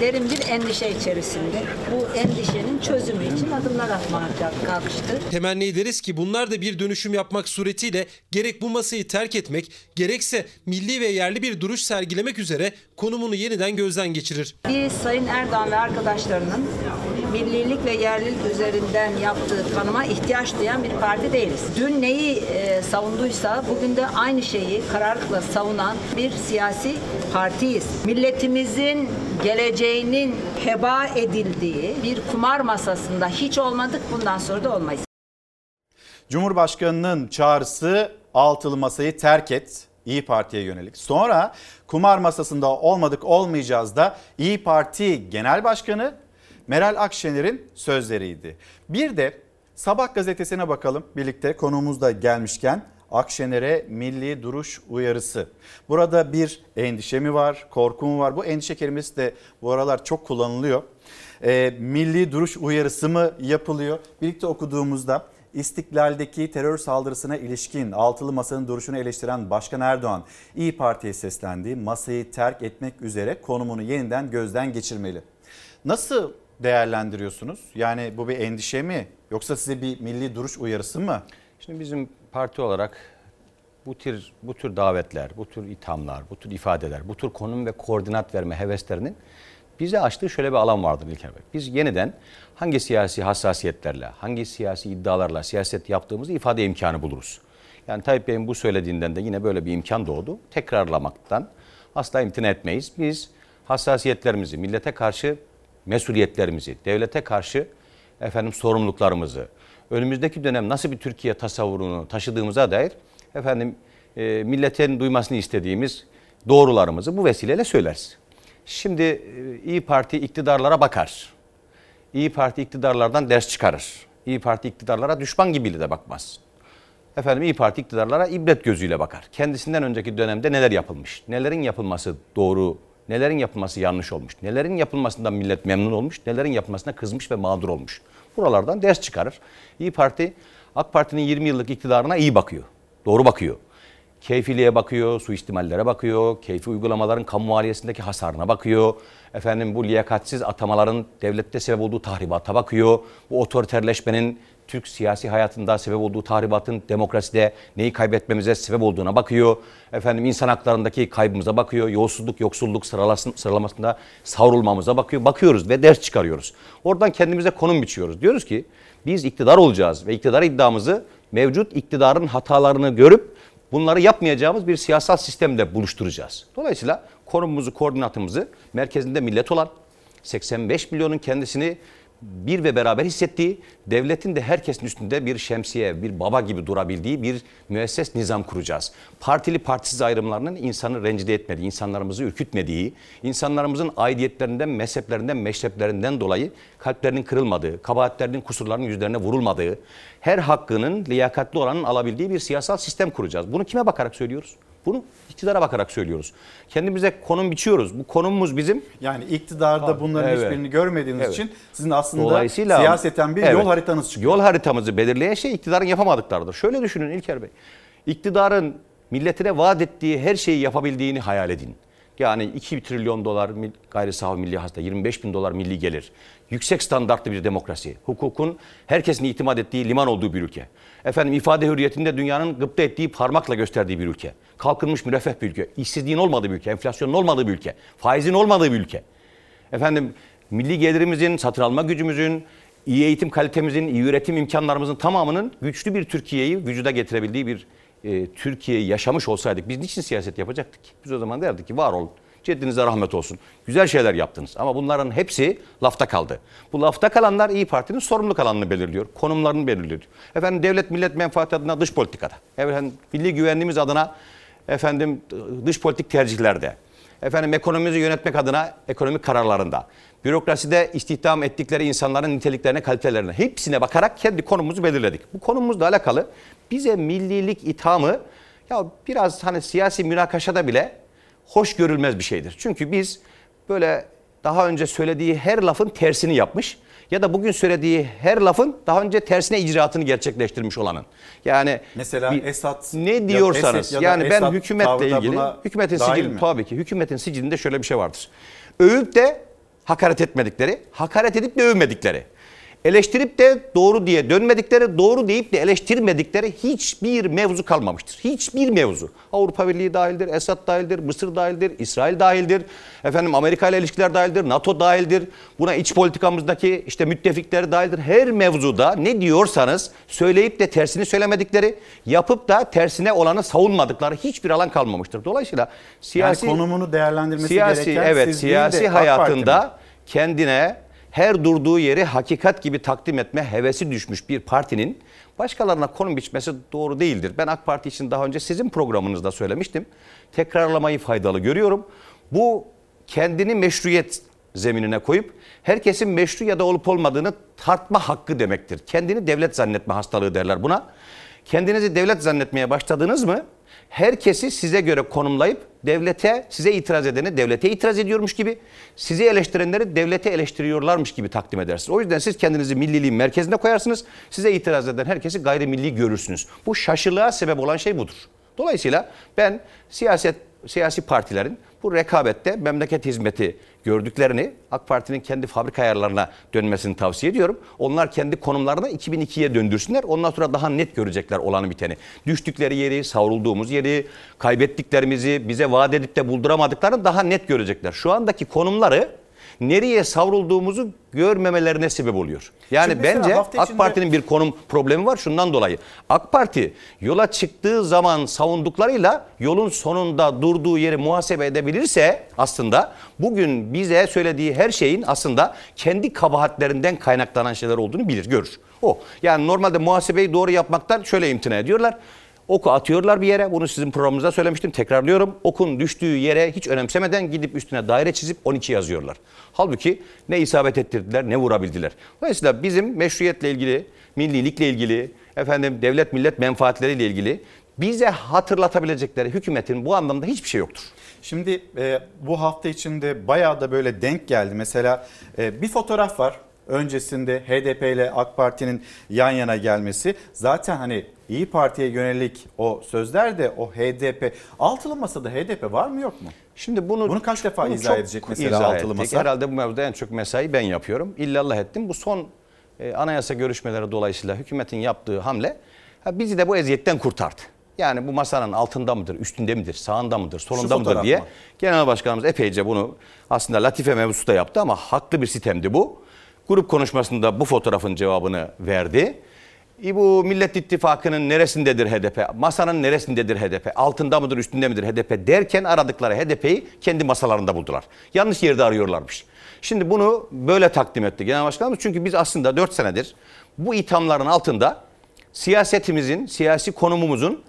derin bir endişe içerisinde. Bu endişenin çözümü için adımlar atmaya kalkıştı. Temenni ederiz ki bunlar da bir dönüşüm yapmak suretiyle gerek bu masayı terk etmek gerekse milli ve yerli bir duruş sergilemek üzere konumunu yeniden gözden geçirir. Biz Sayın Erdoğan ve arkadaşlarının millilik ve yerlilik üzerinden yaptığı tanıma ihtiyaç duyan bir parti değiliz. Dün neyi e, savunduysa bugün de aynı şeyi kararlılıkla savunan bir siyasi partiyiz. Milletimizin geleceğinin heba edildiği bir kumar masasında hiç olmadık bundan sonra da olmayız. Cumhurbaşkanının çağrısı altılı masayı terk et. İyi Parti'ye yönelik. Sonra kumar masasında olmadık olmayacağız da İyi Parti Genel Başkanı Meral Akşener'in sözleriydi. Bir de Sabah gazetesine bakalım birlikte konuğumuz da gelmişken Akşener'e milli duruş uyarısı. Burada bir endişe mi var, korku mu var? Bu endişe kelimesi de bu aralar çok kullanılıyor. E, milli duruş uyarısı mı yapılıyor? Birlikte okuduğumuzda İstiklal'deki terör saldırısına ilişkin altılı masanın duruşunu eleştiren Başkan Erdoğan İyi Parti'ye seslendi. Masayı terk etmek üzere konumunu yeniden gözden geçirmeli. Nasıl değerlendiriyorsunuz? Yani bu bir endişe mi yoksa size bir milli duruş uyarısı mı? Şimdi bizim parti olarak bu tür bu tür davetler, bu tür ithamlar, bu tür ifadeler, bu tür konum ve koordinat verme heveslerinin bize açtığı şöyle bir alan vardır İlker Bey. Biz yeniden hangi siyasi hassasiyetlerle, hangi siyasi iddialarla siyaset yaptığımızı ifade imkanı buluruz. Yani Tayyip Bey'in bu söylediğinden de yine böyle bir imkan doğdu. Tekrarlamaktan asla imtina etmeyiz. Biz hassasiyetlerimizi, millete karşı mesuliyetlerimizi, devlete karşı efendim sorumluluklarımızı, önümüzdeki dönem nasıl bir Türkiye tasavvurunu taşıdığımıza dair efendim e, milletin duymasını istediğimiz doğrularımızı bu vesileyle söyleriz. Şimdi e, İyi Parti iktidarlara bakar. İyi Parti iktidarlardan ders çıkarır. İyi Parti iktidarlara düşman gibi de bakmaz. Efendim İyi Parti iktidarlara ibret gözüyle bakar. Kendisinden önceki dönemde neler yapılmış, nelerin yapılması doğru, nelerin yapılması yanlış olmuş, nelerin yapılmasından millet memnun olmuş, nelerin yapılmasına kızmış ve mağdur olmuş. Buralardan ders çıkarır. İyi Parti AK Parti'nin 20 yıllık iktidarına iyi bakıyor. Doğru bakıyor. Keyfiliğe bakıyor, suistimallere bakıyor, keyfi uygulamaların kamu maliyesindeki hasarına bakıyor. Efendim bu liyakatsiz atamaların devlette sebep olduğu tahribata bakıyor. Bu otoriterleşmenin Türk siyasi hayatında sebep olduğu tahribatın demokraside neyi kaybetmemize sebep olduğuna bakıyor. Efendim insan haklarındaki kaybımıza bakıyor. Yolsuzluk, yoksulluk sıralamasında savrulmamıza bakıyor. Bakıyoruz ve ders çıkarıyoruz. Oradan kendimize konum biçiyoruz. Diyoruz ki biz iktidar olacağız ve iktidar iddiamızı mevcut iktidarın hatalarını görüp bunları yapmayacağımız bir siyasal sistemde buluşturacağız. Dolayısıyla konumumuzu, koordinatımızı merkezinde millet olan 85 milyonun kendisini bir ve beraber hissettiği, devletin de herkesin üstünde bir şemsiye, bir baba gibi durabildiği bir müesses nizam kuracağız. Partili partisiz ayrımlarının insanı rencide etmediği, insanlarımızı ürkütmediği, insanlarımızın aidiyetlerinden, mezheplerinden, meşreplerinden dolayı kalplerinin kırılmadığı, kabahatlerinin, kusurlarının yüzlerine vurulmadığı, her hakkının liyakatli olanın alabildiği bir siyasal sistem kuracağız. Bunu kime bakarak söylüyoruz? Bunu iktidara bakarak söylüyoruz. Kendimize konum biçiyoruz. Bu konumumuz bizim. Yani iktidarda Ha, bunların evet. hiçbirini görmediğiniz Evet. için sizin aslında Dolayısıyla siyaseten bir Evet. yol haritanız çıkıyor. Yol haritamızı belirleyen şey iktidarın yapamadıklarıdır. Şöyle düşünün İlker Bey. İktidarın milletine vaat ettiği her şeyi yapabildiğini hayal edin. Yani 2 trilyon dolar gayri safi milli hasta, 25 bin dolar milli gelir. Yüksek standartlı bir demokrasi. Hukukun herkesin itimat ettiği liman olduğu bir ülke. Efendim ifade hürriyetinde dünyanın gıpta ettiği parmakla gösterdiği bir ülke. Kalkınmış müreffeh bir ülke. İşsizliğin olmadığı bir ülke. Enflasyonun olmadığı bir ülke. Faizin olmadığı bir ülke. Efendim milli gelirimizin, satın alma gücümüzün, iyi eğitim kalitemizin, iyi üretim imkanlarımızın tamamının güçlü bir Türkiye'yi vücuda getirebildiği bir e, Türkiye'yi yaşamış olsaydık biz niçin siyaset yapacaktık? Biz o zaman derdik ki var olun, ceddinize rahmet olsun. Güzel şeyler yaptınız ama bunların hepsi lafta kaldı. Bu lafta kalanlar İyi Parti'nin sorumluluk alanını belirliyor, konumlarını belirliyor. Efendim devlet millet menfaati adına dış politikada, efendim milli güvenliğimiz adına efendim dış politik tercihlerde, efendim ekonomimizi yönetmek adına ekonomik kararlarında, bürokraside istihdam ettikleri insanların niteliklerine, kalitelerine hepsine bakarak kendi konumumuzu belirledik. Bu konumuzla alakalı bize millilik ithamı ya biraz hani siyasi münakaşada bile hoş görülmez bir şeydir. Çünkü biz böyle daha önce söylediği her lafın tersini yapmış ya da bugün söylediği her lafın daha önce tersine icraatını gerçekleştirmiş olanın. Yani Mesela bir- Esad ne diyorsanız ya yani ben Esad hükümetle tavrı da ilgili hükümetin dahil sicili mi? tabii ki hükümetin sicilinde şöyle bir şey vardır. Övüp de hakaret etmedikleri, hakaret edip de övmedikleri. Eleştirip de doğru diye dönmedikleri, doğru deyip de eleştirmedikleri hiçbir mevzu kalmamıştır. Hiçbir mevzu. Avrupa Birliği dahildir, Esad dahildir, Mısır dahildir, İsrail dahildir. Efendim Amerika ile ilişkiler dahildir, NATO dahildir. Buna iç politikamızdaki işte müttefikler dahildir. Her mevzuda ne diyorsanız söyleyip de tersini söylemedikleri, yapıp da tersine olanı savunmadıkları hiçbir alan kalmamıştır. Dolayısıyla siyasi yani konumunu değerlendirmesi siyasi gereken evet siz değil de siyasi Parti mi? hayatında kendine her durduğu yeri hakikat gibi takdim etme hevesi düşmüş bir partinin başkalarına konum biçmesi doğru değildir. Ben AK Parti için daha önce sizin programınızda söylemiştim. Tekrarlamayı faydalı görüyorum. Bu kendini meşruiyet zeminine koyup herkesin meşru ya da olup olmadığını tartma hakkı demektir. Kendini devlet zannetme hastalığı derler buna. Kendinizi devlet zannetmeye başladınız mı? Herkesi size göre konumlayıp devlete, size itiraz edeni devlete itiraz ediyormuş gibi, sizi eleştirenleri devlete eleştiriyorlarmış gibi takdim edersiniz. O yüzden siz kendinizi milliliğin merkezine koyarsınız. Size itiraz eden herkesi gayrimilli görürsünüz. Bu şaşılığa sebep olan şey budur. Dolayısıyla ben siyaset siyasi partilerin bu rekabette memleket hizmeti gördüklerini AK Parti'nin kendi fabrika ayarlarına dönmesini tavsiye ediyorum. Onlar kendi konumlarını 2002'ye döndürsünler. Ondan sonra daha net görecekler olanı biteni. Düştükleri yeri, savrulduğumuz yeri, kaybettiklerimizi, bize vaat edip de bulduramadıklarını daha net görecekler. Şu andaki konumları nereye savrulduğumuzu görmemelerine sebep oluyor. Yani Şimdi bence hafta AK içinde- Parti'nin bir konum problemi var şundan dolayı. AK Parti yola çıktığı zaman savunduklarıyla yolun sonunda durduğu yeri muhasebe edebilirse aslında bugün bize söylediği her şeyin aslında kendi kabahatlerinden kaynaklanan şeyler olduğunu bilir, görür. O. Yani normalde muhasebeyi doğru yapmaktan şöyle imtina ediyorlar. Oku atıyorlar bir yere. Bunu sizin programınızda söylemiştim. Tekrarlıyorum. Okun düştüğü yere hiç önemsemeden gidip üstüne daire çizip 12 yazıyorlar. Halbuki ne isabet ettirdiler ne vurabildiler. Dolayısıyla bizim meşruiyetle ilgili, millilikle ilgili, efendim devlet millet menfaatleriyle ilgili bize hatırlatabilecekleri hükümetin bu anlamda hiçbir şey yoktur. Şimdi e, bu hafta içinde bayağı da böyle denk geldi. Mesela e, bir fotoğraf var. Öncesinde HDP ile AK Parti'nin yan yana gelmesi. Zaten hani İyi Parti'ye yönelik o sözler de o HDP. Altılı masada HDP var mı yok mu? Şimdi bunu Bunu kaç defa Bunu izah edecek mesela izah altılı ettik. masa? Herhalde bu mevzuda en çok mesai ben yapıyorum. İllallah ettim. Bu son e, anayasa görüşmeleri dolayısıyla hükümetin yaptığı hamle ha, bizi de bu eziyetten kurtardı. Yani bu masanın altında mıdır, üstünde midir, sağında mıdır, solunda mıdır diye. mı? Genel Başkanımız epeyce bunu aslında latife mevzusu da yaptı ama haklı bir sistemdi bu. Grup konuşmasında bu fotoğrafın cevabını verdi. Bu Millet İttifakı'nın neresindedir HDP? Masanın neresindedir HDP? Altında mıdır, üstünde midir HDP derken aradıkları HDP'yi kendi masalarında buldular. Yanlış yerde arıyorlarmış. Şimdi bunu böyle takdim etti Genel Başkanımız. Çünkü biz aslında 4 senedir bu ithamların altında siyasetimizin, siyasi konumumuzun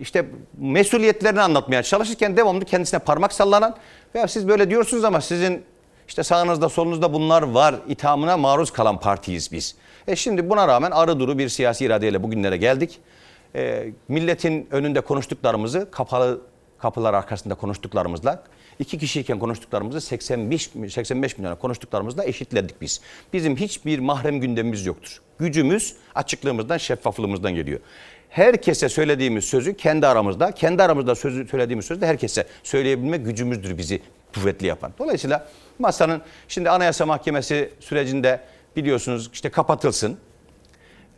işte mesuliyetlerini anlatmaya çalışırken devamlı kendisine parmak sallanan veya siz böyle diyorsunuz ama sizin işte sağınızda solunuzda bunlar var ithamına maruz kalan partiyiz biz. E şimdi buna rağmen arı duru bir siyasi iradeyle bugünlere geldik. E, milletin önünde konuştuklarımızı kapalı kapılar arkasında konuştuklarımızla iki kişiyken konuştuklarımızı 85 85 milyona konuştuklarımızla eşitledik biz. Bizim hiçbir mahrem gündemimiz yoktur. Gücümüz açıklığımızdan, şeffaflığımızdan geliyor. herkese söylediğimiz sözü kendi aramızda, kendi aramızda sözü söylediğimiz sözü de herkese söyleyebilme gücümüzdür bizi kuvvetli yapan. Dolayısıyla masanın şimdi Anayasa Mahkemesi sürecinde biliyorsunuz işte kapatılsın.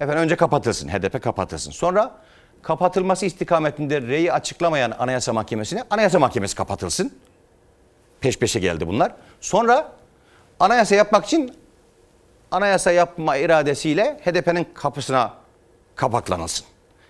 Efendim önce kapatılsın, HDP kapatılsın. Sonra kapatılması istikametinde reyi açıklamayan Anayasa Mahkemesi'ne Anayasa Mahkemesi kapatılsın. Peş peşe geldi bunlar. Sonra anayasa yapmak için anayasa yapma iradesiyle HDP'nin kapısına kapaklanılsın.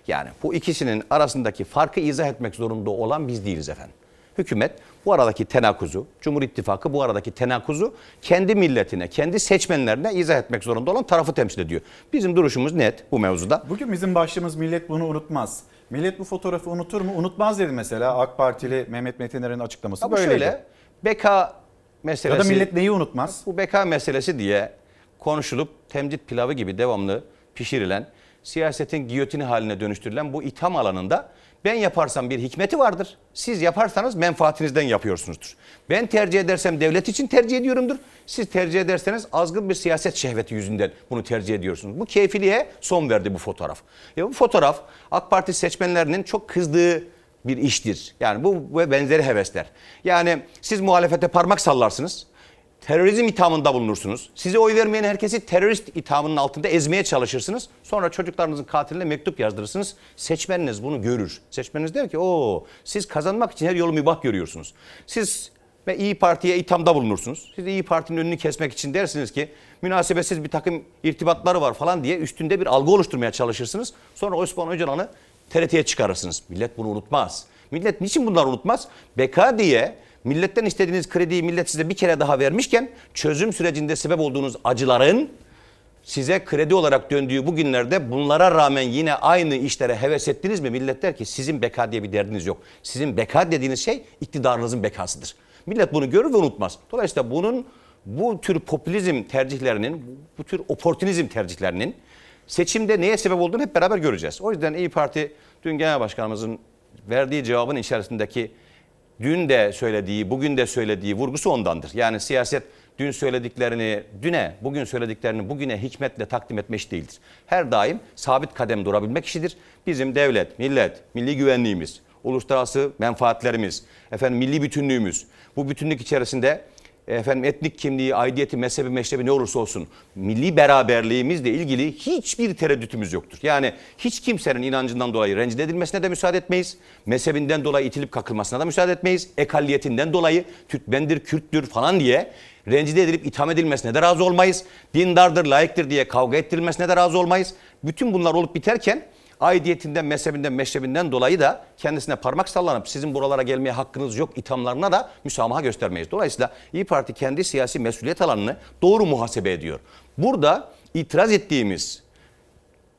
Yani bu ikisinin arasındaki farkı izah etmek zorunda olan biz değiliz efendim. Hükümet bu aradaki tenakuzu, Cumhur İttifakı bu aradaki tenakuzu kendi milletine, kendi seçmenlerine izah etmek zorunda olan tarafı temsil ediyor. Bizim duruşumuz net bu mevzuda. Bugün bizim başlığımız millet bunu unutmaz. Millet bu fotoğrafı unutur mu? Unutmaz dedi mesela AK Partili Mehmet Metiner'in açıklaması bu böyleydi. şöyle beka meselesi. Ya da millet neyi unutmaz? Bu beka meselesi diye konuşulup temcit pilavı gibi devamlı pişirilen, siyasetin giyotini haline dönüştürülen bu itham alanında ben yaparsam bir hikmeti vardır. Siz yaparsanız menfaatinizden yapıyorsunuzdur. Ben tercih edersem devlet için tercih ediyorumdur. Siz tercih ederseniz azgın bir siyaset şehveti yüzünden bunu tercih ediyorsunuz. Bu keyfiliğe son verdi bu fotoğraf. Ya bu fotoğraf AK Parti seçmenlerinin çok kızdığı bir iştir. Yani bu ve benzeri hevesler. Yani siz muhalefete parmak sallarsınız. Terörizm ithamında bulunursunuz. Size oy vermeyen herkesi terörist ithamının altında ezmeye çalışırsınız. Sonra çocuklarınızın katiline mektup yazdırırsınız. Seçmeniniz bunu görür. Seçmeniniz der ki o siz kazanmak için her yolu mübah görüyorsunuz. Siz ve İyi Parti'ye ithamda bulunursunuz. Siz İyi Parti'nin önünü kesmek için dersiniz ki münasebetsiz bir takım irtibatları var falan diye üstünde bir algı oluşturmaya çalışırsınız. Sonra Osman Öcalan'ı TRT'ye çıkarırsınız. Millet bunu unutmaz. Millet niçin bunları unutmaz? Beka diye milletten istediğiniz krediyi millet size bir kere daha vermişken çözüm sürecinde sebep olduğunuz acıların size kredi olarak döndüğü bu günlerde bunlara rağmen yine aynı işlere heves ettiniz mi? Millet der ki sizin beka diye bir derdiniz yok. Sizin beka dediğiniz şey iktidarınızın bekasıdır. Millet bunu görür ve unutmaz. Dolayısıyla bunun bu tür popülizm tercihlerinin, bu tür oportunizm tercihlerinin seçimde neye sebep olduğunu hep beraber göreceğiz. O yüzden İyi Parti dün Genel Başkanımızın verdiği cevabın içerisindeki dün de söylediği, bugün de söylediği vurgusu ondandır. Yani siyaset dün söylediklerini düne, bugün söylediklerini bugüne hikmetle takdim etme iş değildir. Her daim sabit kadem durabilmek işidir. Bizim devlet, millet, milli güvenliğimiz, uluslararası menfaatlerimiz, efendim milli bütünlüğümüz, bu bütünlük içerisinde efendim etnik kimliği, aidiyeti, mezhebi, meşrebi ne olursa olsun milli beraberliğimizle ilgili hiçbir tereddütümüz yoktur. Yani hiç kimsenin inancından dolayı rencide edilmesine de müsaade etmeyiz. Mezhebinden dolayı itilip kakılmasına da müsaade etmeyiz. Ekalliyetinden dolayı Türkmendir, Kürttür falan diye rencide edilip itham edilmesine de razı olmayız. Dindardır, layıktır diye kavga ettirilmesine de razı olmayız. Bütün bunlar olup biterken aidiyetinden, mezhebinden, meşrebinden dolayı da kendisine parmak sallanıp sizin buralara gelmeye hakkınız yok ithamlarına da müsamaha göstermeyiz. Dolayısıyla İyi Parti kendi siyasi mesuliyet alanını doğru muhasebe ediyor. Burada itiraz ettiğimiz,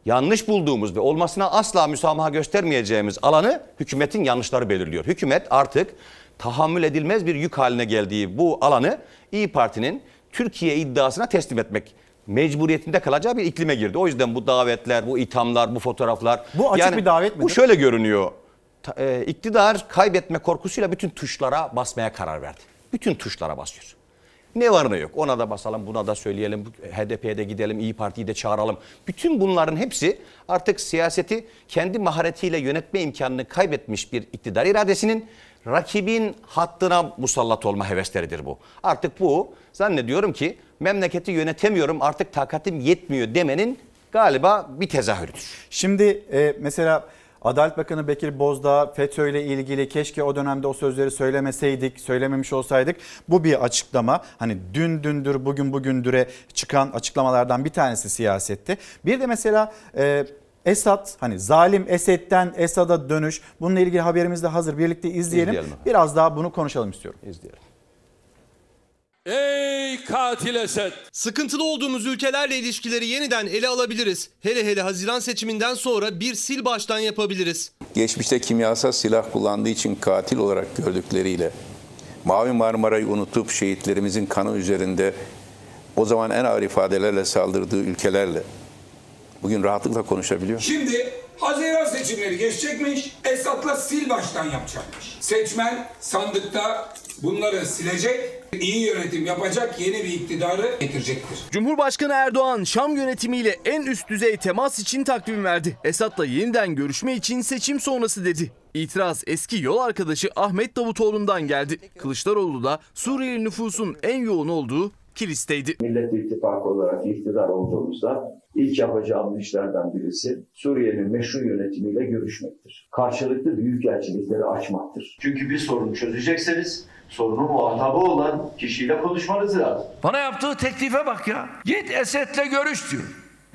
yanlış bulduğumuz ve olmasına asla müsamaha göstermeyeceğimiz alanı hükümetin yanlışları belirliyor. Hükümet artık tahammül edilmez bir yük haline geldiği bu alanı İyi Parti'nin Türkiye iddiasına teslim etmek mecburiyetinde kalacağı bir iklime girdi. O yüzden bu davetler, bu ithamlar, bu fotoğraflar. Bu açık bir davet midir? Bu şöyle görünüyor. E, iktidar kaybetme korkusuyla bütün tuşlara basmaya karar verdi. Bütün tuşlara basıyor. Ne var ne yok ona da basalım buna da söyleyelim HDP'ye de gidelim İyi Parti'yi de çağıralım. Bütün bunların hepsi artık siyaseti kendi maharetiyle yönetme imkanını kaybetmiş bir iktidar iradesinin rakibin hattına musallat olma hevesleridir bu. Artık bu zannediyorum ki memleketi yönetemiyorum artık takatim yetmiyor demenin galiba bir tezahürüdür. Şimdi e, mesela Adalet Bakanı Bekir Bozdağ FETÖ ile ilgili keşke o dönemde o sözleri söylemeseydik, söylememiş olsaydık. Bu bir açıklama. Hani dün dündür, bugün bugündüre çıkan açıklamalardan bir tanesi siyasette. Bir de mesela e, Esad hani zalim Esed'den Esad'a dönüş. Bununla ilgili haberimiz de hazır. Birlikte izleyelim. İzleyelim. Biraz daha bunu konuşalım istiyorum. İzleyelim. Ey katil Esed! Sıkıntılı olduğumuz ülkelerle ilişkileri yeniden ele alabiliriz. Hele hele Haziran seçiminden sonra bir sil baştan yapabiliriz. geçmişte kimyasal silah kullandığı için katil olarak gördükleriyle Mavi Marmara'yı unutup şehitlerimizin kanı üzerinde o zaman en ağır ifadelerle saldırdığı ülkelerle bugün rahatlıkla konuşabiliyor. Şimdi Haziran seçimleri geçecekmiş, Esad'la sil baştan yapacakmış. Seçmen sandıkta bunları silecek iyi yönetim yapacak yeni bir iktidarı getirecektir. Cumhurbaşkanı Erdoğan Şam yönetimiyle en üst düzey temas için takvim verdi. Esad'la yeniden görüşme için seçim sonrası dedi. İtiraz eski yol arkadaşı Ahmet Davutoğlu'ndan geldi. Kılıçdaroğlu da Suriyeli nüfusun en yoğun olduğu Kilis'teydi. Millet İttifakı olarak iktidar olduğumuzda ilk yapacağımız işlerden birisi Suriye'nin meşru yönetimiyle görüşmektir. Karşılıklı büyükelçilikleri açmaktır. Çünkü bir sorunu çözecekseniz sorunun muhatabı olan kişiyle konuşmanız lazım. Bana yaptığı teklife bak ya. Git Esed'le görüş diyor.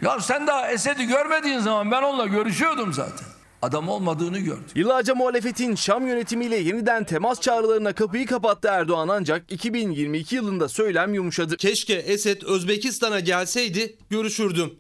Ya sen daha Esed'i görmediğin zaman ben onunla görüşüyordum zaten. Adam olmadığını gördüm. Yıllarca muhalefetin Şam yönetimiyle yeniden temas çağrılarına kapıyı kapattı Erdoğan ancak 2022 yılında söylem yumuşadı. Keşke Esed Özbekistan'a gelseydi görüşürdüm.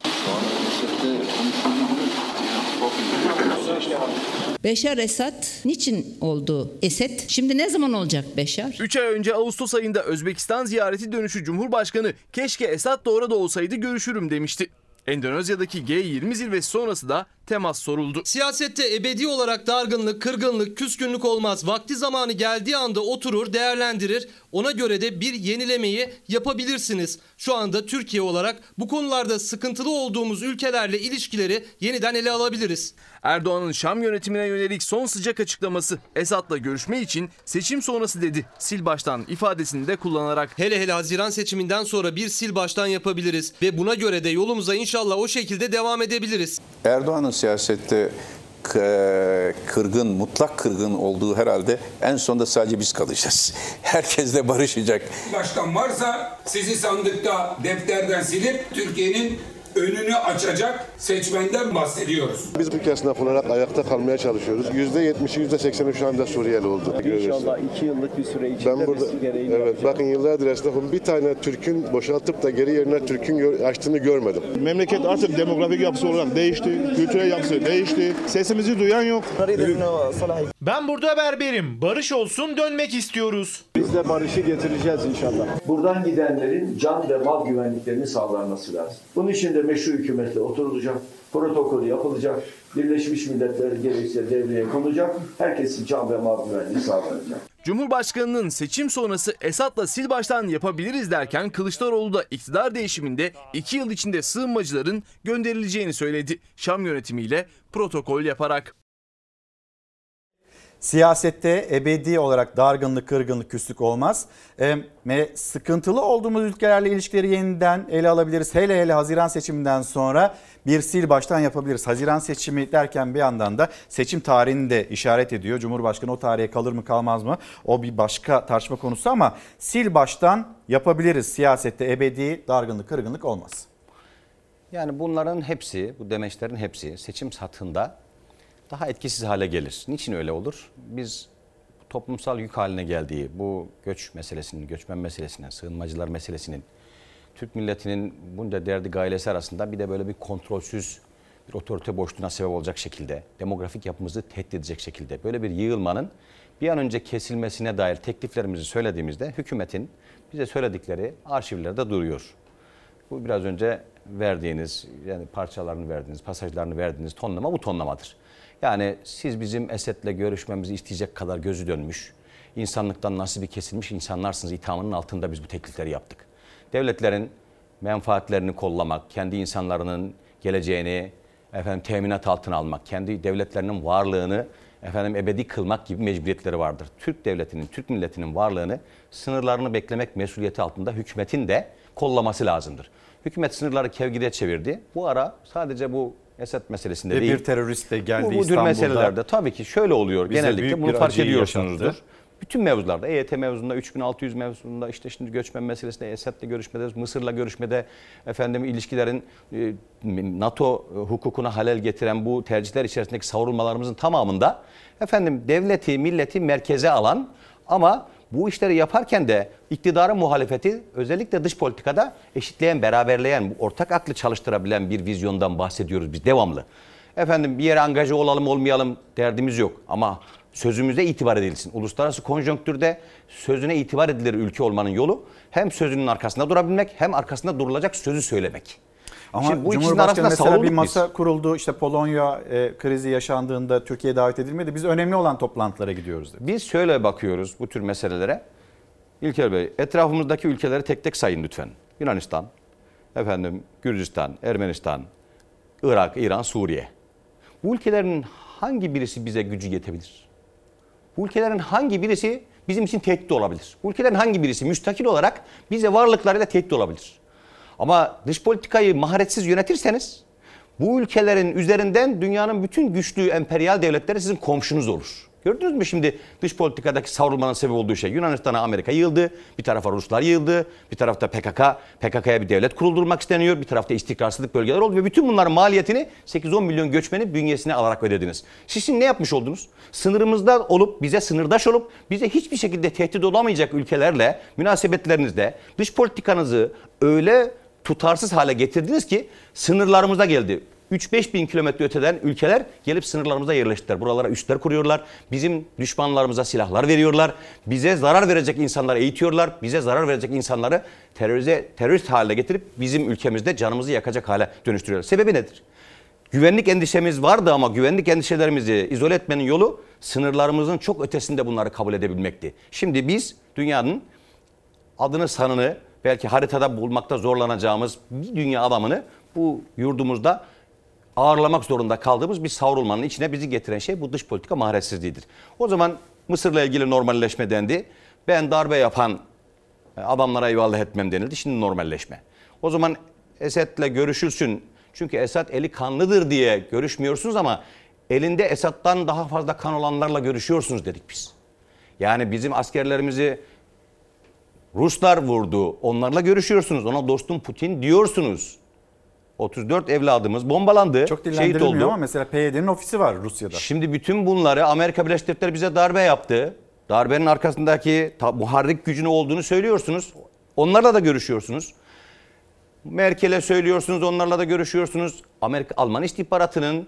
Beşar Esad niçin oldu Esed? Şimdi ne zaman olacak Beşar? 3 ay önce Ağustos ayında Özbekistan ziyareti dönüşü Cumhurbaşkanı keşke Esad da orada olsaydı görüşürüm demişti. Endonezya'daki G20 zirvesi sonrası da temas soruldu. Siyasette ebedi olarak dargınlık, kırgınlık, küskünlük olmaz. Vakti zamanı geldiği anda oturur, değerlendirir. Ona göre de bir yenilemeyi yapabilirsiniz. Şu anda Türkiye olarak bu konularda sıkıntılı olduğumuz ülkelerle ilişkileri yeniden ele alabiliriz. Erdoğan'ın Şam yönetimine yönelik son sıcak açıklaması Esad'la görüşme için seçim sonrası dedi. Sil baştan ifadesini de kullanarak. Hele hele Haziran seçiminden sonra bir sil baştan yapabiliriz. Ve buna göre de yolumuza inşallah o şekilde devam edebiliriz. Erdoğan'ın siyasette k- kırgın, mutlak kırgın olduğu herhalde en sonunda sadece biz kalacağız. (laughs) Herkesle barışacak. Başkan varsa sizi sandıkta defterden silip Türkiye'nin önünü açacak seçmenden bahsediyoruz. Biz Türk esnaf olarak ayakta kalmaya çalışıyoruz. %70'i %80'i şu anda Suriyeli oldu. İnşallah iki yıllık bir süre içinde Ben burada, evet yapacağız. bakın yıllardır esnafım bir tane Türk'ün boşaltıp da geri yerine Türk'ün açtığını görmedim. Memleket artık demografik yapısı olarak değişti, kültürel yapısı değişti. Sesimizi duyan yok. Ben burada berberim. Barış olsun dönmek istiyoruz. Biz de barışı getireceğiz inşallah. Buradan gidenlerin can ve mal güvenliklerini sağlanması lazım. Bunun için de meşru hükümetle oturulacak, protokol yapılacak, Birleşmiş Milletler gerekse devreye konulacak, herkesin can ve mal güvenliği sağlanacak. Cumhurbaşkanının seçim sonrası Esad'la sil baştan yapabiliriz derken Kılıçdaroğlu da iktidar değişiminde 2 yıl içinde sığınmacıların gönderileceğini söyledi. Şam yönetimiyle protokol yaparak. Siyasette ebedi olarak dargınlık, kırgınlık, küslük olmaz. Ve sıkıntılı olduğumuz ülkelerle ilişkileri yeniden ele alabiliriz. Hele hele Haziran seçiminden sonra bir sil baştan yapabiliriz. Haziran seçimi derken bir yandan da seçim tarihini de işaret ediyor. Cumhurbaşkanı o tarihe kalır mı kalmaz mı? O bir başka tartışma konusu ama sil baştan yapabiliriz. Siyasette ebedi dargınlık, kırgınlık olmaz. Yani bunların hepsi, bu demeçlerin hepsi seçim satında daha etkisiz hale gelir. Niçin öyle olur? Biz toplumsal yük haline geldiği bu göç meselesinin, göçmen meselesinin, sığınmacılar meselesinin, Türk milletinin bunca derdi gailesi arasında bir de böyle bir kontrolsüz bir otorite boşluğuna sebep olacak şekilde, demografik yapımızı tehdit edecek şekilde böyle bir yığılmanın bir an önce kesilmesine dair tekliflerimizi söylediğimizde hükümetin bize söyledikleri arşivlerde duruyor. Bu biraz önce verdiğiniz, yani parçalarını verdiğiniz, pasajlarını verdiğiniz tonlama bu tonlamadır. Yani siz bizim Esed'le görüşmemizi isteyecek kadar gözü dönmüş, insanlıktan nasibi kesilmiş insanlarsınız ithamının altında biz bu teklifleri yaptık. Devletlerin menfaatlerini kollamak, kendi insanlarının geleceğini efendim teminat altına almak, kendi devletlerinin varlığını efendim ebedi kılmak gibi mecburiyetleri vardır. Türk devletinin, Türk milletinin varlığını, sınırlarını beklemek mesuliyeti altında hükümetin de kollaması lazımdır. Hükümet sınırları kevgide çevirdi. Bu ara sadece bu Esed meselesinde Ve değil. bir terörist de geldi bu, bu İstanbul'da. meselelerde tabii ki şöyle oluyor. Bize Genellikle bunu fark ediyorsunuzdur. yaşattı. Bütün mevzularda, EYT mevzunda, 3600 mevzunda, işte şimdi göçmen meselesinde, Esed'le görüşmede, Mısır'la görüşmede, efendim ilişkilerin e, NATO hukukuna halel getiren bu tercihler içerisindeki savrulmalarımızın tamamında efendim devleti, milleti merkeze alan ama bu işleri yaparken de iktidarın muhalefeti özellikle dış politikada eşitleyen, beraberleyen, ortak aklı çalıştırabilen bir vizyondan bahsediyoruz biz devamlı. Efendim bir yere angaja olalım olmayalım derdimiz yok ama sözümüze itibar edilsin. Uluslararası konjonktürde sözüne itibar edilir ülke olmanın yolu hem sözünün arkasında durabilmek hem arkasında durulacak sözü söylemek. Ama Şimdi bu ikisinin arasında mesela bir masa biz. kuruldu. İşte Polonya e, krizi yaşandığında Türkiye davet edilmedi. Biz önemli olan toplantılara gidiyoruz dedi. Biz şöyle bakıyoruz bu tür meselelere. İlker Bey, etrafımızdaki ülkeleri tek tek sayın lütfen. Yunanistan, efendim Gürcistan, Ermenistan, Irak, İran, Suriye. Bu ülkelerin hangi birisi bize gücü yetebilir? Bu ülkelerin hangi birisi bizim için tehdit olabilir? Bu ülkelerin hangi birisi müstakil olarak bize varlıklarıyla tehdit olabilir? Ama dış politikayı maharetsiz yönetirseniz bu ülkelerin üzerinden dünyanın bütün güçlü emperyal devletleri sizin komşunuz olur. Gördünüz mü şimdi dış politikadaki savrulmanın sebep olduğu şey? Yunanistan'a Amerika yığıldı, bir tarafa Ruslar yığıldı, bir tarafta PKK, PKK'ya bir devlet kuruldurmak isteniyor, bir tarafta istikrarsızlık bölgeler oldu ve bütün bunların maliyetini 8-10 milyon göçmeni bünyesine alarak ödediniz. Siz şimdi ne yapmış oldunuz? Sınırımızda olup, bize sınırdaş olup, bize hiçbir şekilde tehdit olamayacak ülkelerle münasebetlerinizde dış politikanızı öyle tutarsız hale getirdiniz ki sınırlarımıza geldi. 3-5 bin kilometre öteden ülkeler gelip sınırlarımıza yerleştiler. Buralara üstler kuruyorlar. Bizim düşmanlarımıza silahlar veriyorlar. Bize zarar verecek insanları eğitiyorlar. Bize zarar verecek insanları terörize, terörist haline getirip bizim ülkemizde canımızı yakacak hale dönüştürüyorlar. Sebebi nedir? Güvenlik endişemiz vardı ama güvenlik endişelerimizi izole etmenin yolu sınırlarımızın çok ötesinde bunları kabul edebilmekti. Şimdi biz dünyanın adını sanını belki haritada bulmakta zorlanacağımız bir dünya adamını bu yurdumuzda ağırlamak zorunda kaldığımız bir savrulmanın içine bizi getiren şey bu dış politika maharetsizliğidir. O zaman Mısır'la ilgili normalleşme dendi. Ben darbe yapan adamlara eyvallah etmem denildi. Şimdi normalleşme. O zaman Esed'le görüşülsün. Çünkü Esed eli kanlıdır diye görüşmüyorsunuz ama elinde Esad'dan daha fazla kan olanlarla görüşüyorsunuz dedik biz. Yani bizim askerlerimizi Ruslar vurdu. Onlarla görüşüyorsunuz. Ona dostum Putin diyorsunuz. 34 evladımız bombalandı. Çok şehit oldu. ama mesela PYD'nin ofisi var Rusya'da. Şimdi bütün bunları Amerika Birleşik Devletleri bize darbe yaptı. Darbenin arkasındaki muharrik gücünü olduğunu söylüyorsunuz. Onlarla da görüşüyorsunuz. Merkel'e söylüyorsunuz, onlarla da görüşüyorsunuz. Amerika Alman istihbaratının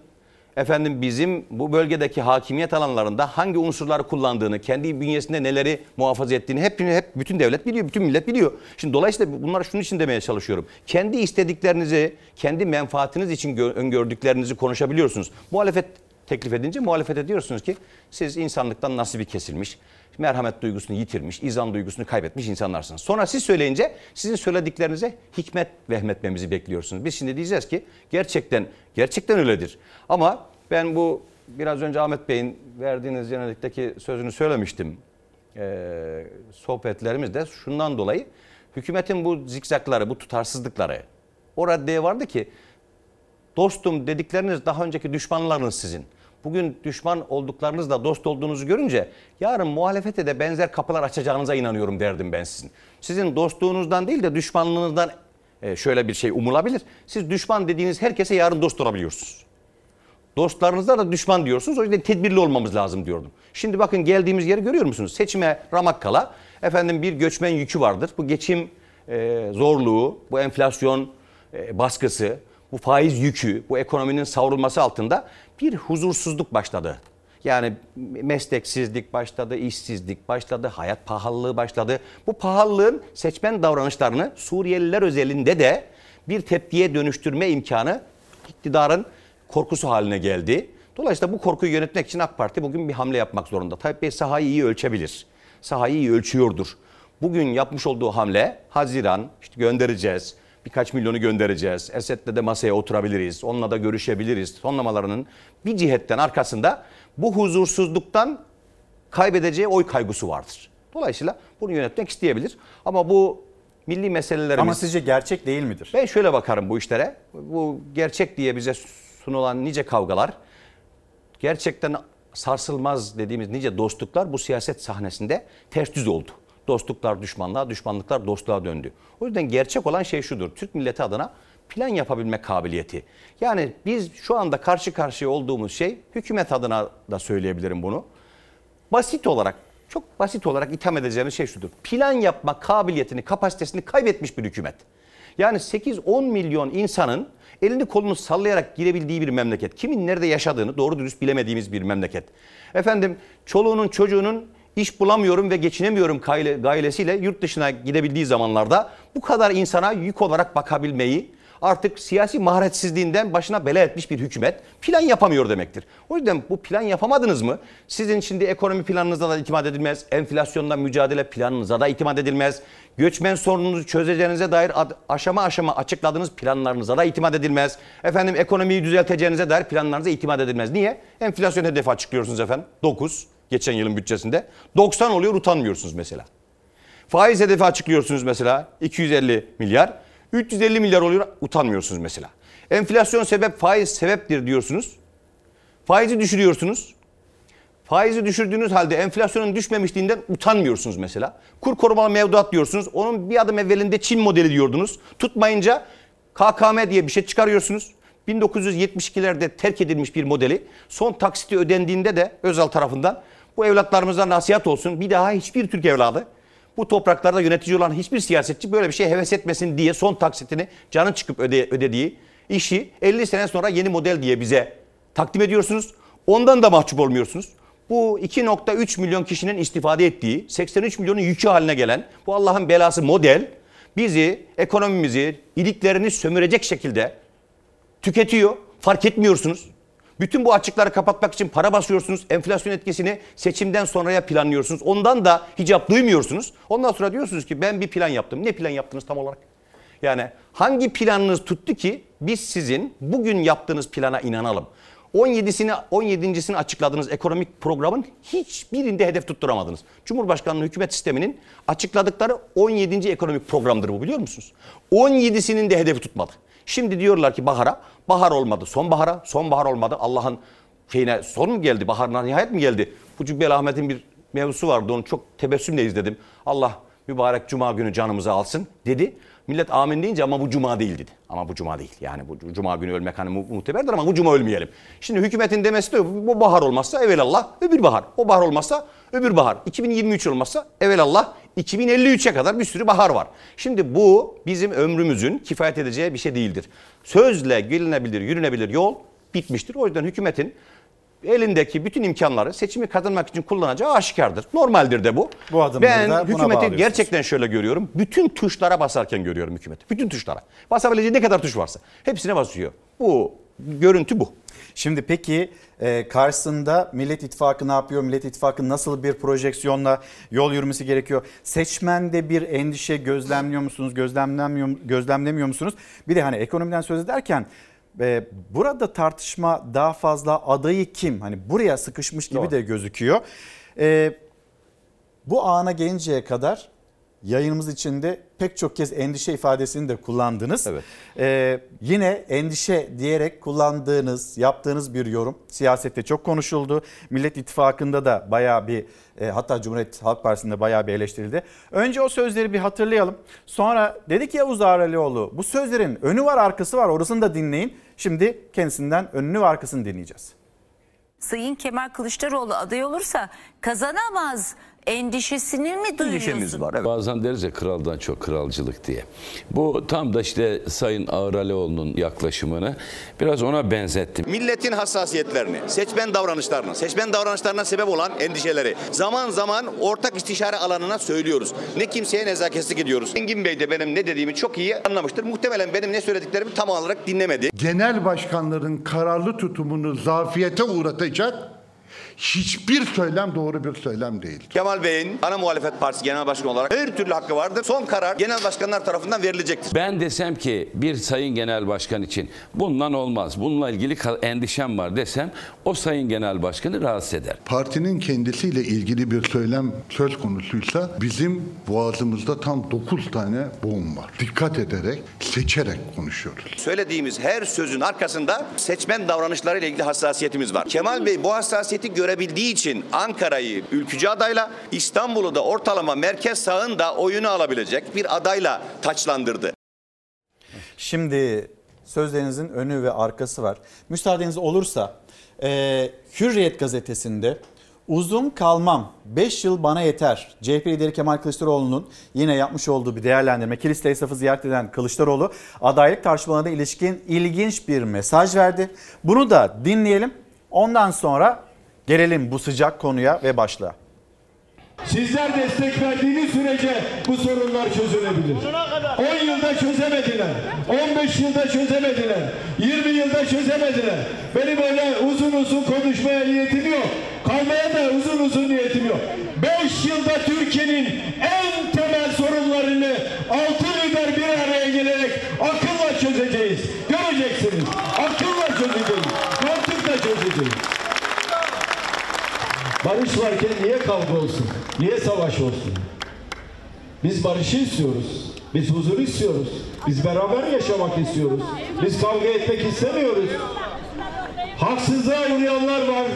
efendim bizim bu bölgedeki hakimiyet alanlarında hangi unsurları kullandığını, kendi bünyesinde neleri muhafaza ettiğini hep hep bütün devlet biliyor, bütün millet biliyor. Şimdi dolayısıyla bunları şunun için demeye çalışıyorum. Kendi istediklerinizi, kendi menfaatiniz için gö- öngördüklerinizi konuşabiliyorsunuz. Muhalefet teklif edince muhalefet ediyorsunuz ki siz insanlıktan nasibi kesilmiş, merhamet duygusunu yitirmiş, izan duygusunu kaybetmiş insanlarsınız. Sonra siz söyleyince sizin söylediklerinize hikmet vehmetmemizi bekliyorsunuz. Biz şimdi diyeceğiz ki gerçekten gerçekten öyledir. Ama ben bu biraz önce Ahmet Bey'in verdiğiniz jenerikteki sözünü söylemiştim. Ee, sohbetlerimizde şundan dolayı hükümetin bu zikzakları, bu tutarsızlıkları o raddeye vardı ki dostum dedikleriniz daha önceki düşmanlarınız sizin. Bugün düşman olduklarınızla dost olduğunuzu görünce yarın muhalefete de benzer kapılar açacağınıza inanıyorum derdim ben sizin. Sizin dostluğunuzdan değil de düşmanlığınızdan e, şöyle bir şey umulabilir. Siz düşman dediğiniz herkese yarın dost olabiliyorsunuz. Dostlarınızda da düşman diyorsunuz. O yüzden tedbirli olmamız lazım diyordum. Şimdi bakın geldiğimiz yeri görüyor musunuz? Seçime ramak kala efendim bir göçmen yükü vardır. Bu geçim e, zorluğu, bu enflasyon e, baskısı, bu faiz yükü, bu ekonominin savrulması altında bir huzursuzluk başladı. Yani mesleksizlik başladı, işsizlik başladı, hayat pahalılığı başladı. Bu pahalılığın seçmen davranışlarını Suriyeliler özelinde de bir tepkiye dönüştürme imkanı iktidarın korkusu haline geldi. Dolayısıyla bu korkuyu yönetmek için AK Parti bugün bir hamle yapmak zorunda. Tayyip Bey sahayı iyi ölçebilir. Sahayı iyi ölçüyordur. Bugün yapmış olduğu hamle Haziran işte göndereceğiz. Birkaç milyonu göndereceğiz. Esed'le de masaya oturabiliriz. Onunla da görüşebiliriz. Sonlamalarının bir cihetten arkasında bu huzursuzluktan kaybedeceği oy kaygısı vardır. Dolayısıyla bunu yönetmek isteyebilir. Ama bu milli meselelerimiz... Ama sizce gerçek değil midir? Ben şöyle bakarım bu işlere. Bu gerçek diye bize sunulan nice kavgalar, gerçekten sarsılmaz dediğimiz nice dostluklar bu siyaset sahnesinde ters düz oldu. Dostluklar düşmanlığa, düşmanlıklar dostluğa döndü. O yüzden gerçek olan şey şudur. Türk milleti adına plan yapabilme kabiliyeti. Yani biz şu anda karşı karşıya olduğumuz şey, hükümet adına da söyleyebilirim bunu. Basit olarak, çok basit olarak itham edeceğimiz şey şudur. Plan yapma kabiliyetini, kapasitesini kaybetmiş bir hükümet. Yani 8-10 milyon insanın elini kolunu sallayarak girebildiği bir memleket. Kimin nerede yaşadığını doğru dürüst bilemediğimiz bir memleket. Efendim çoluğunun çocuğunun iş bulamıyorum ve geçinemiyorum gailesiyle yurt dışına gidebildiği zamanlarda bu kadar insana yük olarak bakabilmeyi artık siyasi maharetsizliğinden başına bela etmiş bir hükümet plan yapamıyor demektir. O yüzden bu plan yapamadınız mı? Sizin şimdi ekonomi planınıza da itimat edilmez, enflasyonla mücadele planınıza da itimat edilmez, göçmen sorununuzu çözeceğinize dair aşama aşama açıkladığınız planlarınıza da itimat edilmez. Efendim ekonomiyi düzelteceğinize dair planlarınıza itimat edilmez. Niye? Enflasyon hedefi açıklıyorsunuz efendim. 9 geçen yılın bütçesinde. 90 oluyor utanmıyorsunuz mesela. Faiz hedefi açıklıyorsunuz mesela 250 milyar. 350 milyar oluyor utanmıyorsunuz mesela. Enflasyon sebep faiz sebeptir diyorsunuz. Faizi düşürüyorsunuz. Faizi düşürdüğünüz halde enflasyonun düşmemişliğinden utanmıyorsunuz mesela. Kur korumalı mevduat diyorsunuz. Onun bir adım evvelinde Çin modeli diyordunuz. Tutmayınca KKM diye bir şey çıkarıyorsunuz. 1972'lerde terk edilmiş bir modeli son taksiti ödendiğinde de Özal tarafından bu evlatlarımıza nasihat olsun. Bir daha hiçbir Türk evladı bu topraklarda yönetici olan hiçbir siyasetçi böyle bir şey heves etmesin diye son taksitini canı çıkıp öde, ödediği işi 50 sene sonra yeni model diye bize takdim ediyorsunuz. Ondan da mahcup olmuyorsunuz. Bu 2.3 milyon kişinin istifade ettiği 83 milyonun yükü haline gelen bu Allah'ın belası model bizi, ekonomimizi, iliklerini sömürecek şekilde tüketiyor. Fark etmiyorsunuz. Bütün bu açıkları kapatmak için para basıyorsunuz. Enflasyon etkisini seçimden sonraya planlıyorsunuz. Ondan da hicap duymuyorsunuz. Ondan sonra diyorsunuz ki ben bir plan yaptım. Ne plan yaptınız tam olarak? Yani hangi planınız tuttu ki biz sizin bugün yaptığınız plana inanalım? 17'sini 17.sini açıkladığınız ekonomik programın hiçbirinde hedef tutturamadınız. Cumhurbaşkanlığı hükümet sisteminin açıkladıkları 17. ekonomik programdır bu biliyor musunuz? 17'sinin de hedefi tutmadı. Şimdi diyorlar ki bahara, bahar olmadı. Sonbahara, sonbahar olmadı. Allah'ın şeyine son mu geldi? Baharına nihayet mi geldi? Bu Cübbeli Ahmet'in bir mevzusu vardı. Onu çok tebessümle izledim. Allah mübarek cuma günü canımızı alsın dedi. Millet amin deyince ama bu cuma değil dedi. Ama bu cuma değil. Yani bu cuma günü ölmek hani mu- muteberdir ama bu cuma ölmeyelim. Şimdi hükümetin demesi de bu bahar olmazsa evelallah öbür bahar. O bahar olmazsa öbür bahar. 2023 olmazsa evelallah 2053'e kadar bir sürü bahar var. Şimdi bu bizim ömrümüzün kifayet edeceği bir şey değildir. Sözle gelinebilir, yürünebilir yol bitmiştir. O yüzden hükümetin elindeki bütün imkanları seçimi kazanmak için kullanacağı aşikardır. Normaldir de bu. Bu adımları ben hükümeti gerçekten şöyle görüyorum. Bütün tuşlara basarken görüyorum hükümeti. Bütün tuşlara. Basabileceği ne kadar tuş varsa. Hepsine basıyor. Bu görüntü bu. Şimdi peki e, karşısında Millet İttifakı ne yapıyor? Millet İttifakı nasıl bir projeksiyonla yol yürümesi gerekiyor? Seçmende bir endişe gözlemliyor musunuz? Gözlemlemiyor, gözlemlemiyor musunuz? Bir de hani ekonomiden söz ederken e, burada tartışma daha fazla adayı kim? Hani buraya sıkışmış gibi Doğru. de gözüküyor. E, bu ana gelinceye kadar yayınımız içinde pek çok kez endişe ifadesini de kullandınız. Ee, yine endişe diyerek kullandığınız, yaptığınız bir yorum siyasette çok konuşuldu. Millet İttifakı'nda da bayağı bir e, hatta Cumhuriyet Halk Partisi'nde bayağı bir eleştirildi. Önce o sözleri bir hatırlayalım. Sonra dedi ki Yavuz Ağralioğlu bu sözlerin önü var arkası var orasını da dinleyin. Şimdi kendisinden önünü ve arkasını dinleyeceğiz. Sayın Kemal Kılıçdaroğlu aday olursa kazanamaz endişesini mi duyuyorsun? Bazen deriz ya kraldan çok kralcılık diye. Bu tam da işte Sayın Ağralioğlu'nun yaklaşımını biraz ona benzettim. Milletin hassasiyetlerini, seçmen davranışlarını, seçmen davranışlarına sebep olan endişeleri zaman zaman ortak istişare alanına söylüyoruz. Ne kimseye nezaketsizlik ediyoruz. Engin Bey de benim ne dediğimi çok iyi anlamıştır. Muhtemelen benim ne söylediklerimi tam olarak dinlemedi. genel başkanların kararlı tutumunu zafiyete uğratacak hiçbir söylem doğru bir söylem değil. Kemal Bey'in ana muhalefet partisi genel başkanı olarak her türlü hakkı vardır. Son karar genel başkanlar tarafından verilecektir. Ben desem ki bir sayın genel başkan için bundan olmaz, bununla ilgili endişem var desem o sayın genel başkanı rahatsız eder. Partinin kendisiyle ilgili bir söylem söz konusuysa bizim boğazımızda tam 9 tane boğum var. Dikkat ederek, seçerek konuşuyoruz. Söylediğimiz her sözün arkasında seçmen davranışlarıyla ilgili hassasiyetimiz var. Kemal Bey bu hassasiyeti görebildiği için Ankara'yı ülkücü adayla İstanbul'u da ortalama merkez sağında oyunu alabilecek bir adayla taçlandırdı. Şimdi sözlerinizin önü ve arkası var. Müsaadeniz olursa e, Hürriyet gazetesinde uzun kalmam 5 yıl bana yeter. CHP lideri Kemal Kılıçdaroğlu'nun yine yapmış olduğu bir değerlendirme. Kiliste esnafı ziyaret eden Kılıçdaroğlu adaylık tartışmalarına ilişkin ilginç bir mesaj verdi. Bunu da dinleyelim. Ondan sonra gelelim bu sıcak konuya ve başlığa. Sizler destek verdiğiniz sürece bu sorunlar çözülebilir. 10 yılda çözemediler. 15 yılda çözemediler. 20 yılda çözemediler. Benim öyle uzun uzun konuşmaya niyetim yok. Kalmaya da uzun uzun niyetim yok. 5 yılda Türkiye'nin en temel sorunlarını 6 lider bir araya gelerek akılla çözeceğiz. Göreceksiniz. Akılla çözeceğiz. Mantıkla çözeceğiz. Barış varken niye kavga olsun? Niye savaş olsun? Biz barışı istiyoruz. Biz huzur istiyoruz. Biz beraber yaşamak istiyoruz. Biz kavga etmek istemiyoruz. Haksızlığa uğrayanlar var.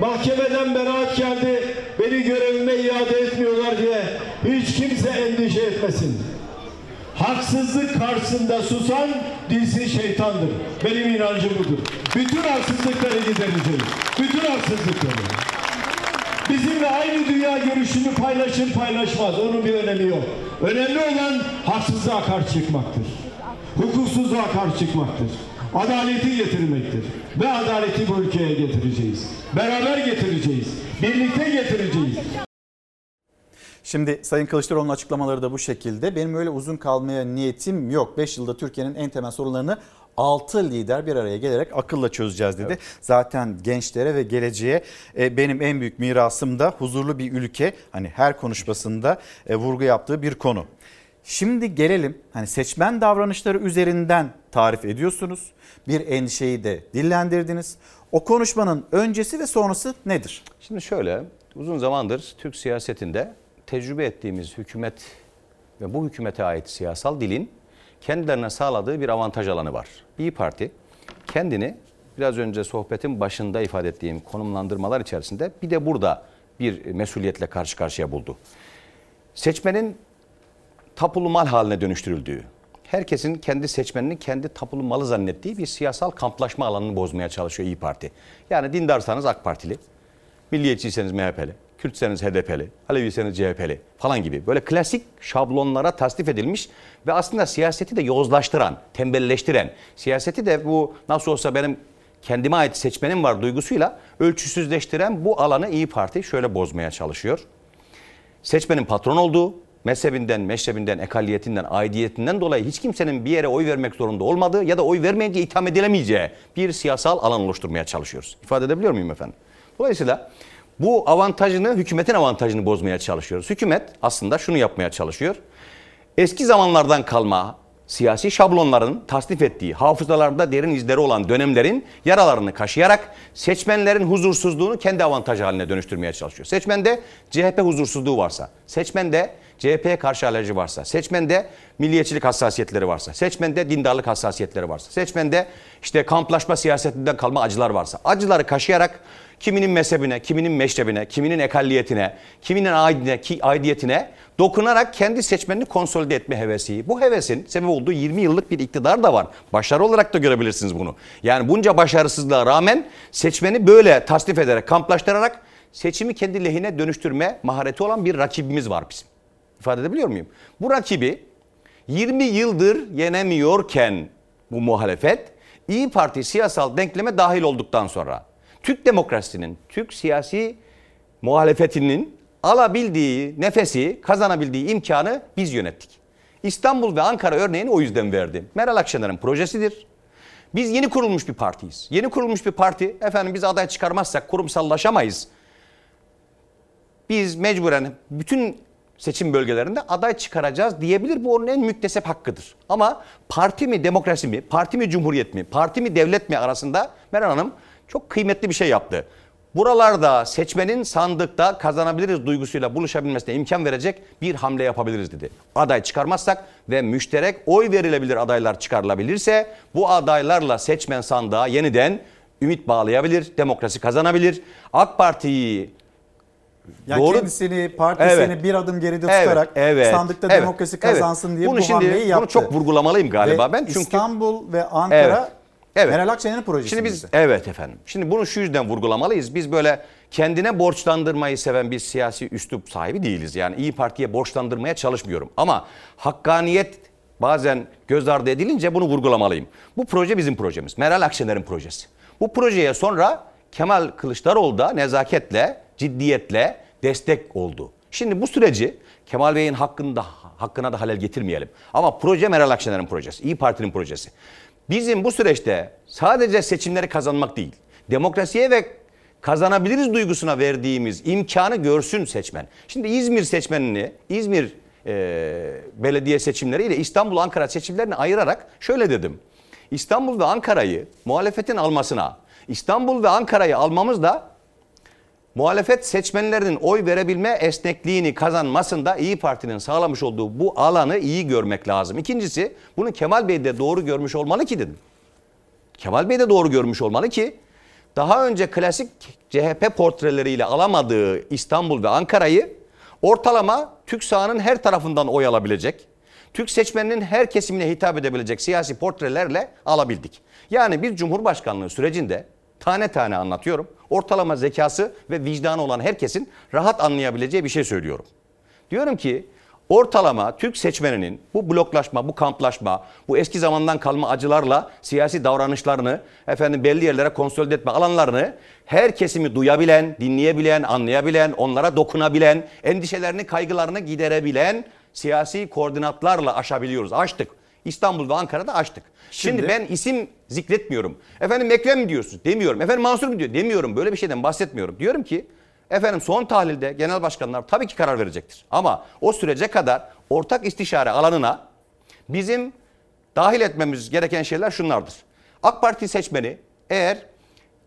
Mahkemeden beraat geldi. Beni görevime iade etmiyorlar diye hiç kimse endişe etmesin. Haksızlık karşısında susan dilsiz şeytandır. Benim inancım budur. Bütün haksızlıkları gidereceğiz. Bütün haksızlıkları. Bizimle aynı dünya görüşünü paylaşır paylaşmaz. Onun bir önemi yok. Önemli olan haksızlığa karşı çıkmaktır. Hukuksuzluğa karşı çıkmaktır. Adaleti getirmektir. Ve adaleti bu ülkeye getireceğiz. Beraber getireceğiz. Birlikte getireceğiz. Şimdi Sayın Kılıçdaroğlu'nun açıklamaları da bu şekilde. Benim öyle uzun kalmaya niyetim yok. 5 yılda Türkiye'nin en temel sorunlarını 6 lider bir araya gelerek akılla çözeceğiz dedi. Zaten gençlere ve geleceğe e, benim en büyük mirasım da huzurlu bir ülke. Hani her konuşmasında e, vurgu yaptığı bir konu. Şimdi gelelim hani seçmen davranışları üzerinden tarif ediyorsunuz. Bir endişeyi de dillendirdiniz. O konuşmanın öncesi ve sonrası nedir? Şimdi şöyle uzun zamandır Türk siyasetinde tecrübe ettiğimiz hükümet ve bu hükümete ait siyasal dilin kendilerine sağladığı bir avantaj alanı var. İyi Parti kendini biraz önce sohbetin başında ifade ettiğim konumlandırmalar içerisinde bir de burada bir mesuliyetle karşı karşıya buldu. Seçmenin tapulu mal haline dönüştürüldüğü, herkesin kendi seçmenini kendi tapulu malı zannettiği bir siyasal kamplaşma alanını bozmaya çalışıyor İyi Parti. Yani dindarsanız AK Partili, milliyetçiyseniz MHP'li, Kürtseniz HDP'li, Aleviyseniz CHP'li falan gibi böyle klasik şablonlara tasdif edilmiş ve aslında siyaseti de yozlaştıran, tembelleştiren, siyaseti de bu nasıl olsa benim kendime ait seçmenim var duygusuyla ölçüsüzleştiren bu alanı İyi Parti şöyle bozmaya çalışıyor. Seçmenin patron olduğu, mezhebinden, meşrebinden, ekalliyetinden, aidiyetinden dolayı hiç kimsenin bir yere oy vermek zorunda olmadığı ya da oy vermeyince itham edilemeyeceği bir siyasal alan oluşturmaya çalışıyoruz. İfade edebiliyor muyum efendim? Dolayısıyla bu avantajını, hükümetin avantajını bozmaya çalışıyoruz. Hükümet aslında şunu yapmaya çalışıyor. Eski zamanlardan kalma siyasi şablonların tasnif ettiği, hafızalarda derin izleri olan dönemlerin yaralarını kaşıyarak seçmenlerin huzursuzluğunu kendi avantajı haline dönüştürmeye çalışıyor. Seçmende CHP huzursuzluğu varsa, seçmende CHP'ye karşı alerji varsa, seçmende milliyetçilik hassasiyetleri varsa, seçmende dindarlık hassasiyetleri varsa, seçmende işte kamplaşma siyasetinden kalma acılar varsa, acıları kaşıyarak kiminin mezhebine, kiminin meşrebine, kiminin ekalliyetine, kiminin aidine, ki, aidiyetine dokunarak kendi seçmenini konsolide etme hevesi. Bu hevesin sebep olduğu 20 yıllık bir iktidar da var. Başarı olarak da görebilirsiniz bunu. Yani bunca başarısızlığa rağmen seçmeni böyle tasnif ederek, kamplaştırarak seçimi kendi lehine dönüştürme mahareti olan bir rakibimiz var bizim. İfade edebiliyor muyum? Bu rakibi 20 yıldır yenemiyorken bu muhalefet İyi Parti siyasal denkleme dahil olduktan sonra Türk demokrasisinin, Türk siyasi muhalefetinin alabildiği nefesi, kazanabildiği imkanı biz yönettik. İstanbul ve Ankara örneğini o yüzden verdim. Meral Akşener'in projesidir. Biz yeni kurulmuş bir partiyiz. Yeni kurulmuş bir parti, efendim biz aday çıkarmazsak kurumsallaşamayız. Biz mecburen bütün seçim bölgelerinde aday çıkaracağız diyebilir. Bu onun en müktesep hakkıdır. Ama parti mi demokrasi mi, parti mi cumhuriyet mi, parti mi devlet mi arasında Meral Hanım çok kıymetli bir şey yaptı. Buralarda seçmenin sandıkta kazanabiliriz duygusuyla buluşabilmesine imkan verecek bir hamle yapabiliriz dedi. Aday çıkarmazsak ve müşterek oy verilebilir adaylar çıkarılabilirse bu adaylarla seçmen sandığa yeniden ümit bağlayabilir, demokrasi kazanabilir. AK Parti'yi yani Doğru. kendisini, partisini Evet. bir adım geride Evet, tutarak evet, sandıkta evet, demokrasi evet. kazansın diye Bunu bu şimdi- hamleyi bunu yaptı. çok vurgulamalıyım galiba Ve ben çünkü- İstanbul ve Ankara Evet. Evet. Meral Akşener'in projesi. Şimdi biz evet efendim. Şimdi bunu şu yüzden vurgulamalıyız. Biz böyle kendine borçlandırmayı seven bir siyasi üslup sahibi değiliz. Yani İyi Parti'ye borçlandırmaya çalışmıyorum. Ama hakkaniyet bazen göz ardı edilince bunu vurgulamalıyım. Bu proje bizim projemiz. Meral Akşener'in projesi. Bu projeye sonra Kemal Kılıçdaroğlu da nezaketle, ciddiyetle destek oldu. Şimdi bu süreci Kemal Bey'in hakkında hakkına da halel getirmeyelim. Ama proje Meral Akşener'in projesi, İyi Parti'nin projesi. Bizim bu süreçte sadece seçimleri kazanmak değil, demokrasiye ve kazanabiliriz duygusuna verdiğimiz imkanı görsün seçmen. Şimdi İzmir seçmenini, İzmir e, belediye seçimleriyle İstanbul, Ankara seçimlerini ayırarak şöyle dedim. İstanbul ve Ankara'yı muhalefetin almasına, İstanbul ve Ankara'yı almamız da muhalefet seçmenlerinin oy verebilme esnekliğini kazanmasında İyi Parti'nin sağlamış olduğu bu alanı iyi görmek lazım. İkincisi bunu Kemal Bey de doğru görmüş olmalı ki dedim. Kemal Bey de doğru görmüş olmalı ki daha önce klasik CHP portreleriyle alamadığı İstanbul ve Ankara'yı ortalama Türk sahanın her tarafından oy alabilecek, Türk seçmeninin her kesimine hitap edebilecek siyasi portrelerle alabildik. Yani bir cumhurbaşkanlığı sürecinde tane tane anlatıyorum. Ortalama zekası ve vicdanı olan herkesin rahat anlayabileceği bir şey söylüyorum. Diyorum ki ortalama Türk seçmeninin bu bloklaşma, bu kamplaşma, bu eski zamandan kalma acılarla siyasi davranışlarını efendim belli yerlere konsolide etme alanlarını her kesimi duyabilen, dinleyebilen, anlayabilen, onlara dokunabilen, endişelerini, kaygılarını giderebilen siyasi koordinatlarla aşabiliyoruz. Açtık. İstanbul ve Ankara'da açtık. Şimdi, Şimdi- ben isim zikretmiyorum. Efendim Ekrem mi diyorsun? Demiyorum. Efendim Mansur mu diyor? Demiyorum. Böyle bir şeyden bahsetmiyorum. Diyorum ki efendim son tahlilde genel başkanlar tabii ki karar verecektir. Ama o sürece kadar ortak istişare alanına bizim dahil etmemiz gereken şeyler şunlardır. AK Parti seçmeni eğer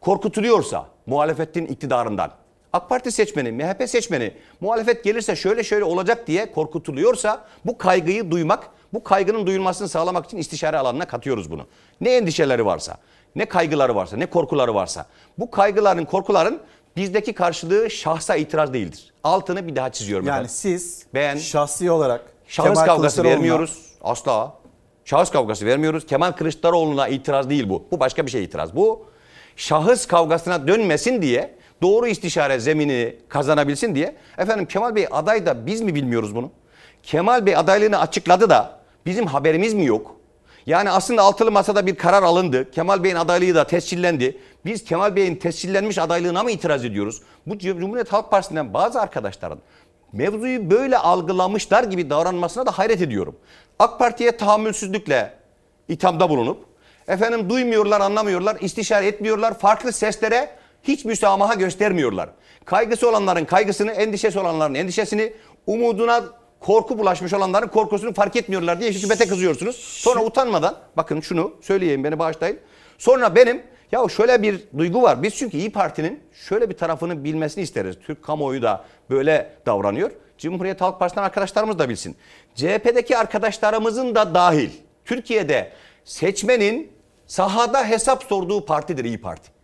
korkutuluyorsa muhalefetin iktidarından, AK Parti seçmeni, MHP seçmeni muhalefet gelirse şöyle şöyle olacak diye korkutuluyorsa bu kaygıyı duymak, bu kaygının duyulmasını sağlamak için istişare alanına katıyoruz bunu. Ne endişeleri varsa, ne kaygıları varsa, ne korkuları varsa bu kaygıların, korkuların bizdeki karşılığı şahsa itiraz değildir. Altını bir daha çiziyorum. Yani efendim. siz ben şahsi olarak Şahıs Kemal kavgası vermiyoruz. Asla. Şahıs kavgası vermiyoruz. Kemal Kılıçdaroğlu'na itiraz değil bu. Bu başka bir şey itiraz. Bu şahıs kavgasına dönmesin diye doğru istişare zemini kazanabilsin diye. Efendim Kemal Bey aday da biz mi bilmiyoruz bunu? Kemal Bey adaylığını açıkladı da bizim haberimiz mi yok? Yani aslında altılı masada bir karar alındı. Kemal Bey'in adaylığı da tescillendi. Biz Kemal Bey'in tescillenmiş adaylığına mı itiraz ediyoruz? Bu Cumhuriyet Halk Partisi'nden bazı arkadaşların mevzuyu böyle algılamışlar gibi davranmasına da hayret ediyorum. AK Parti'ye tahammülsüzlükle ithamda bulunup efendim duymuyorlar, anlamıyorlar, istişare etmiyorlar, farklı seslere hiç müsamaha göstermiyorlar. Kaygısı olanların kaygısını, endişesi olanların endişesini, umuduna korku bulaşmış olanların korkusunu fark etmiyorlar diye hükümete kızıyorsunuz. Sonra utanmadan bakın şunu söyleyeyim beni bağışlayın. Sonra benim ya şöyle bir duygu var. Biz çünkü İyi Parti'nin şöyle bir tarafını bilmesini isteriz. Türk kamuoyu da böyle davranıyor. Cumhuriyet Halk Partisi'nden arkadaşlarımız da bilsin. CHP'deki arkadaşlarımızın da dahil Türkiye'de seçmenin sahada hesap sorduğu partidir İyi Parti.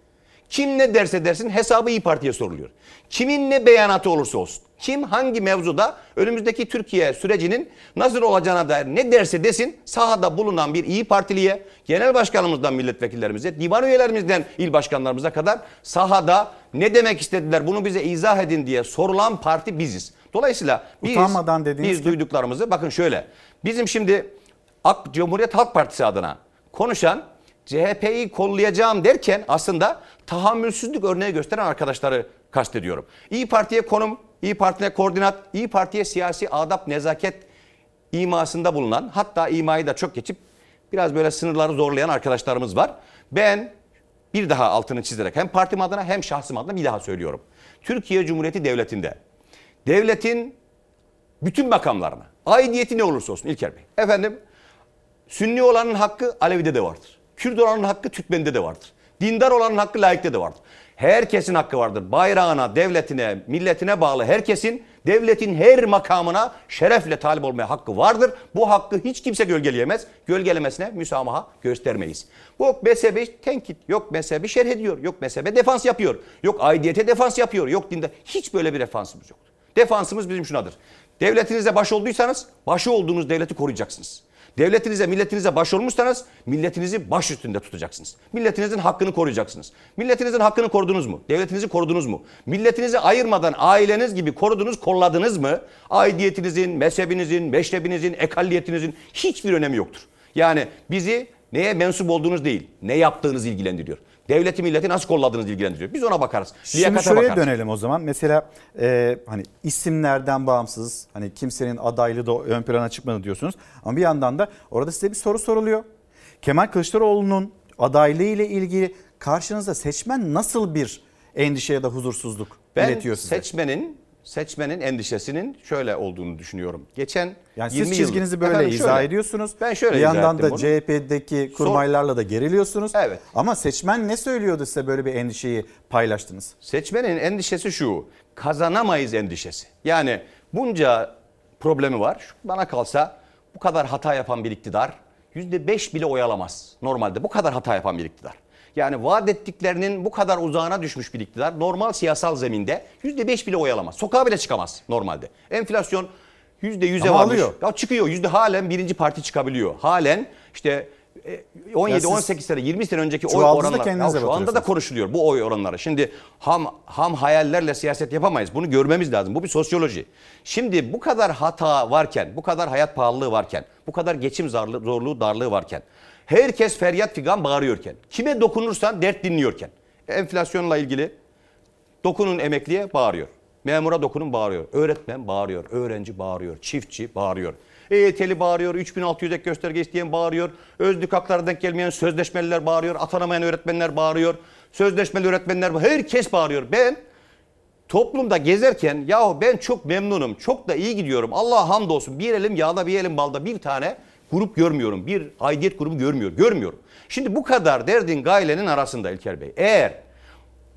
Kim ne derse dersin hesabı İyi Parti'ye soruluyor. Kimin ne beyanatı olursa olsun. Kim hangi mevzuda önümüzdeki Türkiye sürecinin nasıl olacağına dair ne derse desin sahada bulunan bir İyi Partiliye, genel başkanımızdan milletvekillerimize, divan üyelerimizden il başkanlarımıza kadar sahada ne demek istediler bunu bize izah edin diye sorulan parti biziz. Dolayısıyla biz, Utanmadan dediğiniz biz duyduklarımızı bakın şöyle. Bizim şimdi AK, Cumhuriyet Halk Partisi adına konuşan CHP'yi kollayacağım derken aslında tahammülsüzlük örneği gösteren arkadaşları kastediyorum. İyi Parti'ye konum, İyi Parti'ye koordinat, İyi Parti'ye siyasi adap, nezaket imasında bulunan hatta imayı da çok geçip biraz böyle sınırları zorlayan arkadaşlarımız var. Ben bir daha altını çizerek hem partim adına hem şahsım adına bir daha söylüyorum. Türkiye Cumhuriyeti Devleti'nde devletin bütün makamlarına aidiyeti ne olursa olsun İlker Bey. Efendim Sünni olanın hakkı Alevi'de de vardır. Kürt olanın hakkı Türkmen'de de vardır. Dindar olanın hakkı laikte de vardır. Herkesin hakkı vardır. Bayrağına, devletine, milletine bağlı herkesin devletin her makamına şerefle talip olmaya hakkı vardır. Bu hakkı hiç kimse gölgeleyemez. Gölgelemesine müsamaha göstermeyiz. Bu mezhebi tenkit, yok mezhebi şerh ediyor, yok mezhebe defans yapıyor, yok aidiyete defans yapıyor, yok dinde. Hiç böyle bir defansımız yoktur. Defansımız bizim şunadır. Devletinize baş olduysanız başı olduğunuz devleti koruyacaksınız. Devletinize, milletinize baş olmuşsanız milletinizi baş üstünde tutacaksınız. Milletinizin hakkını koruyacaksınız. Milletinizin hakkını korudunuz mu? Devletinizi korudunuz mu? Milletinizi ayırmadan aileniz gibi korudunuz, kolladınız mı? Aidiyetinizin, mezhebinizin, meşrebinizin, ekalliyetinizin hiçbir önemi yoktur. Yani bizi Neye mensup olduğunuz değil, ne yaptığınız ilgilendiriyor. Devleti milleti nasıl kolladığınız ilgilendiriyor. Biz ona bakarız. Şimdi Liyakate şuraya bakarız. dönelim o zaman. Mesela e, hani isimlerden bağımsız hani kimsenin adaylığı da ön plana çıkmadı diyorsunuz. Ama bir yandan da orada size bir soru soruluyor. Kemal Kılıçdaroğlu'nun adaylığı ile ilgili karşınızda seçmen nasıl bir endişe ya da huzursuzluk Ben iletiyor size? seçmenin seçmenin endişesinin şöyle olduğunu düşünüyorum. Geçen Yani 20 siz yıl- çizginizi böyle Efendim izah şöyle, ediyorsunuz. Ben şöyle bir yandan da bunu. CHP'deki kurmaylarla da geriliyorsunuz. Evet. Ama seçmen ne söylüyordu size böyle bir endişeyi paylaştınız? Seçmenin endişesi şu. Kazanamayız endişesi. Yani bunca problemi var. Bana kalsa bu kadar hata yapan bir iktidar %5 bile oy alamaz. Normalde bu kadar hata yapan bir iktidar. Yani vaat ettiklerinin bu kadar uzağına düşmüş bir iktidar normal siyasal zeminde %5 bile oy alamaz. Sokağa bile çıkamaz normalde. Enflasyon %100'e Ama varmış. alıyor. Ya çıkıyor. Yüzde halen birinci parti çıkabiliyor. Halen işte e, 17 Ya siz 18 sene 20 sene önceki oy oranları. Ya şu anda da konuşuluyor bu oy oranları. Şimdi ham ham hayallerle siyaset yapamayız. Bunu görmemiz lazım. Bu bir sosyoloji. Şimdi bu kadar hata varken, bu kadar hayat pahalılığı varken, bu kadar geçim zarlı- zorluğu, darlığı varken, herkes feryat figan bağırıyorken, kime dokunursan dert dinliyorken, enflasyonla ilgili dokunun emekliye bağırıyor. Memura dokunun bağırıyor. Öğretmen bağırıyor. Öğrenci bağırıyor. Çiftçi bağırıyor. EYT'li bağırıyor. 3600 ek gösterge isteyen bağırıyor. Özlük haklara denk gelmeyen sözleşmeliler bağırıyor. Atanamayan öğretmenler bağırıyor. Sözleşmeli öğretmenler herkes bağırıyor. Ben toplumda gezerken yahu ben çok memnunum. Çok da iyi gidiyorum. Allah hamdolsun. Bir elim yağda bir elim balda bir tane grup görmüyorum. Bir aidiyet grubu görmüyor. Görmüyorum. Şimdi bu kadar derdin gailenin arasında İlker Bey. Eğer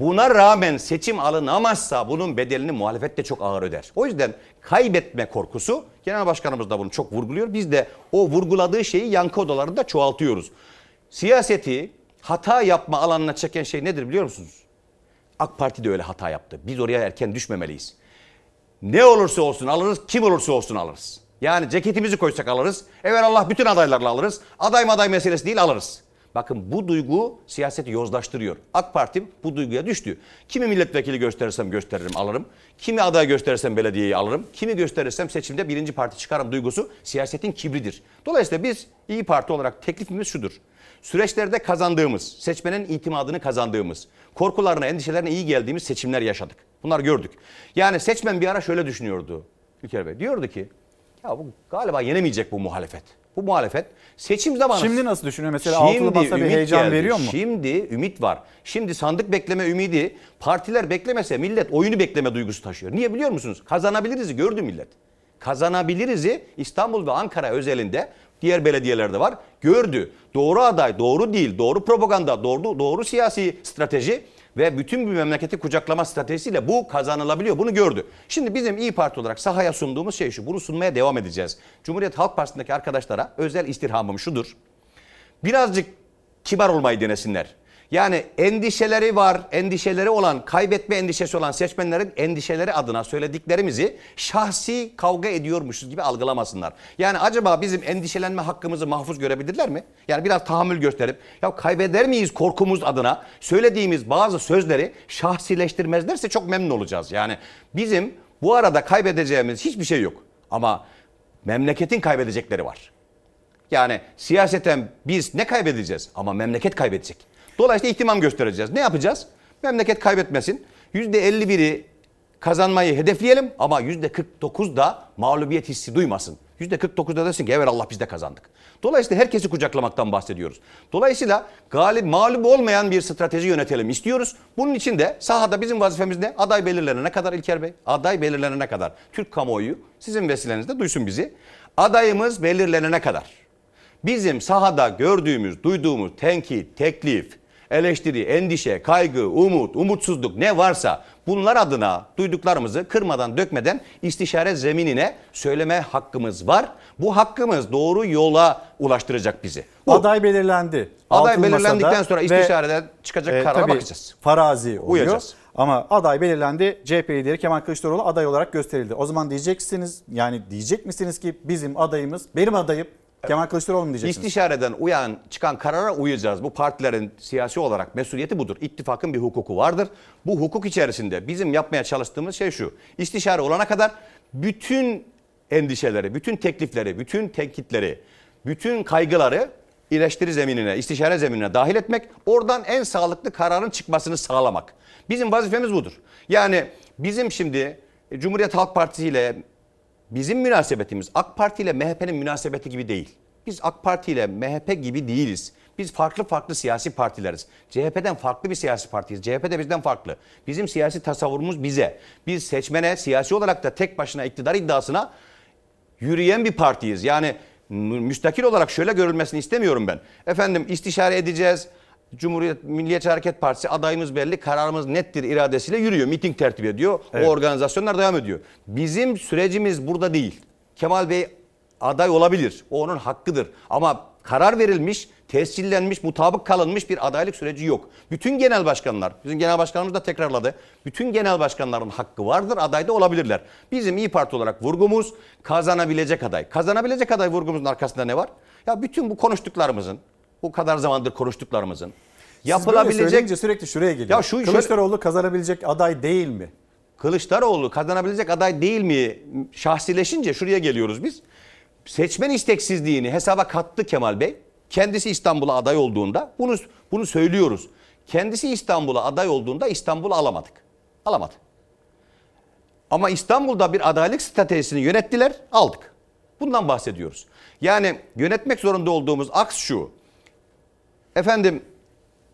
Buna rağmen seçim alınamazsa bunun bedelini muhalefet de çok ağır öder. O yüzden kaybetme korkusu genel başkanımız da bunu çok vurguluyor. Biz de o vurguladığı şeyi yankı odalarında çoğaltıyoruz. Siyaseti hata yapma alanına çeken şey nedir biliyor musunuz? AK Parti de öyle hata yaptı. Biz oraya erken düşmemeliyiz. Ne olursa olsun alırız, kim olursa olsun alırız. Yani ceketimizi koysak alırız. Evet Allah bütün adaylarla alırız. Aday maday meselesi değil alırız. Bakın bu duygu siyaseti yozlaştırıyor. AK Parti bu duyguya düştü. Kimi milletvekili gösterirsem gösteririm alırım. Kimi aday gösterirsem belediyeyi alırım. Kimi gösterirsem seçimde birinci parti çıkarım duygusu siyasetin kibridir. Dolayısıyla biz İyi Parti olarak teklifimiz şudur. Süreçlerde kazandığımız, seçmenin itimadını kazandığımız, korkularına, endişelerine iyi geldiğimiz seçimler yaşadık. Bunları gördük. Yani seçmen bir ara şöyle düşünüyordu İlker Bey. Diyordu ki ya bu galiba yenemeyecek bu muhalefet. Bu muhalefet seçim zamanı. Şimdi nasıl düşünüyor? Mesela altılı masa bir heyecan veriyor mu? Şimdi ümit var. Şimdi sandık bekleme ümidi partiler beklemese millet oyunu bekleme duygusu taşıyor. Niye biliyor musunuz? Kazanabiliriz'i gördü millet. Kazanabiliriz'i İstanbul ve Ankara özelinde diğer belediyelerde var. Gördü. Doğru aday, doğru değil, doğru propaganda, doğru doğru siyasi strateji ve bütün bir memleketi kucaklama stratejisiyle bu kazanılabiliyor. Bunu gördü. Şimdi bizim İyi Parti olarak sahaya sunduğumuz şey şu. Bunu sunmaya devam edeceğiz. Cumhuriyet Halk Partisi'ndeki arkadaşlara özel istirhamım şudur. Birazcık kibar olmayı denesinler. Yani endişeleri var, endişeleri olan, kaybetme endişesi olan seçmenlerin endişeleri adına söylediklerimizi şahsi kavga ediyormuşuz gibi algılamasınlar. Yani acaba bizim endişelenme hakkımızı mahfuz görebilirler mi? Yani biraz tahammül gösterip ya kaybeder miyiz korkumuz adına söylediğimiz bazı sözleri şahsileştirmezlerse çok memnun olacağız. Yani bizim bu arada kaybedeceğimiz hiçbir şey yok. Ama memleketin kaybedecekleri var. Yani siyaseten biz ne kaybedeceğiz ama memleket kaybedecek. Dolayısıyla ihtimam göstereceğiz. Ne yapacağız? Memleket kaybetmesin. %51'i kazanmayı hedefleyelim ama %49 da mağlubiyet hissi duymasın. %49'da desin ki evet Allah biz de kazandık. Dolayısıyla herkesi kucaklamaktan bahsediyoruz. Dolayısıyla galip mağlup olmayan bir strateji yönetelim istiyoruz. Bunun için de sahada bizim vazifemiz ne? Aday belirlenene kadar İlker Bey, aday belirlenene kadar Türk kamuoyu sizin vesilenizde duysun bizi. Adayımız belirlenene kadar bizim sahada gördüğümüz, duyduğumuz tenkit, teklif, eleştiri, endişe, kaygı, umut, umutsuzluk ne varsa bunlar adına duyduklarımızı kırmadan dökmeden istişare zeminine söyleme hakkımız var. Bu hakkımız doğru yola ulaştıracak bizi. Bu. Aday belirlendi. Aday belirlendikten sonra istişareden çıkacak e, karara bakacağız. Farazi oluyor. Uyacağız. Ama aday belirlendi. CHP lideri Kemal Kılıçdaroğlu aday olarak gösterildi. O zaman diyeceksiniz yani diyecek misiniz ki bizim adayımız benim adayım Kemal Kılıçdaroğlu mu diyeceksiniz? İstişareden uyan çıkan karara uyacağız. Bu partilerin siyasi olarak mesuliyeti budur. İttifakın bir hukuku vardır. Bu hukuk içerisinde bizim yapmaya çalıştığımız şey şu. İstişare olana kadar bütün endişeleri, bütün teklifleri, bütün tenkitleri, bütün kaygıları eleştiri zeminine, istişare zeminine dahil etmek, oradan en sağlıklı kararın çıkmasını sağlamak. Bizim vazifemiz budur. Yani bizim şimdi Cumhuriyet Halk Partisi ile bizim münasebetimiz AK Parti ile MHP'nin münasebeti gibi değil. Biz AK Parti ile MHP gibi değiliz. Biz farklı farklı siyasi partileriz. CHP'den farklı bir siyasi partiyiz. CHP de bizden farklı. Bizim siyasi tasavvurumuz bize. Biz seçmene siyasi olarak da tek başına iktidar iddiasına yürüyen bir partiyiz. Yani mü- müstakil olarak şöyle görülmesini istemiyorum ben. Efendim istişare edeceğiz. Cumhuriyet Milliyetçi Hareket Partisi adayımız belli, kararımız nettir iradesiyle yürüyor. Miting tertip ediyor. Evet. O organizasyonlar devam ediyor. Bizim sürecimiz burada değil. Kemal Bey aday olabilir. O onun hakkıdır. Ama karar verilmiş, tescillenmiş, mutabık kalınmış bir adaylık süreci yok. Bütün genel başkanlar, bizim genel başkanımız da tekrarladı. Bütün genel başkanların hakkı vardır, aday da olabilirler. Bizim İyi Parti olarak vurgumuz kazanabilecek aday. Kazanabilecek aday vurgumuzun arkasında ne var? Ya bütün bu konuştuklarımızın, bu kadar zamandır konuştuklarımızın Siz böyle söyleyince sürekli şuraya geliyor. Ya şu- Kılıçdaroğlu kazanabilecek aday değil mi? Kılıçdaroğlu kazanabilecek aday değil mi şahsileşince şuraya geliyoruz biz. Seçmen isteksizliğini hesaba kattı Kemal Bey. Kendisi İstanbul'a aday olduğunda bunu bunu söylüyoruz. Kendisi İstanbul'a aday olduğunda İstanbul'u alamadık. Alamadı. Ama İstanbul'da bir adaylık stratejisini yönettiler, aldık. Bundan bahsediyoruz. Yani yönetmek zorunda olduğumuz aks şu. Efendim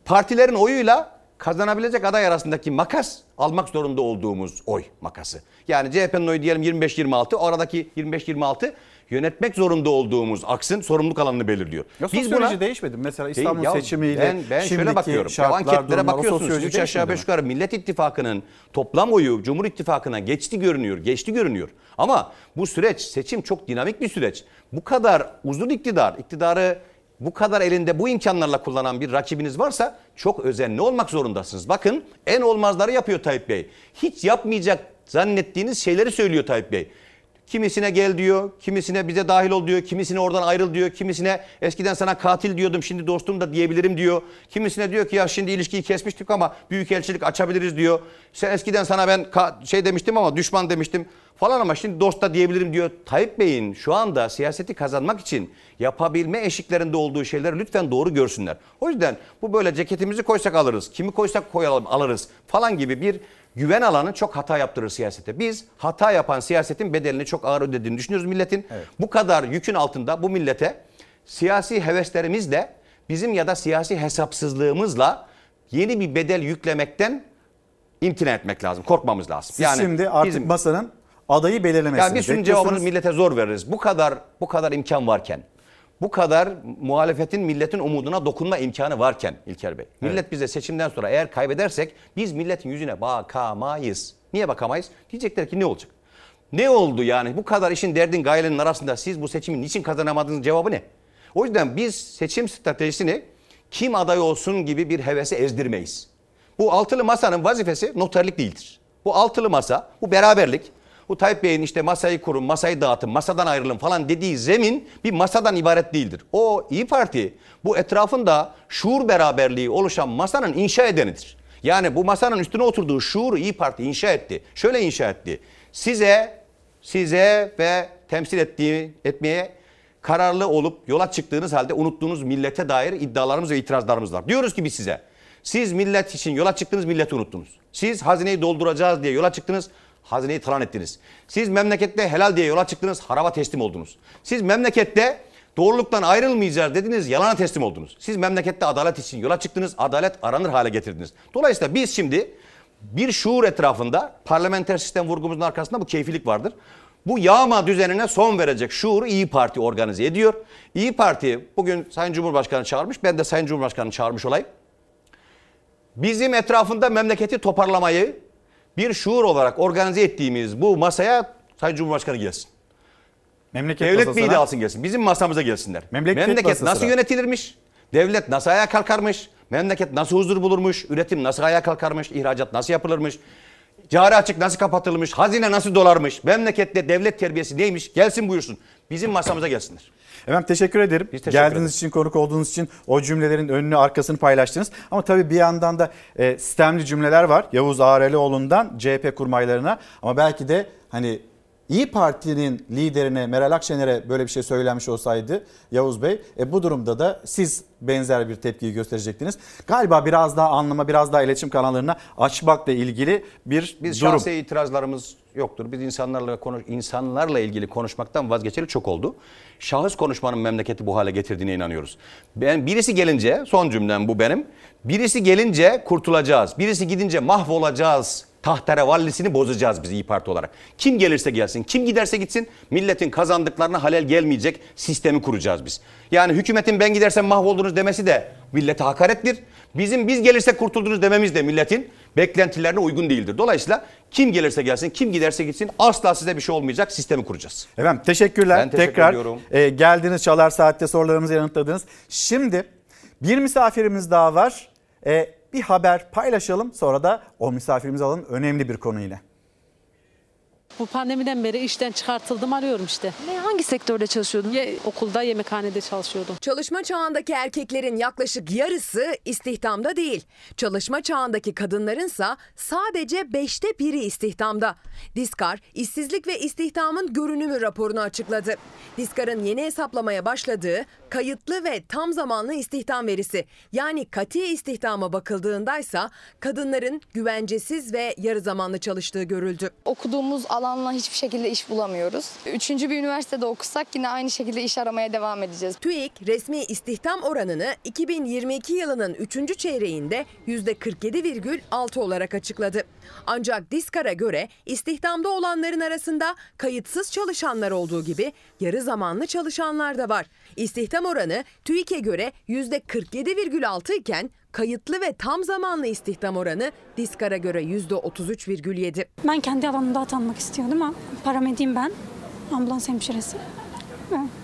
partilerin oyuyla kazanabilecek aday arasındaki makas almak zorunda olduğumuz oy makası. Yani CHP'nin oyu diyelim 25-26 oradaki 25-26 yönetmek zorunda olduğumuz aksın sorumluluk alanını belirliyor. Ya sosyoloji değişmedi. Mesela İstanbul Ya seçimiyle ben, ben şöyle bakıyorum. Ya şartlar, anketlere bakıyorsunuz. sosyoloji 3 aşağı değişmedi 5 mi? yukarı Millet İttifakı'nın toplam oyu Cumhur İttifakı'na geçti görünüyor. Geçti görünüyor. Ama bu süreç seçim çok dinamik bir süreç. Bu kadar uzun iktidar, iktidarı bu kadar elinde bu imkanlarla kullanan bir rakibiniz varsa çok özenli olmak zorundasınız. Bakın en olmazları yapıyor Tayyip Bey. Hiç yapmayacak zannettiğiniz şeyleri söylüyor Tayyip Bey. Kimisine gel diyor, kimisine bize dahil ol diyor, kimisine oradan ayrıl diyor, kimisine eskiden sana katil diyordum şimdi dostum da diyebilirim diyor. Kimisine diyor ki ya şimdi ilişkiyi kesmiştik ama büyükelçilik açabiliriz diyor. Sen eskiden sana ben şey demiştim ama düşman demiştim falan ama şimdi dost da diyebilirim diyor. Tayyip Bey'in şu anda siyaseti kazanmak için yapabilme eşiklerinde olduğu şeyleri lütfen doğru görsünler. O yüzden bu böyle ceketimizi koysak alırız, kimi koysak koyalım alırız falan gibi bir güven alanı çok hata yaptırır siyasete. Biz hata yapan siyasetin bedelini çok ağır ödediğini düşünüyoruz milletin. Bu kadar yükün altında bu millete siyasi heveslerimizle bizim ya da siyasi hesapsızlığımızla yeni bir bedel yüklemekten imtina etmek lazım. Korkmamız lazım. Siz şimdi artık bizim- masanın adayı belirlemesini yani biz bekliyorsunuz. cevabını millete zor veririz. Bu kadar bu kadar imkan varken, bu kadar muhalefetin milletin umuduna dokunma imkanı varken İlker Bey. Millet bize seçimden sonra eğer kaybedersek biz milletin yüzüne bakamayız. Niye bakamayız? Diyecekler ki ne olacak? Ne oldu yani? Bu kadar işin derdin gayelenin arasında siz bu seçimi niçin kazanamadınız cevabı ne? O yüzden biz seçim stratejisini kim aday olsun gibi bir hevese ezdirmeyiz. Bu altılı masanın vazifesi noterlik değildir. Bu altılı masa, bu beraberlik, bu Tayyip Bey'in işte masayı kurun, masayı dağıtın, masadan ayrılın falan dediği zemin bir masadan ibaret değildir. O İyi Parti bu etrafında şuur beraberliği oluşan masanın inşa edenidir. Yani bu masanın üstüne oturduğu şuuru İyi Parti inşa etti. Şöyle inşa etti. Size, size ve temsil ettiği, etmeye kararlı olup yola çıktığınız halde unuttuğunuz millete dair iddialarımız ve itirazlarımız var. Diyoruz ki biz size. Siz millet için yola çıktınız, milleti unuttunuz. Siz hazineyi dolduracağız diye yola çıktınız, hazineyi talan ettiniz. Siz memlekette helal diye yola çıktınız, haraba teslim oldunuz. Siz memlekette doğruluktan ayrılmayacağız dediniz, yalana teslim oldunuz. Siz memlekette adalet için yola çıktınız, adalet aranır hale getirdiniz. Dolayısıyla biz şimdi bir şuur etrafında parlamenter sistem vurgumuzun arkasında bu keyfilik vardır. Bu yağma düzenine son verecek şuuru İyi Parti organize ediyor. İyi Parti bugün Sayın Cumhurbaşkanı çağırmış. Ben de Sayın Cumhurbaşkanı çağırmış olayım. Bizim etrafında memleketi toparlamayı bir şuur olarak organize ettiğimiz bu masaya Sayın Cumhurbaşkanı gelsin. Memleket Devlet masasına- de alsın gelsin. Bizim masamıza gelsinler. Memleket Memleket nasıl yönetilirmiş? Devlet nasıl ayağa kalkarmış? Memleket nasıl huzur bulurmuş? Üretim nasıl ayağa kalkarmış? İhracat nasıl yapılırmış? Cari açık nasıl kapatılmış? Hazine nasıl dolarmış? Memlekette devlet terbiyesi neymiş? Gelsin buyursun. Bizim masamıza gelsinler. Efendim teşekkür ederim. teşekkür Geldiğiniz ederiz. için, konuk olduğunuz için o cümlelerin önünü arkasını paylaştınız. Ama tabii bir yandan da e, sistemli cümleler var. Yavuz Ağrelioğlu'ndan CHP kurmaylarına ama belki de hani İyi Parti'nin liderine Meral Akşener'e böyle bir şey söylenmiş olsaydı Yavuz Bey e, bu durumda da siz benzer bir tepkiyi gösterecektiniz. Galiba biraz daha anlama biraz daha iletişim kanallarına açmakla ilgili bir Biz durum. şahsi itirazlarımız yoktur. Biz insanlarla konuş insanlarla ilgili konuşmaktan vazgeçeli çok oldu. Şahıs konuşmanın memleketi bu hale getirdiğine inanıyoruz. Ben birisi gelince son cümlem bu benim. Birisi gelince kurtulacağız. Birisi gidince mahvolacağız. Tahterevallisini bozacağız biz İyi Parti olarak. Kim gelirse gelsin, kim giderse gitsin milletin kazandıklarına halel gelmeyecek sistemi kuracağız biz. Yani hükümetin ben gidersem mahvoldunuz demesi de millete hakarettir. Bizim biz gelirse kurtuldunuz dememiz de milletin beklentilerine uygun değildir. Dolayısıyla kim gelirse gelsin, kim giderse gitsin asla size bir şey olmayacak sistemi kuracağız. Efendim teşekkürler. Ben teşekkür Tekrar ediyorum. e, geldiniz Çalar Saat'te sorularımızı yanıtladınız. Şimdi bir misafirimiz daha var. E, bir haber paylaşalım sonra da o misafirimizi alalım önemli bir konu yine. Bu pandemiden beri işten çıkartıldım arıyorum işte. Ne hangi sektörde çalışıyordun? Ye, okulda yemekhanede çalışıyordum. Çalışma çağındaki erkeklerin yaklaşık yarısı istihdamda değil. Çalışma çağındaki kadınlarınsa sadece beşte biri istihdamda. Diskar, işsizlik ve istihdamın görünümü raporunu açıkladı. Diskar'ın yeni hesaplamaya başladığı kayıtlı ve tam zamanlı istihdam verisi yani kati istihdama bakıldığındaysa kadınların güvencesiz ve yarı zamanlı çalıştığı görüldü. Okuduğumuz alanla hiçbir şekilde iş bulamıyoruz. Üçüncü bir üniversitede okusak yine aynı şekilde iş aramaya devam edeceğiz. TÜİK resmi istihdam oranını 2022 yılının 3. çeyreğinde %47,6 olarak açıkladı. Ancak Diskar'a göre istihdamda olanların arasında kayıtsız çalışanlar olduğu gibi yarı zamanlı çalışanlar da var. İstihdam oranı TÜİK'e göre %47,6 iken kayıtlı ve tam zamanlı istihdam oranı Diskar'a göre %33,7. Ben kendi alanımda atanmak istiyordum ama paramediyim ben. Ambulans hemşiresi.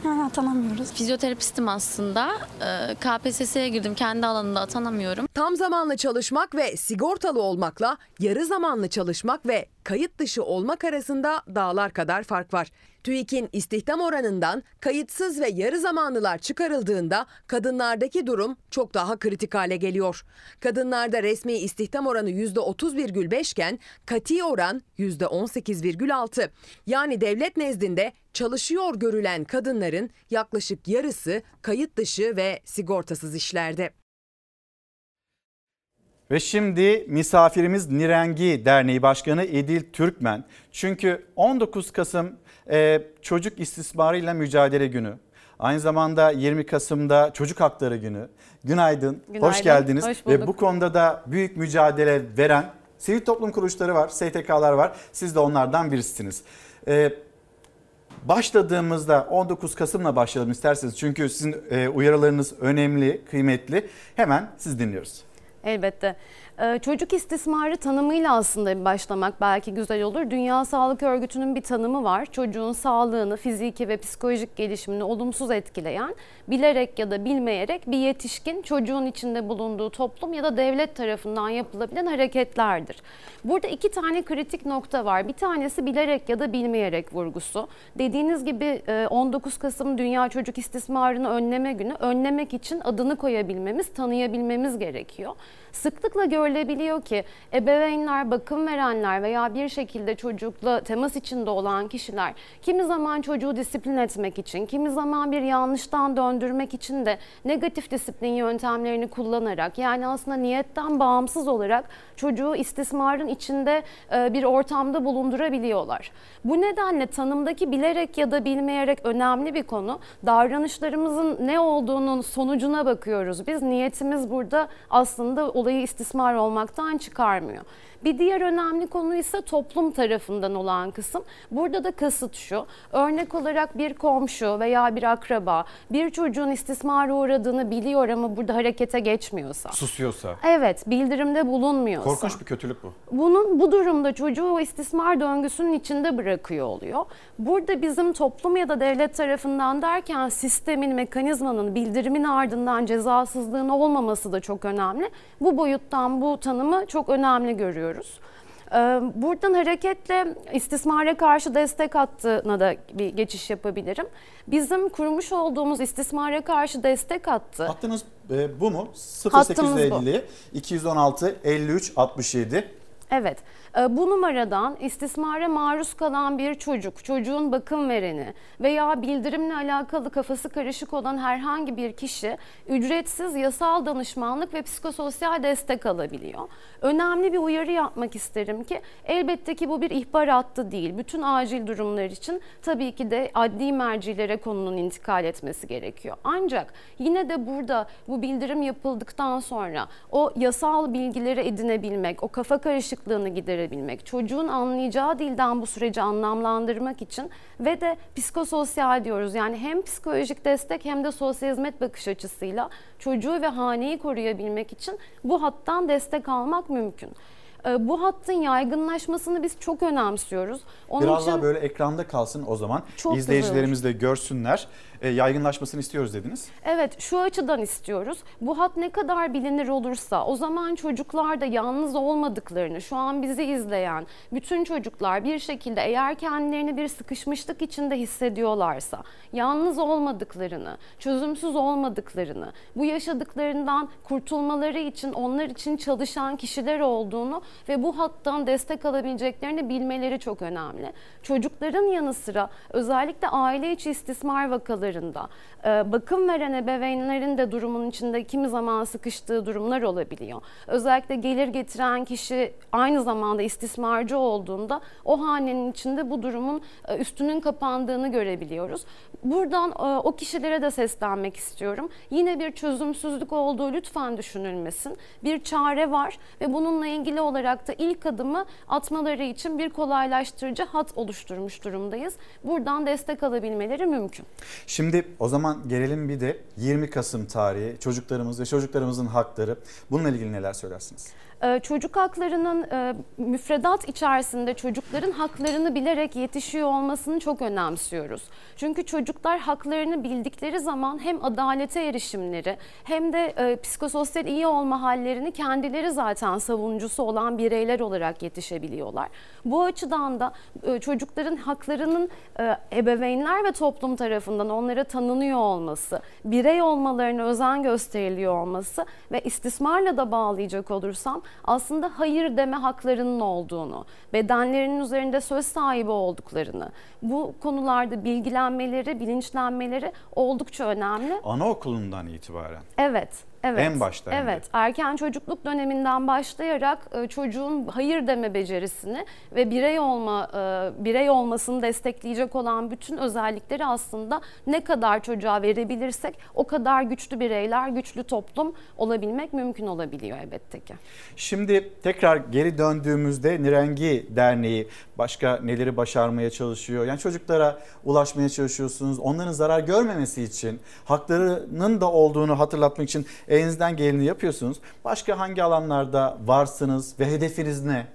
Yani atanamıyoruz. Fizyoterapistim aslında. Ee, KPSS'ye girdim. Kendi alanımda atanamıyorum. Tam zamanlı çalışmak ve sigortalı olmakla yarı zamanlı çalışmak ve kayıt dışı olmak arasında dağlar kadar fark var. TÜİK'in istihdam oranından kayıtsız ve yarı zamanlılar çıkarıldığında kadınlardaki durum çok daha kritik hale geliyor. Kadınlarda resmi istihdam oranı %30,5 iken kati oran %18,6. Yani devlet nezdinde çalışıyor görülen kadınların yaklaşık yarısı kayıt dışı ve sigortasız işlerde. Ve şimdi misafirimiz Nirengi Derneği Başkanı Edil Türkmen. Çünkü 19 Kasım e, Çocuk İstismarıyla Mücadele Günü. Aynı zamanda 20 Kasım'da Çocuk Hakları Günü. Günaydın, Günaydın, hoş geldiniz. hoş Ve bu konuda da büyük mücadele veren sivil toplum kuruluşları var, STK'lar var. Siz de onlardan birisiniz. E, başladığımızda 19 Kasım'la başlayalım isterseniz. Çünkü sizin e, uyarılarınız önemli, kıymetli. Hemen siz dinliyoruz. Elbette. Ee, Çocuk istismarı tanımıyla aslında bir başlamak belki güzel olur. Dünya Sağlık Örgütü'nün bir tanımı var. Çocuğun sağlığını, fiziki ve psikolojik gelişimini olumsuz etkileyen, bilerek ya da bilmeyerek bir yetişkin çocuğun içinde bulunduğu toplum ya da devlet tarafından yapılabilen hareketlerdir. Burada iki tane kritik nokta var. Bir tanesi bilerek ya da bilmeyerek vurgusu. Dediğiniz gibi e, 19 Kasım Dünya Çocuk İstismarını Önleme Günü. Önlemek için adını koyabilmemiz, tanıyabilmemiz gerekiyor. Sıklıkla görülebiliyor ki ebeveynler, bakım verenler veya bir şekilde çocukla temas içinde olan kişiler kimi zaman çocuğu disiplin etmek için, kimi zaman bir yanlıştan döndürmek için de negatif disiplin yöntemlerini kullanarak yani aslında niyetten bağımsız olarak çocuğu istismarın içinde e, bir ortamda bulundurabiliyorlar. Bu nedenle tanımdaki bilerek ya da bilmeyerek önemli bir konu. Davranışlarımızın ne olduğunun sonucuna bakıyoruz. Biz niyetimiz burada aslında olayı istismar olmaktan çıkarmıyor. Bir diğer önemli konu ise toplum tarafından olan kısım. Burada da kasıt şu. Örnek olarak bir komşu veya bir akraba bir çocuğun istismara uğradığını biliyor ama burada harekete geçmiyorsa. Susuyorsa. Evet, bildirimde bulunmuyorsa. Korkunç bir kötülük bu. Bunun bu durumda çocuğu o istismar döngüsünün içinde bırakıyor oluyor. Burada bizim toplum ya da devlet tarafından derken sistemin, mekanizmanın, bildirimin ardından cezasızlığın olmaması da çok önemli. Bu boyuttan bu tanımı çok önemli görüyoruz. Ee, Buradan hareketle istismara karşı destek hattına da bir geçiş yapabilirim. Bizim kurmuş olduğumuz istismara karşı destek hattı. Hattınız e, bu mu? Hattımız bu. 0850 216 53 67. Evet, bu numaradan istismara maruz kalan bir çocuk, çocuğun bakım vereni veya bildirimle alakalı kafası karışık olan herhangi bir kişi ücretsiz yasal danışmanlık ve psikososyal destek alabiliyor. Önemli bir uyarı yapmak isterim ki elbette ki bu bir ihbar hattı değil. Bütün acil durumlar için tabii ki de adli mercilere konunun intikal etmesi gerekiyor. Ancak yine de burada bu bildirim yapıldıktan sonra o yasal bilgileri edinebilmek, o kafa karışıklığını giderebilmek, çocuğun anlayacağı dilden bu süreci anlamlandırmak için ve de psikososyal diyoruz. Yani hem psikolojik destek hem de sosyal hizmet bakış açısıyla çocuğu ve haneyi koruyabilmek için bu hattan destek almak mümkün. Ee, Bu hattın yaygınlaşmasını biz çok önemsiyoruz. Onun Biraz için daha böyle ekranda kalsın o zaman. Çok İzleyicilerimiz de görsünler. E, yaygınlaşmasını istiyoruz dediniz. Evet şu açıdan istiyoruz. Bu hat ne kadar bilinir olursa o zaman çocuklar da yalnız olmadıklarını şu an bizi izleyen bütün çocuklar bir şekilde eğer kendilerini bir sıkışmışlık içinde hissediyorlarsa yalnız olmadıklarını, çözümsüz olmadıklarını, bu yaşadıklarından kurtulmaları için onlar için çalışan kişiler olduğunu ve bu hattan destek alabileceklerini bilmeleri çok önemli. Çocukların yanı sıra özellikle aile içi istismar vakalarında e, bakım veren ebeveynlerin de durumun içinde kimi zaman sıkıştığı durumlar olabiliyor. Özellikle gelir getiren kişi aynı zamanda istismarcı olduğunda o hanenin içinde bu durumun e, üstünün kapandığını görebiliyoruz. Buradan e, o kişilere de seslenmek istiyorum. Yine bir çözümsüzlük olduğu lütfen düşünülmesin. Bir çare var ve bununla ilgili olarak da ilk adımı atmaları için bir kolaylaştırıcı hat oluşturmuş durumdayız. Buradan destek alabilmeleri mümkün. Şimdi o zaman gelelim bir de 20 Kasım tarihi çocuklarımız ve çocuklarımızın hakları. Bununla ilgili neler söylersiniz? Ee, Çocuk haklarının e, müfredat içerisinde çocukların haklarını bilerek yetişiyor olmasını çok önemsiyoruz. Çünkü çocuklar haklarını bildikleri zaman hem adalete erişimleri hem de e, psikososyal iyi olma hallerini kendileri zaten savunucusu olan bireyler olarak yetişebiliyorlar. Bu açıdan da e, çocukların haklarının ebeveynler ve toplum tarafından onlara tanınıyor olması, birey olmalarına özen gösteriliyor olması ve istismarla da bağlayacak olursam aslında hayır deme haklarının olduğunu, bedenlerinin üzerinde söz sahibi olduklarını, bu konularda bilgilenmeleri, bilinçlenmeleri oldukça önemli. Anaokulundan itibaren. Evet. Evet. En başta hem de. Evet. Erken çocukluk döneminden başlayarak e, çocuğun hayır deme becerisini ve birey olma e, birey olmasını destekleyecek olan bütün özellikleri aslında ne kadar çocuğa verebilirsek o kadar güçlü bireyler, güçlü toplum olabilmek mümkün olabiliyor elbette ki. Şimdi tekrar geri döndüğümüzde Nirengi Derneği başka neleri başarmaya çalışıyor? Yani çocuklara ulaşmaya çalışıyorsunuz. Onların zarar görmemesi için, haklarının da olduğunu hatırlatmak için elinizden geleni yapıyorsunuz. Başka hangi alanlarda varsınız ve hedefiniz ne?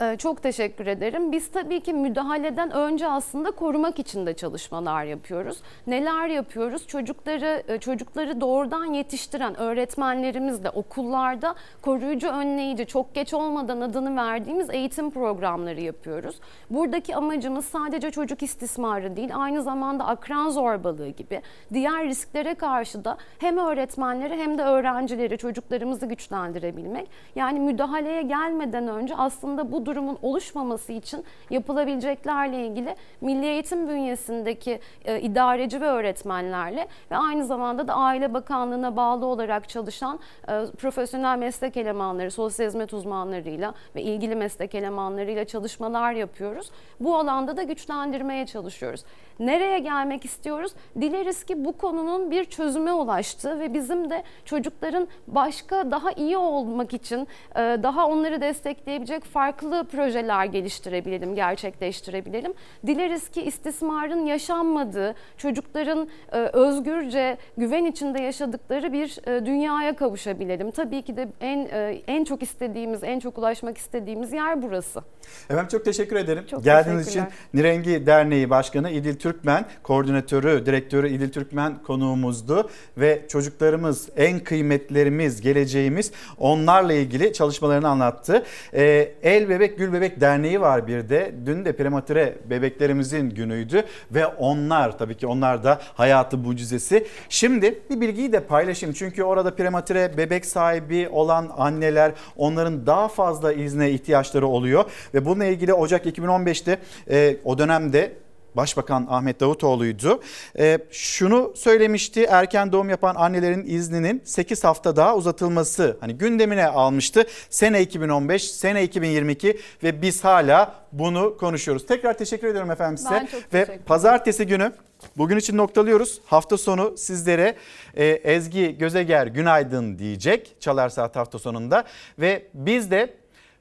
Ee, Çok teşekkür ederim. Biz tabii ki müdahaleden önce aslında korumak için de çalışmalar yapıyoruz. Neler yapıyoruz? Çocukları e, çocukları doğrudan yetiştiren öğretmenlerimizle okullarda koruyucu önleyici çok geç olmadan adını verdiğimiz eğitim programları yapıyoruz. Buradaki amacımız sadece çocuk istismarı değil, aynı zamanda akran zorbalığı gibi diğer risklere karşı da hem öğretmenleri hem de öğrencileri, çocuklarımızı güçlendirebilmek. Yani müdahaleye gelmeden önce aslında bu durumun oluşmaması için yapılabileceklerle ilgili Milli Eğitim bünyesindeki e, idareci ve öğretmenlerle ve aynı zamanda da Aile Bakanlığı'na bağlı olarak çalışan e, profesyonel meslek elemanları, sosyal hizmet uzmanlarıyla ve ilgili meslek elemanlarıyla çalışmalar yapıyoruz. Bu alanda da güçlendirmeye çalışıyoruz. Nereye gelmek istiyoruz? Dileriz ki bu konunun bir çözüme ulaştığı ve bizim de çocukların başka daha iyi olmak için e, daha onları destekleyebilecek farklı projeler geliştirebilelim, gerçekleştirebilelim. Dileriz ki istismarın yaşanmadığı, çocukların e, özgürce güven içinde yaşadıkları bir e, dünyaya kavuşabilelim. Tabii ki de en e, en çok istediğimiz, en çok ulaşmak istediğimiz yer burası. Efendim çok teşekkür ederim. Çok Geldiğiniz için. Nirengi Derneği Başkanı İdil Türkmen, koordinatörü, direktörü İdil Türkmen konuğumuzdu ve çocuklarımız en kıymetlerimiz, geleceğimiz onlarla ilgili çalışmalarını anlattı. Ee, El Bebek Bebek Gül Bebek Derneği var bir de. Dün de prematüre bebeklerimizin günüydü ve onlar tabii ki onlar da hayatı mucizesi. Şimdi bir bilgiyi de paylaşayım. Çünkü orada prematüre bebek sahibi olan anneler onların daha fazla izne ihtiyaçları oluyor ve bununla ilgili Ocak 2015'te e, o dönemde Başbakan Ahmet Davutoğlu'ydu. Ee, şunu söylemişti erken doğum yapan annelerin izninin 8 hafta daha uzatılması hani gündemine almıştı. Sene 2015, sene 2022 ve biz hala bunu konuşuyoruz. Tekrar teşekkür ediyorum efendim size. Ve pazartesi günü bugün için noktalıyoruz. Hafta sonu sizlere e, Ezgi Gözeger günaydın diyecek Çalar Saat hafta sonunda ve biz de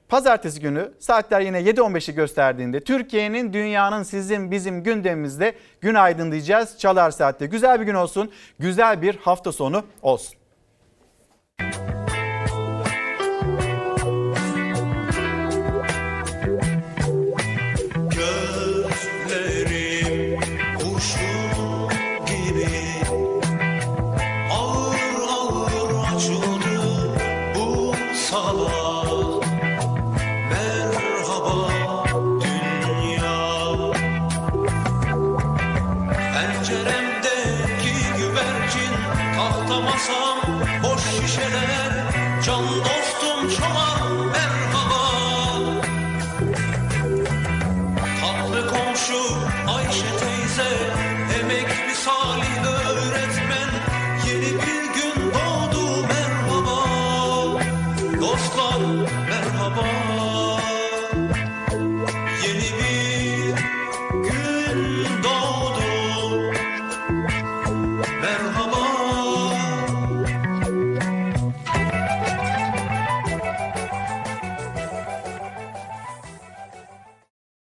Pazartesi günü saatler yine 7.15'i gösterdiğinde Türkiye'nin, dünyanın, sizin, bizim gündemimizde günaydın diyeceğiz. Çalar Saat'te güzel bir gün olsun, güzel bir hafta sonu olsun.